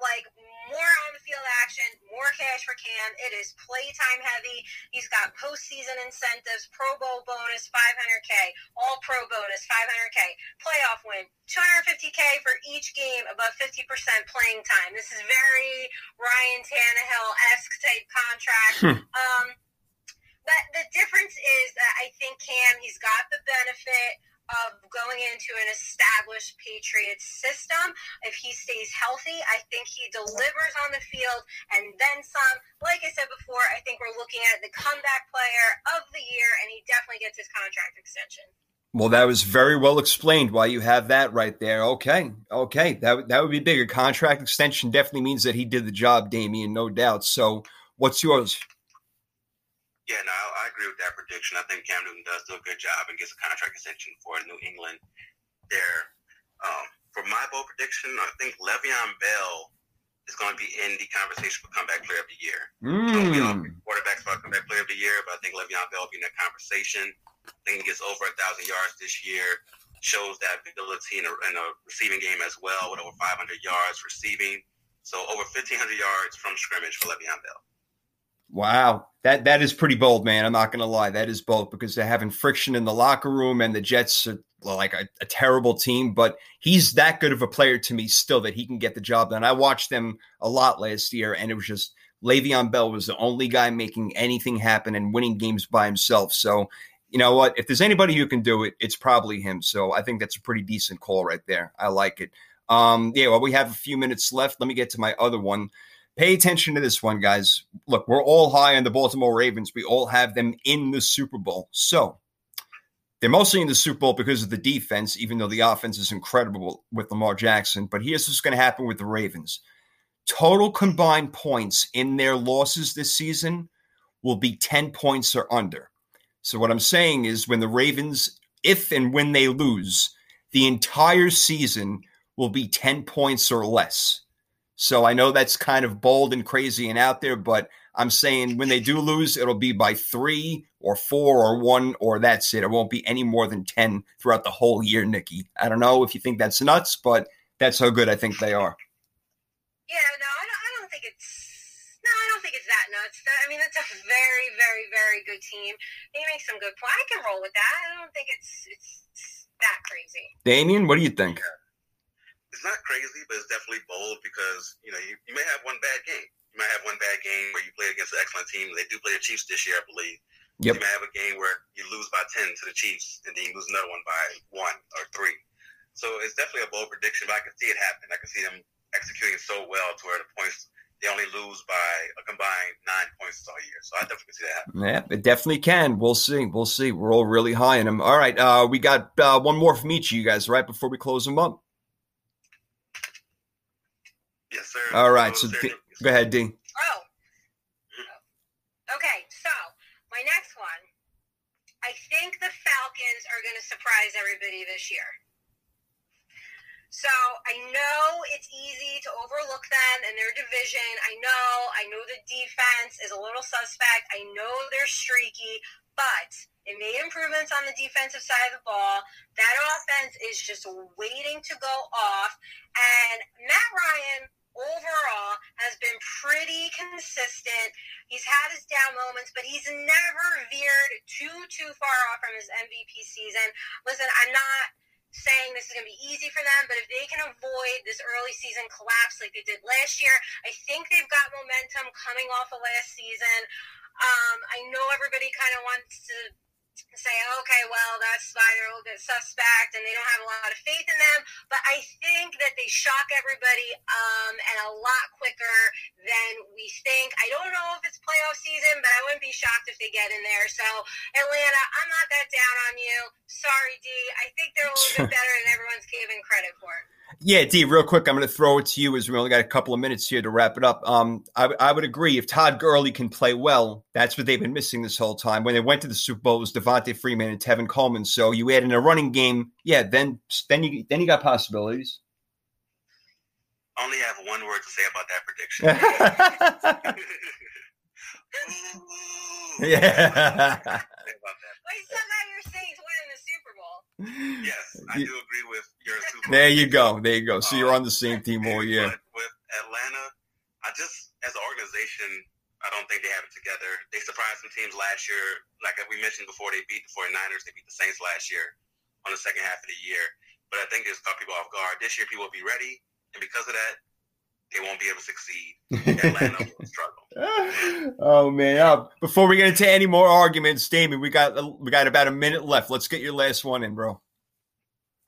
like, more on the field action, more cash for Cam. It is playtime heavy. He's got postseason incentives, Pro Bowl bonus, 500K, All Pro bonus, 500K, playoff win, 250K for each game above 50% playing time. This is very Ryan Tannehill esque type contract. um, but the difference is that I think Cam, he's got the benefit of going into an established Patriots system. If he stays healthy, I think he delivers on the field and then some. Like I said before, I think we're looking at the comeback player of the year, and he definitely gets his contract extension. Well, that was very well explained why you have that right there. Okay. Okay. That, that would be bigger. Contract extension definitely means that he did the job, Damien, no doubt. So, what's yours? Yeah, no, I, I agree with that prediction. I think Cam Newton does do a good job and gets a contract extension for New England. There, um, for my bold prediction, I think Le'Veon Bell is going to be in the conversation for comeback player of the year. Don't be all Mm. quarterbacks for comeback player of the year, but I think Le'Veon Bell will be in that conversation. I think he gets over a thousand yards this year. Shows that ability in a, in a receiving game as well, with over 500 yards receiving. So over 1,500 yards from scrimmage for Le'Veon Bell. Wow, that that is pretty bold, man. I'm not to lie, that is bold because they're having friction in the locker room, and the Jets are like a, a terrible team. But he's that good of a player to me still that he can get the job done. I watched them a lot last year, and it was just Le'Veon Bell was the only guy making anything happen and winning games by himself. So you know what? If there's anybody who can do it, it's probably him. So I think that's a pretty decent call right there. I like it. Um, yeah, well, we have a few minutes left. Let me get to my other one. Pay attention to this one, guys. Look, we're all high on the Baltimore Ravens. We all have them in the Super Bowl. So they're mostly in the Super Bowl because of the defense, even though the offense is incredible with Lamar Jackson. But here's what's going to happen with the Ravens total combined points in their losses this season will be 10 points or under. So what I'm saying is when the Ravens, if and when they lose, the entire season will be 10 points or less. So I know that's kind of bold and crazy and out there, but I'm saying when they do lose, it'll be by three or four or one, or that's it. It won't be any more than 10 throughout the whole year, Nikki. I don't know if you think that's nuts, but that's how good I think they are. Yeah, no, I don't, I don't think it's. No, I don't think it's that nuts. That- I mean, that's a very, very, very good team. They make some good points. I can roll with that. I don't think it's it's that crazy. Damien, what do you think? It's not crazy, but it's definitely bold because you know you, you may have one bad game. You might have one bad game where you play against an excellent team. They do play the Chiefs this year, I believe. Yep. You may have a game where you lose by ten to the Chiefs, and then you lose another one by one or three. So it's definitely a bold prediction, but I can see it happen. I can see them executing so well to where the points they only lose by a combined nine points all year. So I definitely can see that happen. Yeah, it definitely can. We'll see. We'll see. We're all really high in them. All right. Uh, we got uh, one more from each of you guys, right? Before we close them up. Yes, sir. All right. So Sir, D- go ahead, D. Oh. Okay, so my next one. I think the Falcons are going to surprise everybody this year. So I know it's easy to overlook them and their division. I know, I know the defense is a little suspect. I know they're streaky, but they made improvements on the defensive side of the ball. That offense is just waiting to go off. And Matt Ryan overall has been pretty consistent. He's had his down moments, but he's never veered too too far off from his MVP season. Listen, I'm not saying this is going to be easy for them, but if they can avoid this early season collapse like they did last year, I think they've got momentum coming off of last season. Um, I know everybody kind of wants to say, okay, well, that's why they're a little bit suspect and they don't have a lot of faith in them. But I think that they shock everybody um, and a lot quicker than we think. I don't know if it's playoff season, but I wouldn't be shocked if they get in there. So, Atlanta, I'm not that down on you. Sorry, D. I think they're a little bit *laughs* better than everyone's giving credit for. Yeah, D, real quick, I'm going to throw it to you as we only got a couple of minutes here to wrap it up. Um, I, I would agree if Todd Gurley can play well, that's what they've been missing this whole time. When they went to the Super Bowl, it was Devonta Freeman and Tevin Coleman. So you add in a running game, yeah, then then you then you got possibilities. Only have one word to say about that prediction. *laughs* *laughs* Yeah. Say about that. But somehow you're saying to win in the Super Bowl. Yes, I do agree with your. *laughs* There you go. There you go. So you're uh, on the same team all year. With Atlanta, I just as an organization, I don't think they have it together. They surprised some teams last year. Like we mentioned before, they beat the 49ers. They beat the Saints last year on the second half of the year. But I think just caught people off guard. This year, people will be ready, and because of that, they won't be able to succeed. Atlanta will *laughs* struggle. oh man! Uh, before we get into any more arguments, Damon, we got we got about a minute left. Let's get your last one in, bro.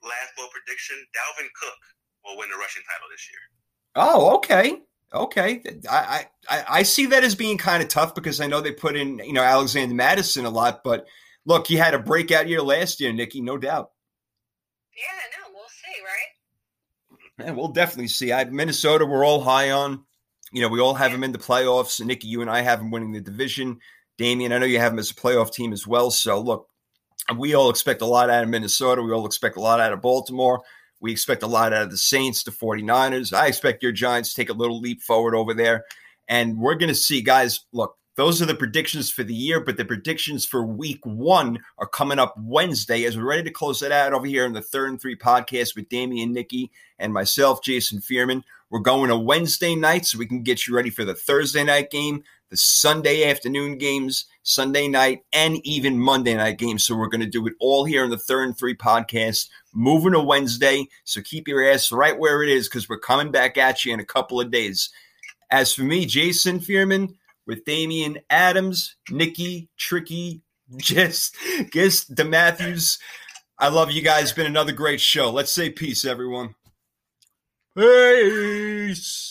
Last bold prediction: Dalvin Cook will win the rushing title this year. Oh, okay. Okay, I, I I see that as being kind of tough because I know they put in you know Alexander Mattison a lot, but look, he had a breakout year last year, Nikki, no doubt. Yeah, no, we'll see, right? Yeah, we'll definitely see. I Minnesota, we're all high on. You know, we all have them in the playoffs. And Nikki, you and I have them winning the division. Damien, I know you have them as a playoff team as well. So look, we all expect a lot out of Minnesota. We all expect a lot out of Baltimore. We expect a lot out of the Saints, the 49ers. I expect your Giants to take a little leap forward over there. And we're going to see, guys, look, those are the predictions for the year, but the predictions for week one are coming up Wednesday as we're ready to close it out over here in the third and three podcast with Damien Nikki and myself, Jason Fearman. We're going to Wednesday night so we can get you ready for the Thursday night game, the Sunday afternoon games, Sunday night, and even Monday night games. So we're going to do it all here in the third and three podcast, moving to Wednesday. So keep your ass right where it is because we're coming back at you in a couple of days. As for me, Jason Fearman, with Damien Adams, Nikki, Tricky, just guess the Matthews. I love you guys. Been another great show. Let's say peace, everyone. Peace.